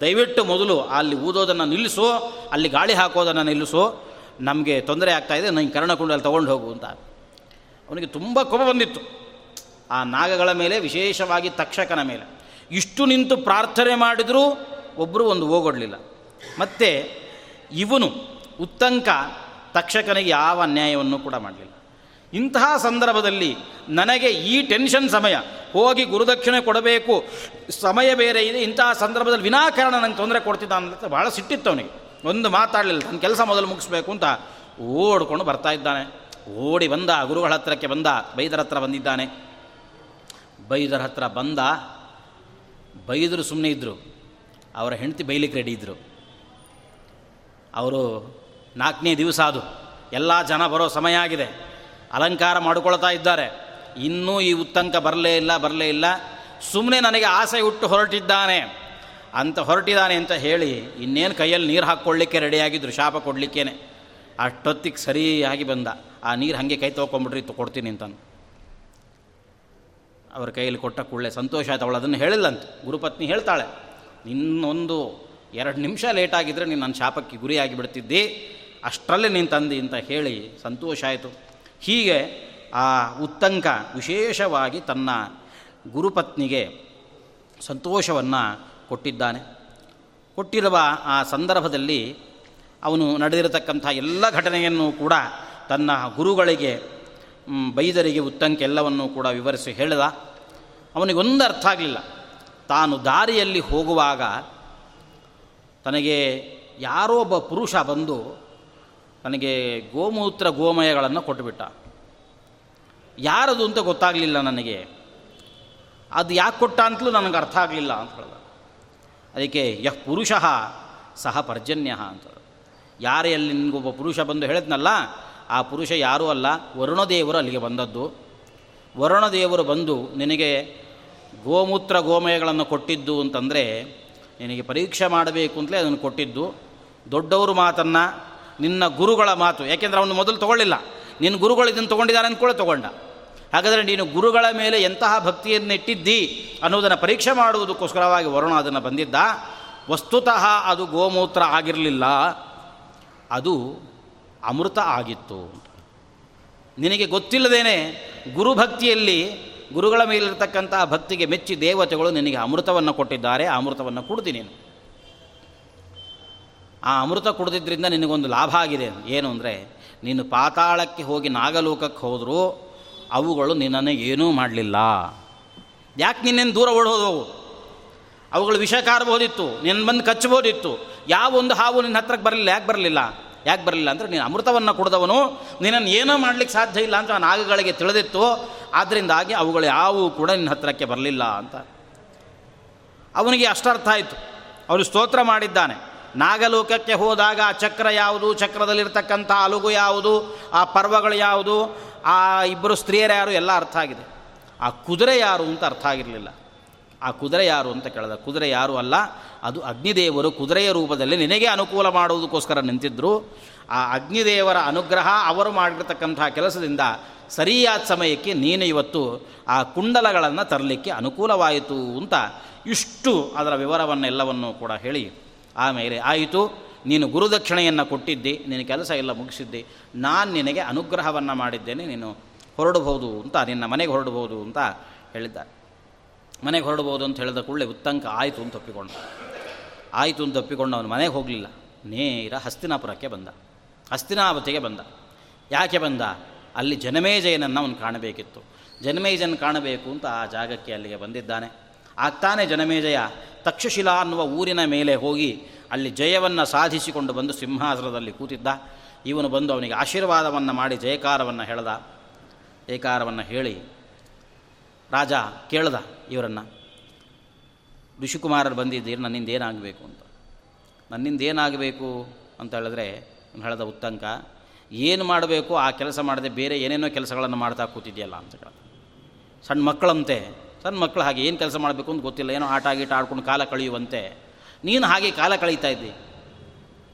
ದಯವಿಟ್ಟು ಮೊದಲು ಅಲ್ಲಿ ಊದೋದನ್ನು ನಿಲ್ಲಿಸು, ಅಲ್ಲಿ ಗಾಳಿ ಹಾಕೋದನ್ನು ನಿಲ್ಲಿಸು. ನಮಗೆ ತೊಂದರೆ ಆಗ್ತಾಯಿದೆ ನಂಗೆ ಕರ್ಣಕುಂಡಲ್ಲಿ ತೊಗೊಂಡು ಹೋಗು ಅಂತ. ಅವನಿಗೆ ತುಂಬ ಕೋಪ ಬಂದಿತ್ತು. ಆ ನಾಗಗಳ ಮೇಲೆ, ವಿಶೇಷವಾಗಿ ತಕ್ಷಕನ ಮೇಲೆ. ಇಷ್ಟು ನಿಂತು ಪ್ರಾರ್ಥನೆ ಮಾಡಿದರೂ ಒಬ್ಬರು ಒಂದು ಹೋಗೊಡ್ಲಿಲ್ಲ. ಮತ್ತು ಇವನು ಉತ್ತಂಕ, ತಕ್ಷಕನಿಗೆ ಯಾವ ಅನ್ಯಾಯವನ್ನು ಕೂಡ ಮಾಡಲಿಲ್ಲ. ಇಂತಹ ಸಂದರ್ಭದಲ್ಲಿ ನನಗೆ ಈ ಟೆನ್ಷನ್ ಸಮಯ, ಹೋಗಿ ಗುರುದಕ್ಷಿಣೆ ಕೊಡಬೇಕು, ಸಮಯ ಬೇರೆ ಇದೆ, ಇಂತಹ ಸಂದರ್ಭದಲ್ಲಿ ವಿನಾಕಾರಣ ನಂಗೆ ತೊಂದರೆ ಕೊಡ್ತಿದ್ದ ಅಂತ ಭಾಳ ಸಿಟ್ಟಿತ್ತು ಅವನಿಗೆ. ಒಂದು ಮಾತಾಡಲಿಲ್ಲ ನನ್ನ ಕೆಲಸ ಮೊದಲು ಮುಗಿಸ್ಬೇಕು ಅಂತ ಓಡ್ಕೊಂಡು ಬರ್ತಾ ಇದ್ದಾನೆ. ಓಡಿ ಬಂದ, ಗುರುಗಳ ಹತ್ರಕ್ಕೆ ಬಂದ, ಬೈದರ ಹತ್ರ ಬಂದಿದ್ದಾನೆ. ಬೈದರ ಹತ್ರ ಬಂದ, ಬೈದರು ಸುಮ್ಮನೆ ಇದ್ದರು ಅವರ ಹೆಂಡತಿ ಬೈಲಿಕ್ಕೆ ರೆಡಿ ಇದ್ದರು ಅವರು ನಾಲ್ಕನೇ ದಿವಸ ಅದು. ಎಲ್ಲ ಜನ ಬರೋ ಸಮಯ ಆಗಿದೆ. ಅಲಂಕಾರ ಮಾಡಿಕೊಳ್ತಾ ಇದ್ದಾರೆ. ಇನ್ನೂ ಈ ಉತ್ತಂಕ ಬರಲೇ ಇಲ್ಲ ಬರಲೇ ಇಲ್ಲ. ಸುಮ್ಮನೆ ನನಗೆ ಆಸೆ ಹುಟ್ಟು ಹೊರಟಿದ್ದಾನೆ. ಅಂತ ಹೊರಟಿದ್ದಾನೆ ಅಂತ ಹೇಳಿ ಇನ್ನೇನು ಕೈಯಲ್ಲಿ ನೀರು ಹಾಕ್ಕೊಳ್ಳಿಕ್ಕೆ ರೆಡಿಯಾಗಿದ್ದರು ಶಾಪ ಕೊಡಲಿಕ್ಕೇನೆ. ಅಷ್ಟೊತ್ತಿಗೆ ಸರಿಯಾಗಿ ಬಂದ. ಆ ನೀರು ಹಾಗೆ ಕೈ ತೊಗೊಂಬಿಟ್ರಿ ಕೊಡ್ತೀನಿ ಅಂತಂದು. ಅವ್ರ ಕೈಯಲ್ಲಿ ಕೊಟ್ಟ ಕೂಡಲೇ ಸಂತೋಷ ಆಯ್ತು. ಅವಳು ಅದನ್ನು ಹೇಳಿಲ್ಲಂತ. ಗುರುಪತ್ನಿ ಹೇಳ್ತಾಳೆ ಇನ್ನೊಂದು ಎರಡು ನಿಮಿಷ ಲೇಟಾಗಿದ್ದರೆ ನೀನು ನನ್ನ ಶಾಪಕ್ಕೆ ಗುರಿಯಾಗಿ ಬಿಡ್ತಿದ್ದಿ ಅಷ್ಟರಲ್ಲೇ ನೀನು ತಂದಿ ಅಂತ ಹೇಳಿ ಸಂತೋಷ ಆಯಿತು. ಹೀಗೆ ಆ ಉತ್ತಂಕ ವಿಶೇಷವಾಗಿ ತನ್ನ ಗುರುಪತ್ನಿಗೆ ಸಂತೋಷವನ್ನು ಕೊಟ್ಟಿದ್ದಾನೆ. ಕೊಟ್ಟಿರುವ ಆ ಸಂದರ್ಭದಲ್ಲಿ ಅವನು ನಡೆದಿರತಕ್ಕಂಥ ಎಲ್ಲ ಘಟನೆಯನ್ನು ಕೂಡ ತನ್ನ ಗುರುಗಳಿಗೆ ಬೈದರಿಗೆ ಉತ್ತಂಕ ಎಲ್ಲವನ್ನೂ ಕೂಡ ವಿವರಿಸಿ ಹೇಳಿದ. ಅವನಿಗೊಂದು ಅರ್ಥ ಆಗಲಿಲ್ಲ. ತಾನು ದಾರಿಯಲ್ಲಿ ಹೋಗುವಾಗ ತನಗೆ ಯಾರೋ ಒಬ್ಬ ಪುರುಷ ಬಂದು ನನಗೆ ಗೋಮೂತ್ರ ಗೋಮಯಗಳನ್ನು ಕೊಟ್ಟುಬಿಟ್ಟ. ಯಾರದು ಅಂತ ಗೊತ್ತಾಗಲಿಲ್ಲ ನನಗೆ. ಅದು ಯಾಕೆ ಕೊಟ್ಟ ಅಂತಲೂ ನನಗೆ ಅರ್ಥ ಆಗಲಿಲ್ಲ ಅಂತ ಹೇಳಿದ. ಅದಕ್ಕೆ ಯಹ್ ಪುರುಷ ಸಹ ಪರ್ಜನ್ಯ ಅಂತ ಯಾರೇ ಅಲ್ಲಿ ನಿನಗೊಬ್ಬ ಪುರುಷ ಬಂದು ಹೇಳಿದ್ನಲ್ಲ, ಆ ಪುರುಷ ಯಾರೂ ಅಲ್ಲ, ವರುಣದೇವರು ಅಲ್ಲಿಗೆ ಬಂದದ್ದು. ವರುಣದೇವರು ಬಂದು ನಿನಗೆ ಗೋಮೂತ್ರ ಗೋಮಯಗಳನ್ನು ಕೊಟ್ಟಿದ್ದು ಅಂತಂದರೆ ನಿನಗೆ ಪರೀಕ್ಷೆ ಮಾಡಬೇಕು ಅಂತಲೇ ಅದನ್ನು ಕೊಟ್ಟಿದ್ದು. ದೊಡ್ಡವರು ಮಾತನ್ನು, ನಿನ್ನ ಗುರುಗಳ ಮಾತು. ಯಾಕೆಂದರೆ ಅವನು ಮೊದಲು ತೊಗೊಳ್ಳಿಲ್ಲ. ನಿನ್ನ ಗುರುಗಳು ಇದನ್ನು ತೊಗೊಂಡಿದ್ದಾರೆ ಅಂದ್ಕೊಳ್ಳೆ ತೊಗೊಂಡ. ಹಾಗಾದರೆ ನೀನು ಗುರುಗಳ ಮೇಲೆ ಎಂತಹ ಭಕ್ತಿಯನ್ನು ಇಟ್ಟಿದ್ದಿ ಅನ್ನೋದನ್ನು ಪರೀಕ್ಷೆ ಮಾಡುವುದಕ್ಕೋಸ್ಕರವಾಗಿ ವರುಣ ಅದನ್ನು ಬಂದಿದ್ದ. ವಸ್ತುತಃ ಅದು ಗೋಮೂತ್ರ ಆಗಿರಲಿಲ್ಲ. ಅದು ಅಮೃತ ಆಗಿತ್ತು. ನಿನಗೆ ಗೊತ್ತಿಲ್ಲದೇನೆ ಗುರುಭಕ್ತಿಯಲ್ಲಿ ಗುರುಗಳ ಮೇಲಿರ್ತಕ್ಕಂಥ ಭಕ್ತಿಗೆ ಮೆಚ್ಚಿ ದೇವತೆಗಳು ನಿನಗೆ ಅಮೃತವನ್ನು ಕೊಟ್ಟಿದ್ದಾರೆ, ಆ ಅಮೃತವನ್ನು ಕುಡ್ದು ನೀನು. ಆ ಅಮೃತ ಕುಡಿದಿದ್ದರಿಂದ ನಿನಗೊಂದು ಲಾಭ ಆಗಿದೆ. ಏನು ಅಂದರೆ, ನೀನು ಪಾತಾಳಕ್ಕೆ ಹೋಗಿ ನಾಗಲೋಕಕ್ಕೆ ಹೋದರೂ ಅವುಗಳು ನಿನ್ನನ್ನು ಏನೂ ಮಾಡಲಿಲ್ಲ. ಯಾಕೆ ನಿನ್ನೇನು ದೂರ ಓಡೋದವು? ಅವುಗಳು ವಿಷಕಾರಬಹುದಿತ್ತು ನಿನ್ನ ಬಂದು ಕಚ್ಚಬಹುದಿತ್ತು. ಯಾವ ಒಂದು ಹಾವು ನಿನ್ನ ಹತ್ರಕ್ಕೆ ಬರಲಿಲ್ಲ, ಯಾಕೆ ಬರಲಿಲ್ಲ? ಯಾಕೆ ಬರಲಿಲ್ಲ ಅಂದರೆ, ನೀನು ಅಮೃತವನ್ನು ಕುಡಿದವನು ನಿನ್ನನ್ನು ಏನೋ ಮಾಡಲಿಕ್ಕೆ ಸಾಧ್ಯ ಇಲ್ಲ ಅಂತ ನಾಗಗಳಿಗೆ ತಿಳಿದಿತ್ತು ಆದ್ದರಿಂದಾಗಿ ಅವುಗಳು ಯಾವುವು ಕೂಡ ನಿನ್ನ ಹತ್ತಿರಕ್ಕೆ ಬರಲಿಲ್ಲ ಅಂತ. ಅವನಿಗೆ ಅಷ್ಟರ್ಥ ಆಯಿತು. ಅವನು ಸ್ತೋತ್ರ ಮಾಡಿದ್ದಾನೆ. ನಾಗಲೋಕಕ್ಕೆ ಹೋದಾಗ ಆ ಚಕ್ರ ಯಾವುದು? ಚಕ್ರದಲ್ಲಿರ್ತಕ್ಕಂಥ ಅಲುಗು ಯಾವುದು? ಆ ಪರ್ವಗಳು ಯಾವುದು? ಆ ಇಬ್ಬರು ಸ್ತ್ರೀಯರು ಯಾರು? ಎಲ್ಲ ಅರ್ಥ ಆಗಿದೆ. ಆ ಕುದುರೆ ಯಾರು ಅಂತ ಅರ್ಥ ಆಗಿರಲಿಲ್ಲ. ಆ ಕುದುರೆ ಯಾರು ಅಂತ ಕೇಳಿದ. ಕುದುರೆ ಯಾರು ಅಲ್ಲ, ಅದು ಅಗ್ನಿದೇವರು ಕುದುರೆಯ ರೂಪದಲ್ಲಿ ನಿನಗೆ ಅನುಕೂಲ ಮಾಡುವುದಕ್ಕೋಸ್ಕರ ನಿಂತಿದ್ದರು ಆ ಅಗ್ನಿದೇವರ ಅನುಗ್ರಹ ಅವರು ಮಾಡಿರ್ತಕ್ಕಂಥ ಕೆಲಸದಿಂದ ಸರಿಯಾದ ಸಮಯಕ್ಕೆ ನೀನು ಇವತ್ತು ಆ ಕುಂಡಲಗಳನ್ನು ತರಲಿಕ್ಕೆ ಅನುಕೂಲವಾಯಿತು ಅಂತ ಇಷ್ಟು ಅದರ ವಿವರವನ್ನೆಲ್ಲವನ್ನು ಕೂಡ ಹೇಳಿ ಆಮೇಲೆ ಆಯಿತು. ನೀನು ಗುರುದಕ್ಷಿಣೆಯನ್ನು ಕೊಟ್ಟಿದ್ದಿ, ನಿನ್ನ ಕೆಲಸ ಎಲ್ಲ ಮುಗಿಸಿದ್ದಿ. ನಾನು ನಿನಗೆ ಅನುಗ್ರಹವನ್ನು ಮಾಡಿದ್ದೇನೆ, ನೀನು ಹೊರಡಬಹುದು ಅಂತ, ನಿನ್ನ ಮನೆಗೆ ಹೊರಡಬಹುದು ಅಂತ ಹೇಳಿದ್ದಾರೆ. ಮನೆಗೆ ಹೊರಡ್ಬೋದು ಅಂತ ಹೇಳಿದ ಕೂಡಲೇ ಉತ್ತಂಕ, ಆಯಿತು ಅಂತ ಒಪ್ಪಿಕೊಂಡ ಆಯಿತು ಅಂತ ಒಪ್ಪಿಕೊಂಡು ಅವನು ಮನೆಗೆ ಹೋಗಲಿಲ್ಲ. ನೇರ ಹಸ್ತಿನಾಪುರಕ್ಕೆ ಬಂದ. ಹಸ್ತಿನಾವತಿಗೆ ಬಂದ. ಯಾಕೆ ಬಂದ? ಅಲ್ಲಿ ಜನಮೇಜಯನನ್ನು ಅವನು ಕಾಣಬೇಕಿತ್ತು. ಜನಮೇಜನ್ ಕಾಣಬೇಕು ಅಂತ ಆ ಜಾಗಕ್ಕೆ ಅಲ್ಲಿಗೆ ಬಂದಿದ್ದಾನೆ. ಆಗ್ತಾನೆ ಜನಮೇಜಯ. ತಕ್ಷಶಿಲಾ ಅನ್ನುವ ಊರಿನ ಮೇಲೆ ಹೋಗಿ ಅಲ್ಲಿ ಜಯವನ್ನು ಸಾಧಿಸಿಕೊಂಡು ಬಂದು ಸಿಂಹಾಸನದಲ್ಲಿ ಕೂತಿದ್ದ. ಇವನು ಬಂದು ಅವನಿಗೆ ಆಶೀರ್ವಾದವನ್ನು ಮಾಡಿ ಜಯಕಾರವನ್ನು ಹೇಳ್ದ. ಜಯಕಾರವನ್ನು ಹೇಳಿ, ರಾಜ, ಕೇಳ್ದ. ಇವರನ್ನು. ಋಷಿಕುಮಾರರು ಬಂದಿದ್ದೀರಿ ನನ್ನಿಂದ ಏನಾಗಬೇಕು ಅಂತ. ನನ್ನಿಂದ ಏನಾಗಬೇಕು ಅಂತ ಹೇಳಿದ್ರೆ ಹೇಳಿದ ಉತ್ತಂಕ. ಏನು ಮಾಡಬೇಕು, ಆ ಕೆಲಸ ಮಾಡದೆ ಬೇರೆ ಏನೇನೋ ಕೆಲಸಗಳನ್ನು ಮಾಡ್ತಾ ಕೂತಿದೆಯಲ್ಲ ಅಂತ ಹೇಳ್ದ ಸಣ್ಣ ಮಕ್ಕಳಂತೆ, ಸಣ್ಣ ಮಕ್ಕಳು ಹಾಗೆ ಏನು ಕೆಲಸ ಮಾಡಬೇಕು ಅಂತ ಗೊತ್ತಿಲ್ಲ. ಏನೋ ಆಟ ಗೀಟ ಆಡ್ಕೊಂಡು ಕಾಲ ಕಳೆಯುವಂತೆ. ನೀನು ಹಾಗೆ ಕಾಲ ಕಳೀತಾ ಇದ್ದಿ.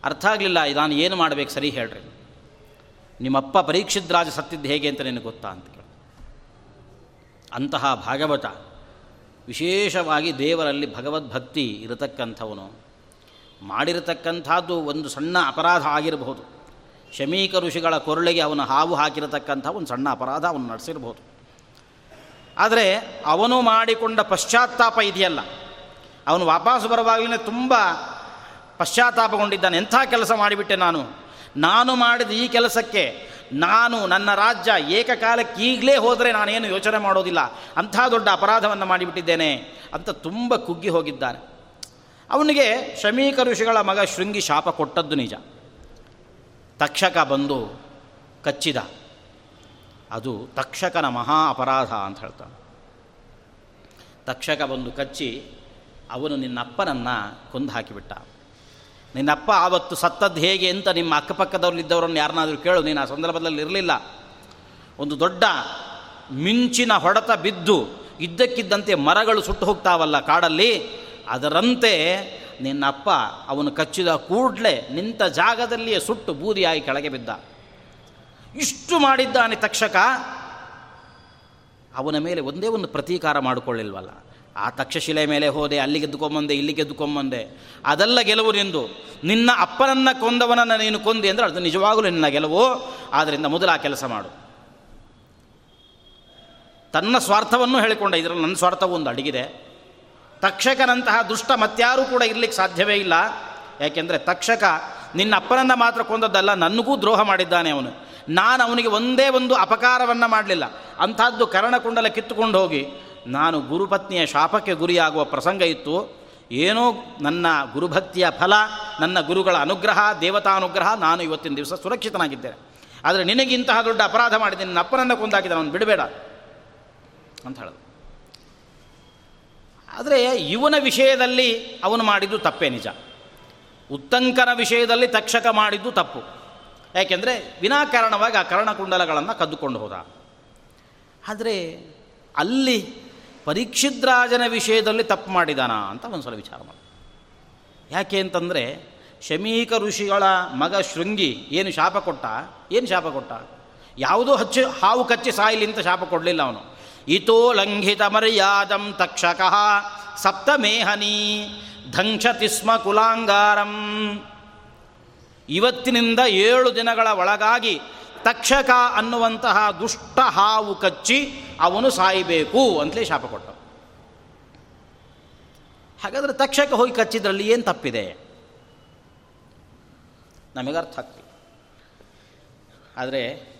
ಅರ್ಥ ಆಗಲಿಲ್ಲ, ನಾನು ಏನು ಮಾಡಬೇಕು ಸರಿ ಹೇಳ್ರಿ. ನಿಮ್ಮಪ್ಪ ಪರೀಕ್ಷಿದ್ರಾಜ ಸತ್ತಿದ್ದು ಹೇಗೆ ಅಂತ ನಿನಗೆ ಗೊತ್ತಾ ಅಂತ ಕೇಳಿ ಅಂತಹ ಭಾಗವತ ವಿಶೇಷವಾಗಿ ದೇವರಲ್ಲಿ ಭಗವದ್ಭಕ್ತಿ ಇರತಕ್ಕಂಥವನು. ಮಾಡಿರತಕ್ಕಂಥದ್ದು ಒಂದು ಸಣ್ಣ ಅಪರಾಧ ಆಗಿರಬಹುದು. ಶಮೀಕ ಋಷಿಗಳ ಕೊರಳಿಗೆ ಅವನು ಹಾವು ಹಾಕಿರತಕ್ಕಂಥ ಒಂದು ಸಣ್ಣ ಅಪರಾಧ ಅವನು ನಡೆಸಿರ್ಬೋದು ಆದರೆ ಅವನು ಮಾಡಿಕೊಂಡ ಪಶ್ಚಾತ್ತಾಪ ಇದೆಯಲ್ಲ. ಅವನು ವಾಪಸ್ ಬರುವಾಗಲೇ ತುಂಬ ಪಶ್ಚಾತ್ತಾಪಗೊಂಡಿದ್ದಾನೆ. ಎಂಥ ಕೆಲಸ ಮಾಡಿಬಿಟ್ಟೆ ನಾನು? ನಾನು ಮಾಡಿದ ಈ ಕೆಲಸಕ್ಕೆ ನಾನು ನನ್ನ ರಾಜ್ಯ ಏಕಕಾಲಕ್ಕೆ ಈಗಲೇ ಹೋದರೆ ನಾನೇನು ಯೋಚನೆ ಮಾಡೋದಿಲ್ಲ. ಅಂಥ ದೊಡ್ಡ ಅಪರಾಧವನ್ನು ಮಾಡಿಬಿಟ್ಟಿದ್ದೇನೆ ಅಂತ ತುಂಬ ಕುಗ್ಗಿ ಹೋಗಿದ್ದಾನೆ. ಅವನಿಗೆ ಶಮೀಕ ಋಷಿಗಳ ಮಗ ಶೃಂಗಿ ಶಾಪ ಕೊಟ್ಟದ್ದು ನಿಜ. ತಕ್ಷಕ ಬಂದು ಕಚ್ಚಿದ. ಅದು ತಕ್ಷಕನ ಮಹಾ ಅಪರಾಧ ಅಂತ ಹೇಳ್ತಾನೆ. ತಕ್ಷಕ ಬಂದು ಕಚ್ಚಿ ಅವನು ನಿನ್ನಪ್ಪನನ್ನು ಕೊಂದು ಹಾಕಿಬಿಟ್ಟ. ನಿನ್ನಪ್ಪ ಆವತ್ತು ಸತ್ತದ್ದು ಹೇಗೆ ಅಂತ ನಿಮ್ಮ ಅಕ್ಕಪಕ್ಕದವ್ರಲ್ಲಿದ್ದವರನ್ನು ಯಾರನ್ನಾದರೂ ಕೇಳು, ನೀನು ಆ ಸಂದರ್ಭದಲ್ಲಿ ಇರಲಿಲ್ಲ. ಒಂದು ದೊಡ್ಡ ಮಿಂಚಿನ ಹೊಡೆತ ಬಿದ್ದು ಇದ್ದಕ್ಕಿದ್ದಂತೆ ಮರಗಳು ಸುಟ್ಟು ಹೋಗ್ತಾವಲ್ಲ ಕಾಡಲ್ಲಿ, ಅದರಂತೆ ನಿನ್ನಪ್ಪ ಅವನು ಕಚ್ಚಿದ ಕೂಡಲೇ ನಿಂತ ಜಾಗದಲ್ಲಿಯೇ ಸುಟ್ಟು ಬೂದಿಯಾಗಿ ಕೆಳಗೆ ಬಿದ್ದ. ಇಷ್ಟು ಮಾಡಿದ್ದಾನೆ ತಕ್ಷಕ ಅವನ ಮೇಲೆ ಒಂದೇ ಒಂದು ಪ್ರತೀಕಾರ ಮಾಡಿಕೊಳ್ಳಿಲ್ವಲ್ಲ. ಆ ತಕ್ಷಶಿಲೆ ಮೇಲೆ ಹೋದೆ, ಅಲ್ಲಿ ಗೆದ್ದುಕೊಂಬಂದೆ, ಇಲ್ಲಿ ಗೆದ್ದುಕೊಂಬಂದೆ. ಅದೆಲ್ಲ ಗೆಲುವು ನಿಂದು. ನಿನ್ನ ಅಪ್ಪನನ್ನು ಕೊಂದವನನ್ನು ನೀನು ಕೊಂದೆ ಅಂದರೆ ಅದು ನಿಜವಾಗಲೂ ನಿನ್ನ ಗೆಲುವು. ಆದ್ದರಿಂದ ಮೊದಲು ಆ ಕೆಲಸ ಮಾಡು. ತನ್ನ ಸ್ವಾರ್ಥವನ್ನು ಹೇಳಿಕೊಂಡ. ಇದರಲ್ಲಿ ನನ್ನ ಸ್ವಾರ್ಥವು ಒಂದು ಅಡಗಿದೆ. ತಕ್ಷಕನಂತಹ ದುಷ್ಟ ಮತ್ಯಾರೂ ಕೂಡ ಇರಲಿಕ್ಕೆ ಸಾಧ್ಯವೇ ಇಲ್ಲ. ಯಾಕೆಂದರೆ ತಕ್ಷಕ ನಿನ್ನ ಅಪ್ಪನನ್ನು ಮಾತ್ರ ಕೊಂದದ್ದಲ್ಲ ನನಗೂ ದ್ರೋಹ ಮಾಡಿದ್ದಾನೆ ಅವನು. ನಾನು ಅವನಿಗೆ ಒಂದೇ ಒಂದು ಅಪಕಾರವನ್ನು ಮಾಡಲಿಲ್ಲ. ಅಂಥದ್ದು ಕರಣಕುಂಡಲ ಕಿತ್ತುಕೊಂಡು ಹೋಗಿ ನಾನು ಗುರುಪತ್ನಿಯ ಶಾಪಕ್ಕೆ ಗುರಿಯಾಗುವ ಪ್ರಸಂಗ ಇತ್ತು. ಏನೋ ನನ್ನ ಗುರುಭಕ್ತಿಯ ಫಲ, ನನ್ನ ಗುರುಗಳ ಅನುಗ್ರಹ, ದೇವತಾನುಗ್ರಹ ನಾನು ಇವತ್ತಿನ ದಿವಸ ಸುರಕ್ಷಿತನಾಗಿದ್ದೇನೆ ಆದರೆ ನಿನಗಿಂತಹ ದೊಡ್ಡ ಅಪರಾಧ ಮಾಡಿದ್ದೀನಿ, ನಿನ್ನ ಅಪ್ಪನನ್ನು ಅವನು ಬಿಡಬೇಡ ಅಂತ ಹೇಳೋದು. ಆದರೆ ಇವನ ವಿಷಯದಲ್ಲಿ ಅವನು ಮಾಡಿದ್ದು ತಪ್ಪೇ ನಿಜ. ಉತ್ತಂಕನ ವಿಷಯದಲ್ಲಿ ತಕ್ಷಕ ಮಾಡಿದ್ದು ತಪ್ಪು. ಯಾಕೆಂದರೆ ವಿನಾಕಾರಣವಾಗಿ ಆ ಕರ್ಣಕುಂಡಲಗಳನ್ನು ಕದ್ದುಕೊಂಡು ಹೋದ. ಆದರೆ ಅಲ್ಲಿ ಪರೀಕ್ಷಿದ್ರಾಜನ ವಿಷಯದಲ್ಲಿ ತಪ್ಪು ಮಾಡಿದಾನ ಅಂತ ಒಂದು ಸಲ ವಿಚಾರ ಮಾಡಿ. ಯಾಕೆ ಅಂತಂದರೆ ಶಮೀಕ ಋಷಿಗಳ ಮಗ ಶೃಂಗಿ ಏನು ಶಾಪ ಕೊಟ್ಟ? ಏನು ಶಾಪ ಕೊಟ್ಟ? ಯಾವುದೋ ಹಚ್ಚಿ ಹಾವು ಕಚ್ಚಿ ಸಾಯಿಲಿ ಅಂತ ಶಾಪ ಕೊಡಲಿಲ್ಲ ಅವನು. ಇತೋ ಲಂಘಿತ ಮರ್ಯಾದಂ ತಕ್ಷಕ ಸಪ್ತಮೇಹನಿ ದಂಕ್ಷತಿ ಸ್ಮ ಕುಲಾಂಗಾರಂ. ಇವತ್ತಿನಿಂದ ಏಳು ದಿನಗಳ ಒಳಗಾಗಿ ತಕ್ಷಕ ಅನ್ನುವಂತಹ ದುಷ್ಟ ಹಾವು ಕಚ್ಚಿ ಅವನು ಸಾಯಬೇಕು ಅಂತಲೇ ಶಾಪ ಕೊಟ್ಟ ಹಾಗಾದರೆ ತಕ್ಷಕ ಹೋಗಿ ಕಚ್ಚಿದ್ರಲ್ಲಿ ಏನು ತಪ್ಪಿದೆ? ನಮಗೆ ಅರ್ಥ ಆಗ್ತಿಲ್ಲ ಆದರೆ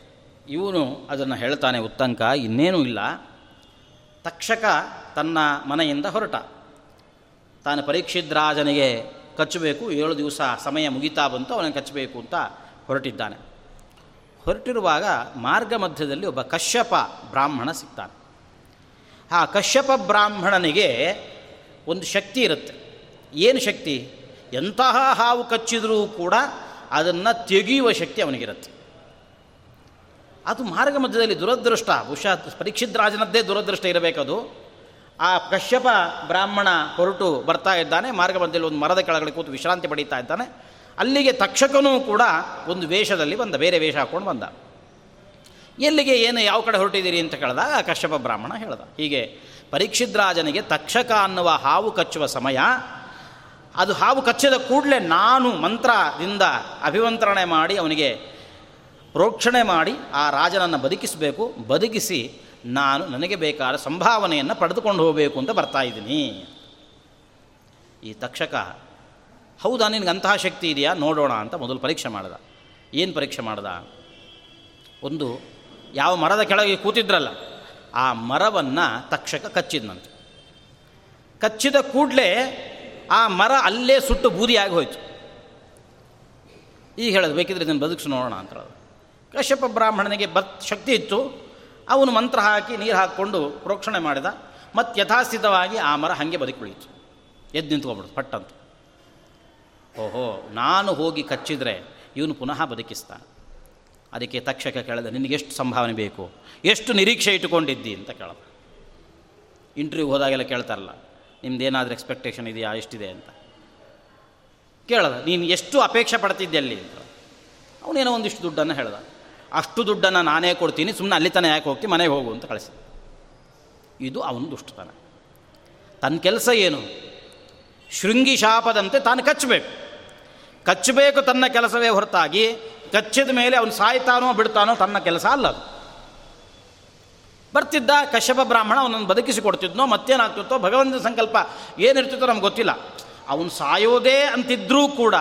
ಇವನು ಅದನ್ನು ಹೇಳ್ತಾನೆ ಉತ್ತಂಕ, ಇನ್ನೇನೂ ಇಲ್ಲ. ತಕ್ಷಕ ತನ್ನ ಮನೆಯಿಂದ ಹೊರಟ. ತಾನು ಪರೀಕ್ಷಿದ್ರಾಜನಿಗೆ ಕಚ್ಚಬೇಕು, ಏಳು ದಿವಸ ಸಮಯ ಮುಗಿತಾ ಬಂತು ಅವನಿಗೆ ಕಚ್ಚಬೇಕು ಅಂತ ಹೊರಟಿದ್ದಾನೆ. ಹೊರಟಿರುವಾಗ ಮಾರ್ಗ ಮಧ್ಯದಲ್ಲಿ ಒಬ್ಬ ಕಶ್ಯಪ ಬ್ರಾಹ್ಮಣ ಸಿಗ್ತಾನೆ. ಆ ಕಶ್ಯಪ ಬ್ರಾಹ್ಮಣನಿಗೆ ಒಂದು ಶಕ್ತಿ ಇರುತ್ತೆ. ಏನು ಶಕ್ತಿ? ಎಂತಹ ಹಾವು ಕಚ್ಚಿದರೂ ಕೂಡ ಅದನ್ನು ತೆಗೆಯುವ ಶಕ್ತಿ ಅವನಿಗಿರುತ್ತೆ. ಅದು ಮಾರ್ಗ ಮಧ್ಯದಲ್ಲಿ ದುರದೃಷ್ಟ, ಬಹುಶಃ ಪರೀಕ್ಷಿತ್ ರಾಜನದ್ದೇ ದುರದೃಷ್ಟ ಇರಬೇಕದು. ಆ ಕಶ್ಯಪ ಬ್ರಾಹ್ಮಣ ಹೊರಟು ಬರ್ತಾ ಇದ್ದಾನೆ, ಮಾರ್ಗ ಮಧ್ಯದಲ್ಲಿ ಒಂದು ಮರದ ಕೆಳಗಡೆ ಕೂತು ವಿಶ್ರಾಂತಿ ಪಡೀತಾ ಇದ್ದಾನೆ. ಅಲ್ಲಿಗೆ ತಕ್ಷಕನೂ ಕೂಡ ಒಂದು ವೇಷದಲ್ಲಿ ಬಂದ, ಬೇರೆ ವೇಷ ಹಾಕ್ಕೊಂಡು ಬಂದ. ಎಲ್ಲಿಗೆ, ಏನು, ಯಾವ ಕಡೆ ಹೊರಟಿದ್ದೀರಿ ಅಂತ ಕೇಳಿದಾಗ ಕಶ್ಯಪ ಬ್ರಾಹ್ಮಣ ಹೇಳ್ದ. ಹೀಗೆ, ಪರೀಕ್ಷಿದ್ರಾಜನಿಗೆ ತಕ್ಷಕ ಅನ್ನುವ ಹಾವು ಕಚ್ಚುವ ಸಮಯ, ಅದು ಹಾವು ಕಚ್ಚಿದ ಕೂಡಲೇ ನಾನು ಮಂತ್ರದಿಂದ ಅಭಿವಂತರಣೆ ಮಾಡಿ, ಅವನಿಗೆ ಪ್ರೋಕ್ಷಣೆ ಮಾಡಿ, ಆ ರಾಜನನ್ನು ಬದುಕಿಸಬೇಕು. ಬದುಕಿಸಿ, ನಾನು ನನಗೆ ಬೇಕಾದ ಸಂಭಾವನೆಯನ್ನು ಪಡೆದುಕೊಂಡು ಹೋಗಬೇಕು ಅಂತ ಬರ್ತಾ ಇದ್ದೀನಿ. ಈ ತಕ್ಷಕ ಹೌದಾ, ನಿನಗೆ ಅಂತಹ ಶಕ್ತಿ ಇದೆಯಾ? ನೋಡೋಣ ಅಂತ ಮೊದಲು ಪರೀಕ್ಷೆ ಮಾಡ್ದ. ಏನು ಪರೀಕ್ಷೆ ಮಾಡ್ದ? ಒಂದು, ಯಾವ ಮರದ ಕೆಳಗೆ ಕೂತಿದ್ರಲ್ಲ, ಆ ಮರವನ್ನು ತಕ್ಷಕ ಕಚ್ಚಿದ್ನಂತೆ. ಕಚ್ಚಿದ ಕೂಡಲೇ ಆ ಮರ ಅಲ್ಲೇ ಸುಟ್ಟು ಬೂದಿಯಾಗಿ ಹೋಯ್ತು. ಈಗ ಹೇಳೋದು, ಬೇಕಿದ್ರೆ ಇದನ್ನು ಬದುಕಿಸಿ ನೋಡೋಣ ಅಂತ ಹೇಳೋದು. ಕಶ್ಯಪ ಬ್ರಾಹ್ಮಣನಿಗೆ ಬತ್ ಶಕ್ತಿ ಇತ್ತು. ಅವನು ಮಂತ್ರ ಹಾಕಿ, ನೀರು ಹಾಕ್ಕೊಂಡು ಪ್ರೋಕ್ಷಣೆ ಮಾಡಿದ. ಮತ್ತು ಯಥಾಸ್ಥಿತವಾಗಿ ಆ ಮರ ಹಾಗೆ ಬದುಕುಳಿಯಿತು ಎದ್ದು ನಿಂತ್ಕೊಂಡ್ಬಿಡ್ತು ಪಟ್ಟಂತ. ಓಹೋ, ನಾನು ಹೋಗಿ ಕಚ್ಚಿದರೆ ಇವನು ಪುನಃ ಬದುಕಿಸ್ತಾನೆ. ಅದಕ್ಕೆ ತಕ್ಷಕ ಕೇಳಿದೆ, ನಿನಗೆ ಎಷ್ಟು ಸಂಭಾವನೆ ಬೇಕು? ಎಷ್ಟು ನಿರೀಕ್ಷೆ ಇಟ್ಟುಕೊಂಡಿದ್ದಿ ಅಂತ ಕೇಳದ. ಇಂಟರ್ವ್ಯೂ ಹೋದಾಗೆಲ್ಲ ಕೇಳ್ತಾರಲ್ಲ, ನಿಮ್ದೇನಾದರೂ ಎಕ್ಸ್ಪೆಕ್ಟೇಷನ್ ಇದೆಯಾ, ಎಷ್ಟಿದೆ ಅಂತ. ಕೇಳದ, ನೀನು ಎಷ್ಟು ಅಪೇಕ್ಷೆ ಪಡ್ತಿದ್ದೆ ಅಲ್ಲಿ ಅಂತ. ಅವನೇನೋ ಒಂದಿಷ್ಟು ದುಡ್ಡನ್ನು ಹೇಳ್ದ. ಅಷ್ಟು ದುಡ್ಡನ್ನು ನಾನೇ ಕೊಡ್ತೀನಿ ಸುಮ್ಮನೆ ಅಲ್ಲಿ ತಾನೇ ಯಾಕೆ ಹೋಗ್ತೀನಿ ಮನೆಗೆ ಹೋಗು ಅಂತ ಕಳಿಸಿದ. ಇದು ಅವನು ದುಷ್ಟತನ. ತನ್ನ ಕೆಲಸ ಏನು? ಶೃಂಗಿ ಶಾಪದಂತೆ ತಾನು ಕಚ್ಚಬೇಕು ಕಚ್ಚಬೇಕು ತನ್ನ ಕೆಲಸವೇ ಹೊರತಾಗಿ, ಕಚ್ಚಿದ ಮೇಲೆ ಅವನು ಸಾಯ್ತಾನೋ ಬಿಡ್ತಾನೋ ತನ್ನ ಕೆಲಸ ಅಲ್ಲ ಅದು ಬರ್ತಿದ್ದ ಕಶ್ಯಪ ಬ್ರಾಹ್ಮಣ ಅವನನ್ನು ಬದುಕಿಸಿ ಕೊಡ್ತಿದ್ನೋ ಮತ್ತೇನಾಗ್ತಿತ್ತೋ, ಭಗವಂತನ ಸಂಕಲ್ಪ ಏನಿರ್ತಿತ್ತೋ ನಮ್ಗೆ ಗೊತ್ತಿಲ್ಲ. ಅವನು ಸಾಯೋದೇ ಅಂತಿದ್ರೂ ಕೂಡ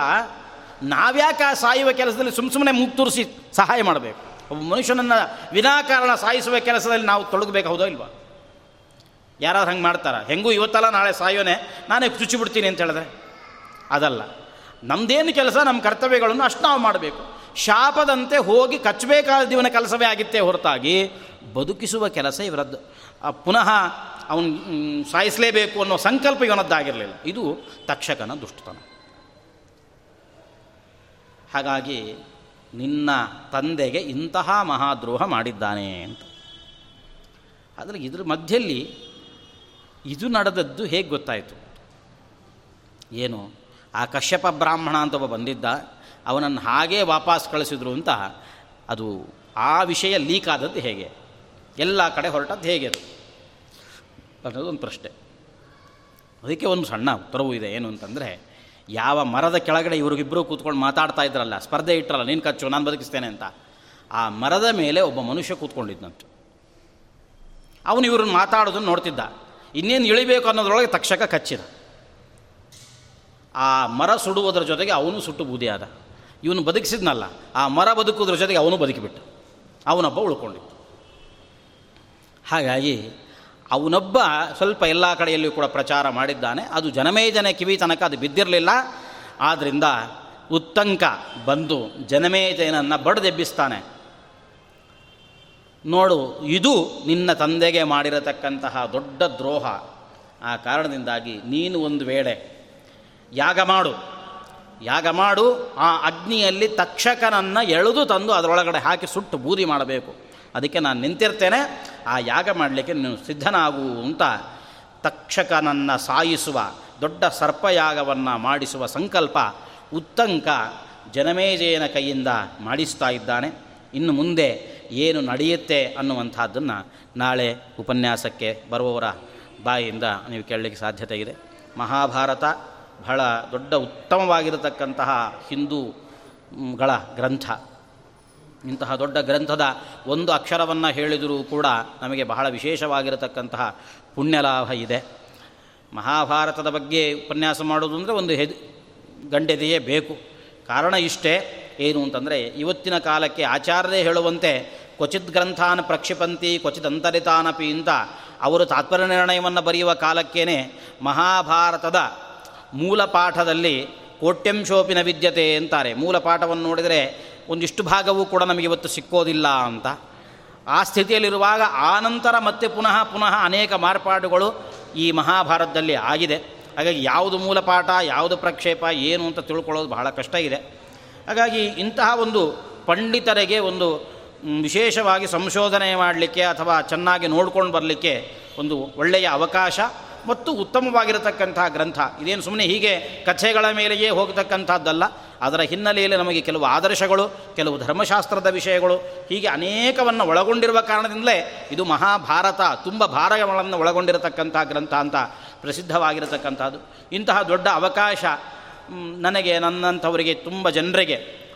ನಾವ್ಯಾಕೆ ಆ ಸಾಯುವ ಕೆಲಸದಲ್ಲಿ ಸುಮ್ಮ ಸುಮ್ಮನೆ ಮುಕ್ತೂರಿಸಿ ಸಹಾಯ ಮಾಡಬೇಕು? ಒಬ್ಬ ಮನುಷ್ಯನನ್ನು ವಿನಾಕಾರಣ ಸಾಯಿಸುವ ಕೆಲಸದಲ್ಲಿ ನಾವು ತೊಡಗಬೇಕು ಹೌದೋ ಇಲ್ವಾ? ಯಾರಾದ್ರೂ ಹಂಗೆ ಮಾಡ್ತಾರ? ಹೆಂಗೂ ಇವತ್ತಲ್ಲ ನಾಳೆ ಸಾಯೋನೆ, ನಾನೇ ಚುಚ್ಚಿ ಬಿಡ್ತೀನಿ ಅಂತ ಹೇಳಿದ್ರೆ? ಅದಲ್ಲ. ನಮ್ಮದೇನು ಕೆಲಸ? ನಮ್ಮ ಕರ್ತವ್ಯಗಳನ್ನು ಅಷ್ಟು ನಾವು ಮಾಡಬೇಕು. ಶಾಪದಂತೆ ಹೋಗಿ ಕಚ್ಚಬೇಕಾದ ದಿವನ ಕೆಲಸವೇ ಆಗಿತ್ತೇ ಹೊರತಾಗಿ ಬದುಕಿಸುವ ಕೆಲಸ ಇವರದ್ದು. ಪುನಃ ಅವನು ಸಾಯಿಸಲೇಬೇಕು ಅನ್ನೋ ಸಂಕಲ್ಪ ಇವನದ್ದಾಗಿರಲಿಲ್ಲ. ಇದು ತಕ್ಷಕನ ದುಷ್ಟತನ. ಹಾಗಾಗಿ ನಿನ್ನ ತಂದೆಗೆ ಇಂತಹ ಮಹಾದ್ರೋಹ ಮಾಡಿದ್ದಾನೆ ಅಂತ. ಆದರೆ ಇದ್ರ ಮಧ್ಯದಲ್ಲಿ ಇದು ನಡೆದದ್ದು ಹೇಗೆ ಗೊತ್ತಾಯಿತು? ಏನು? ಆ ಕಶ್ಯಪ ಬ್ರಾಹ್ಮಣ ಅಂತ ಒಬ್ಬ ಬಂದಿದ್ದ, ಅವನನ್ನು ಹಾಗೇ ವಾಪಸ್ ಕಳಿಸಿದ್ರು ಅಂತ, ಅದು ಆ ವಿಷಯ ಲೀಕ್ ಆದದ್ದು ಹೇಗೆ? ಎಲ್ಲ ಕಡೆ ಹೊರಟದ್ದು ಹೇಗೆ ಅದು? ಅನ್ನೋದೊಂದು ಪ್ರಶ್ನೆ. ಅದಕ್ಕೆ ಒಂದು ಸಣ್ಣ ಉತ್ತರವೂ ಇದೆ, ಏನು ಅಂತಂದರೆ, ಯಾವ ಮರದ ಕೆಳಗಡೆ ಇವ್ರಿಗಿಬ್ಬರು ಕೂತ್ಕೊಂಡು ಮಾತಾಡ್ತಾ ಇದ್ರಲ್ಲ, ಸ್ಪರ್ಧೆ ಇಟ್ಟರಲ್ಲ ನೀನು ಕಚ್ಚು, ನಾನು ಬದುಕಿಸ್ತೇನೆ ಅಂತ, ಆ ಮರದ ಮೇಲೆ ಒಬ್ಬ ಮನುಷ್ಯ ಕೂತ್ಕೊಂಡಿದ್ದಂತೆ ಅವನು ಇವ್ರನ್ನ ಮಾತಾಡೋದನ್ನು ನೋಡ್ತಿದ್ದ. ಇನ್ನೇನು ಇಳಿಬೇಕು ಅನ್ನೋದ್ರೊಳಗೆ ತಕ್ಷಕ ಕಚ್ಚಿದ. ಆ ಮರ ಸುಡುವುದರ ಜೊತೆಗೆ ಅವನು ಸುಟ್ಟು ಬೂದಿಯಾದ. ಇವನು ಬದುಕಿಸಿದ್ನಲ್ಲ, ಆ ಮರ ಬದುಕುವುದ್ರ ಜೊತೆಗೆ ಅವನು ಬದುಕಿಬಿಟ್ಟ. ಅವನೊಬ್ಬ ಉಳ್ಕೊಂಡಿತ್ತು ಹಾಗಾಗಿ ಅವನೊಬ್ಬ ಸ್ವಲ್ಪ ಎಲ್ಲ ಕಡೆಯಲ್ಲಿಯೂ ಕೂಡ ಪ್ರಚಾರ ಮಾಡಿದ್ದಾನೆ. ಅದು ಜನಮೇಜನ ಕಿವಿ ತನಕ ಅದು ಬಿದ್ದಿರಲಿಲ್ಲ. ಆದ್ದರಿಂದ ಉತ್ತಂಕ ಬಂದು ಜನಮೇಜನನ್ನು ಬಡದೆಬ್ಬಿಸ್ತಾನೆ. ನೋಡು, ಇದು ನಿನ್ನ ತಂದೆಗೆ ಮಾಡಿರತಕ್ಕಂತಹ ದೊಡ್ಡ ದ್ರೋಹ. ಆ ಕಾರಣದಿಂದಾಗಿ ನೀನು ಒಂದು ವೇಳೆ ಯಾಗ ಮಾಡು. ಯಾಗ ಮಾಡು, ಆ ಅಗ್ನಿಯಲ್ಲಿ ತಕ್ಷಕನನ್ನು ಎಳೆದು ತಂದು ಅದರೊಳಗಡೆ ಹಾಕಿ ಸುಟ್ಟು ಬೂದಿ ಮಾಡಬೇಕು. ಅದಕ್ಕೆ ನಾನು ನಿಂತಿರ್ತೇನೆ, ಆ ಯಾಗ ಮಾಡಲಿಕ್ಕೆ ನೀನು ಸಿದ್ಧನಾಗು ಅಂತ ತಕ್ಷಕನನ್ನು ಸಾಯಿಸುವ, ದೊಡ್ಡ ಸರ್ಪಯಾಗವನ್ನು ಮಾಡಿಸುವ ಸಂಕಲ್ಪ, ಉತ್ತಂಕ ಜನಮೇಜಯನ ಕೈಯಿಂದ ಮಾಡಿಸ್ತಾ ಇದ್ದಾನೆ. ಇನ್ನು ಮುಂದೆ ಏನು ನಡೆಯುತ್ತೆ ಅನ್ನುವಂಥದ್ದನ್ನು ನಾಳೆ ಉಪನ್ಯಾಸಕ್ಕೆ ಬರುವವರ ಬಾಯಿಯಿಂದ ನೀವು ಕೇಳಲಿಕ್ಕೆ ಸಾಧ್ಯತೆ ಇದೆ ಮಹಾಭಾರತ. ಬಹಳ ದೊಡ್ಡ ಉತ್ತಮವಾಗಿರತಕ್ಕಂತಹ ಹಿಂದೂಗಳ ಗ್ರಂಥ. ಇಂತಹ ದೊಡ್ಡ ಗ್ರಂಥದ ಒಂದು ಅಕ್ಷರವನ್ನು ಹೇಳಿದರೂ ಕೂಡ ನಮಗೆ ಬಹಳ ವಿಶೇಷವಾಗಿರತಕ್ಕಂತಹ ಪುಣ್ಯಲಾಭ ಇದೆ. ಮಹಾಭಾರತದ ಬಗ್ಗೆ ಉಪನ್ಯಾಸ ಮಾಡೋದು ಅಂದರೆ ಒಂದು ಹೆದ್, ಗಂಡೆದೆಯೇ ಬೇಕು. ಕಾರಣ ಇಷ್ಟೇ, ಏನು ಅಂತಂದರೆ ಇವತ್ತಿನ ಕಾಲಕ್ಕೆ ಆಚಾರ್ಯರೇ ಹೇಳುವಂತೆ, ಕ್ವಚಿತ್ ಗ್ರಂಥಾನ್ ಪ್ರಕ್ಷಿಪಂತಿ, ಕ್ವಚಿತ್ ಅಂತರಿತಾನಪಿ ಅಂತ ಅವರು ತಾತ್ಪರ್ಯ ನಿರ್ಣಯವನ್ನು ಬರೆಯುವ ಕಾಲಕ್ಕೇನೆ ಮಹಾಭಾರತದ ಮೂಲ ಪಾಠದಲ್ಲಿ ಕೋಟ್ಯಂಶೋಪಿನ ವಿದ್ಯತೆ ಅಂತಾರೆ. ಮೂಲ ಪಾಠವನ್ನು ನೋಡಿದರೆ ಒಂದಿಷ್ಟು ಭಾಗವೂ ಕೂಡ ನಮಗೆ ಇವತ್ತು ಸಿಕ್ಕೋದಿಲ್ಲ ಅಂತ. ಆ ಸ್ಥಿತಿಯಲ್ಲಿರುವಾಗ ಆನಂತರ ಮತ್ತೆ ಪುನಃ ಪುನಃ ಅನೇಕ ಮಾರ್ಪಾಡುಗಳು ಈ ಮಹಾಭಾರತದಲ್ಲಿ ಆಗಿದೆ. ಹಾಗಾಗಿ ಯಾವುದು ಮೂಲ ಪಾಠ, ಯಾವುದು ಪ್ರಕ್ಷೇಪ, ಏನು ಅಂತ ತಿಳ್ಕೊಳ್ಳೋದು ಬಹಳ ಕಷ್ಟ ಇದೆ. ಹಾಗಾಗಿ ಇಂತಹ ಒಂದು ಪಂಡಿತರಿಗೆ ಒಂದು ವಿಶೇಷವಾಗಿ ಸಂಶೋಧನೆ ಮಾಡಲಿಕ್ಕೆ ಅಥವಾ ಚೆನ್ನಾಗಿ ನೋಡ್ಕೊಂಡು ಬರಲಿಕ್ಕೆ ಒಂದು ಒಳ್ಳೆಯ ಅವಕಾಶ ಮತ್ತು ಉತ್ತಮವಾಗಿರತಕ್ಕಂಥ ಗ್ರಂಥ. ಇದೇನು ಸುಮ್ಮನೆ ಹೀಗೆ ಕಥೆಗಳ ಮೇಲೆಯೇ ಹೋಗತಕ್ಕಂಥದ್ದಲ್ಲ. ಅದರ ಹಿನ್ನೆಲೆಯಲ್ಲಿ ನಮಗೆ ಕೆಲವು ಆದರ್ಶಗಳು, ಕೆಲವು ಧರ್ಮಶಾಸ್ತ್ರದ ವಿಷಯಗಳು, ಹೀಗೆ ಅನೇಕವನ್ನು ಒಳಗೊಂಡಿರುವ ಕಾರಣದಿಂದಲೇ ಇದು ಮಹಾಭಾರತ, ತುಂಬ ಭಾರಗಳನ್ನು ಒಳಗೊಂಡಿರತಕ್ಕಂಥ ಗ್ರಂಥ ಅಂತ ಪ್ರಸಿದ್ಧವಾಗಿರತಕ್ಕಂಥದ್ದು. ಇಂತಹ ದೊಡ್ಡ ಅವಕಾಶ ನನಗೆ, ನನ್ನಂಥವರಿಗೆ, ತುಂಬ ಜನರಿಗೆ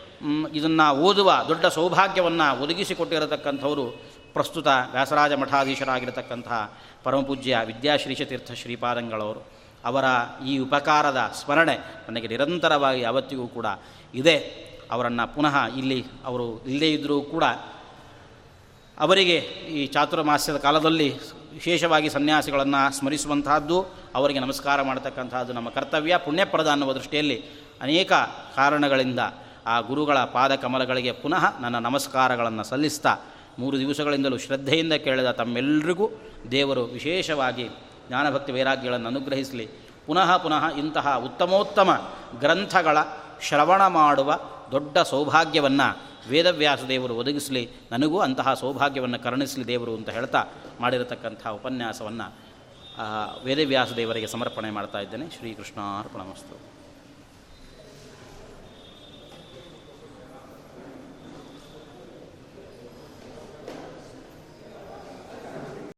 ಇದನ್ನು ಓದುವ ದೊಡ್ಡ ಸೌಭಾಗ್ಯವನ್ನು ಒದಗಿಸಿಕೊಟ್ಟಿರತಕ್ಕಂಥವರು ಪ್ರಸ್ತುತ ವ್ಯಾಸರಾಜ ಮಠಾಧೀಶರಾಗಿರತಕ್ಕಂತಹ ಪರಮಪೂಜ್ಯ ವಿದ್ಯಾಶ್ರೀಶತೀರ್ಥ ಶ್ರೀಪಾದಂಗಳವರು ಅವರ ಈ ಉಪಕಾರದ ಸ್ಮರಣೆ ನನಗೆ ನಿರಂತರವಾಗಿ ಯಾವತ್ತಿಗೂ ಕೂಡ ಇದೆ. ಅವರನ್ನು ಪುನಃ ಇಲ್ಲಿ ಅವರು ಇಲ್ಲದೇ ಇದ್ದರೂ ಕೂಡ ಅವರಿಗೆ ಈ ಚಾತುರ್ಮಾಸ್ಯದ ಕಾಲದಲ್ಲಿ ವಿಶೇಷವಾಗಿ ಸನ್ಯಾಸಿಗಳನ್ನು ಸ್ಮರಿಸುವಂತಹದ್ದು, ಅವರಿಗೆ ನಮಸ್ಕಾರ ಮಾಡತಕ್ಕಂತಹದ್ದು ನಮ್ಮ ಕರ್ತವ್ಯ. ಪುಣ್ಯಪ್ರದ ಅನ್ನುವ ದೃಷ್ಟಿಯಲ್ಲಿ ಅನೇಕ ಕಾರಣಗಳಿಂದ ಆ ಗುರುಗಳ ಪಾದಕಮಲಗಳಿಗೆ ಪುನಃ ನನ್ನ ನಮಸ್ಕಾರಗಳನ್ನು ಸಲ್ಲಿಸ್ತಾ ಮೂರು ದಿವಸಗಳಿಂದಲೂ ಶ್ರದ್ಧೆಯಿಂದ ಕೇಳಿದ ತಮ್ಮೆಲ್ಲರಿಗೂ ದೇವರು ವಿಶೇಷವಾಗಿ ಜ್ಞಾನಭಕ್ತಿ ವೈರಾಗ್ಯಗಳನ್ನು ಅನುಗ್ರಹಿಸಲಿ. ಪುನಃ ಪುನಃ ಇಂತಹ ಉತ್ತಮೋತ್ತಮ ಗ್ರಂಥಗಳ ಶ್ರವಣ ಮಾಡುವ ದೊಡ್ಡ ಸೌಭಾಗ್ಯವನ್ನು ವೇದವ್ಯಾಸ ದೇವರು ಒದಗಿಸಲಿ. ನನಗೂ ಅಂತಹ ಸೌಭಾಗ್ಯವನ್ನು ಕರುಣಿಸಲಿ ದೇವರು ಅಂತ ಹೇಳ್ತಾ ಮಾಡಿರತಕ್ಕಂಥ ಉಪನ್ಯಾಸವನ್ನು ವೇದವ್ಯಾಸ ದೇವರಿಗೆ ಸಮರ್ಪಣೆ ಮಾಡ್ತಾ ಇದ್ದೇನೆ. ಶ್ರೀಕೃಷ್ಣಾರ್ಪಣ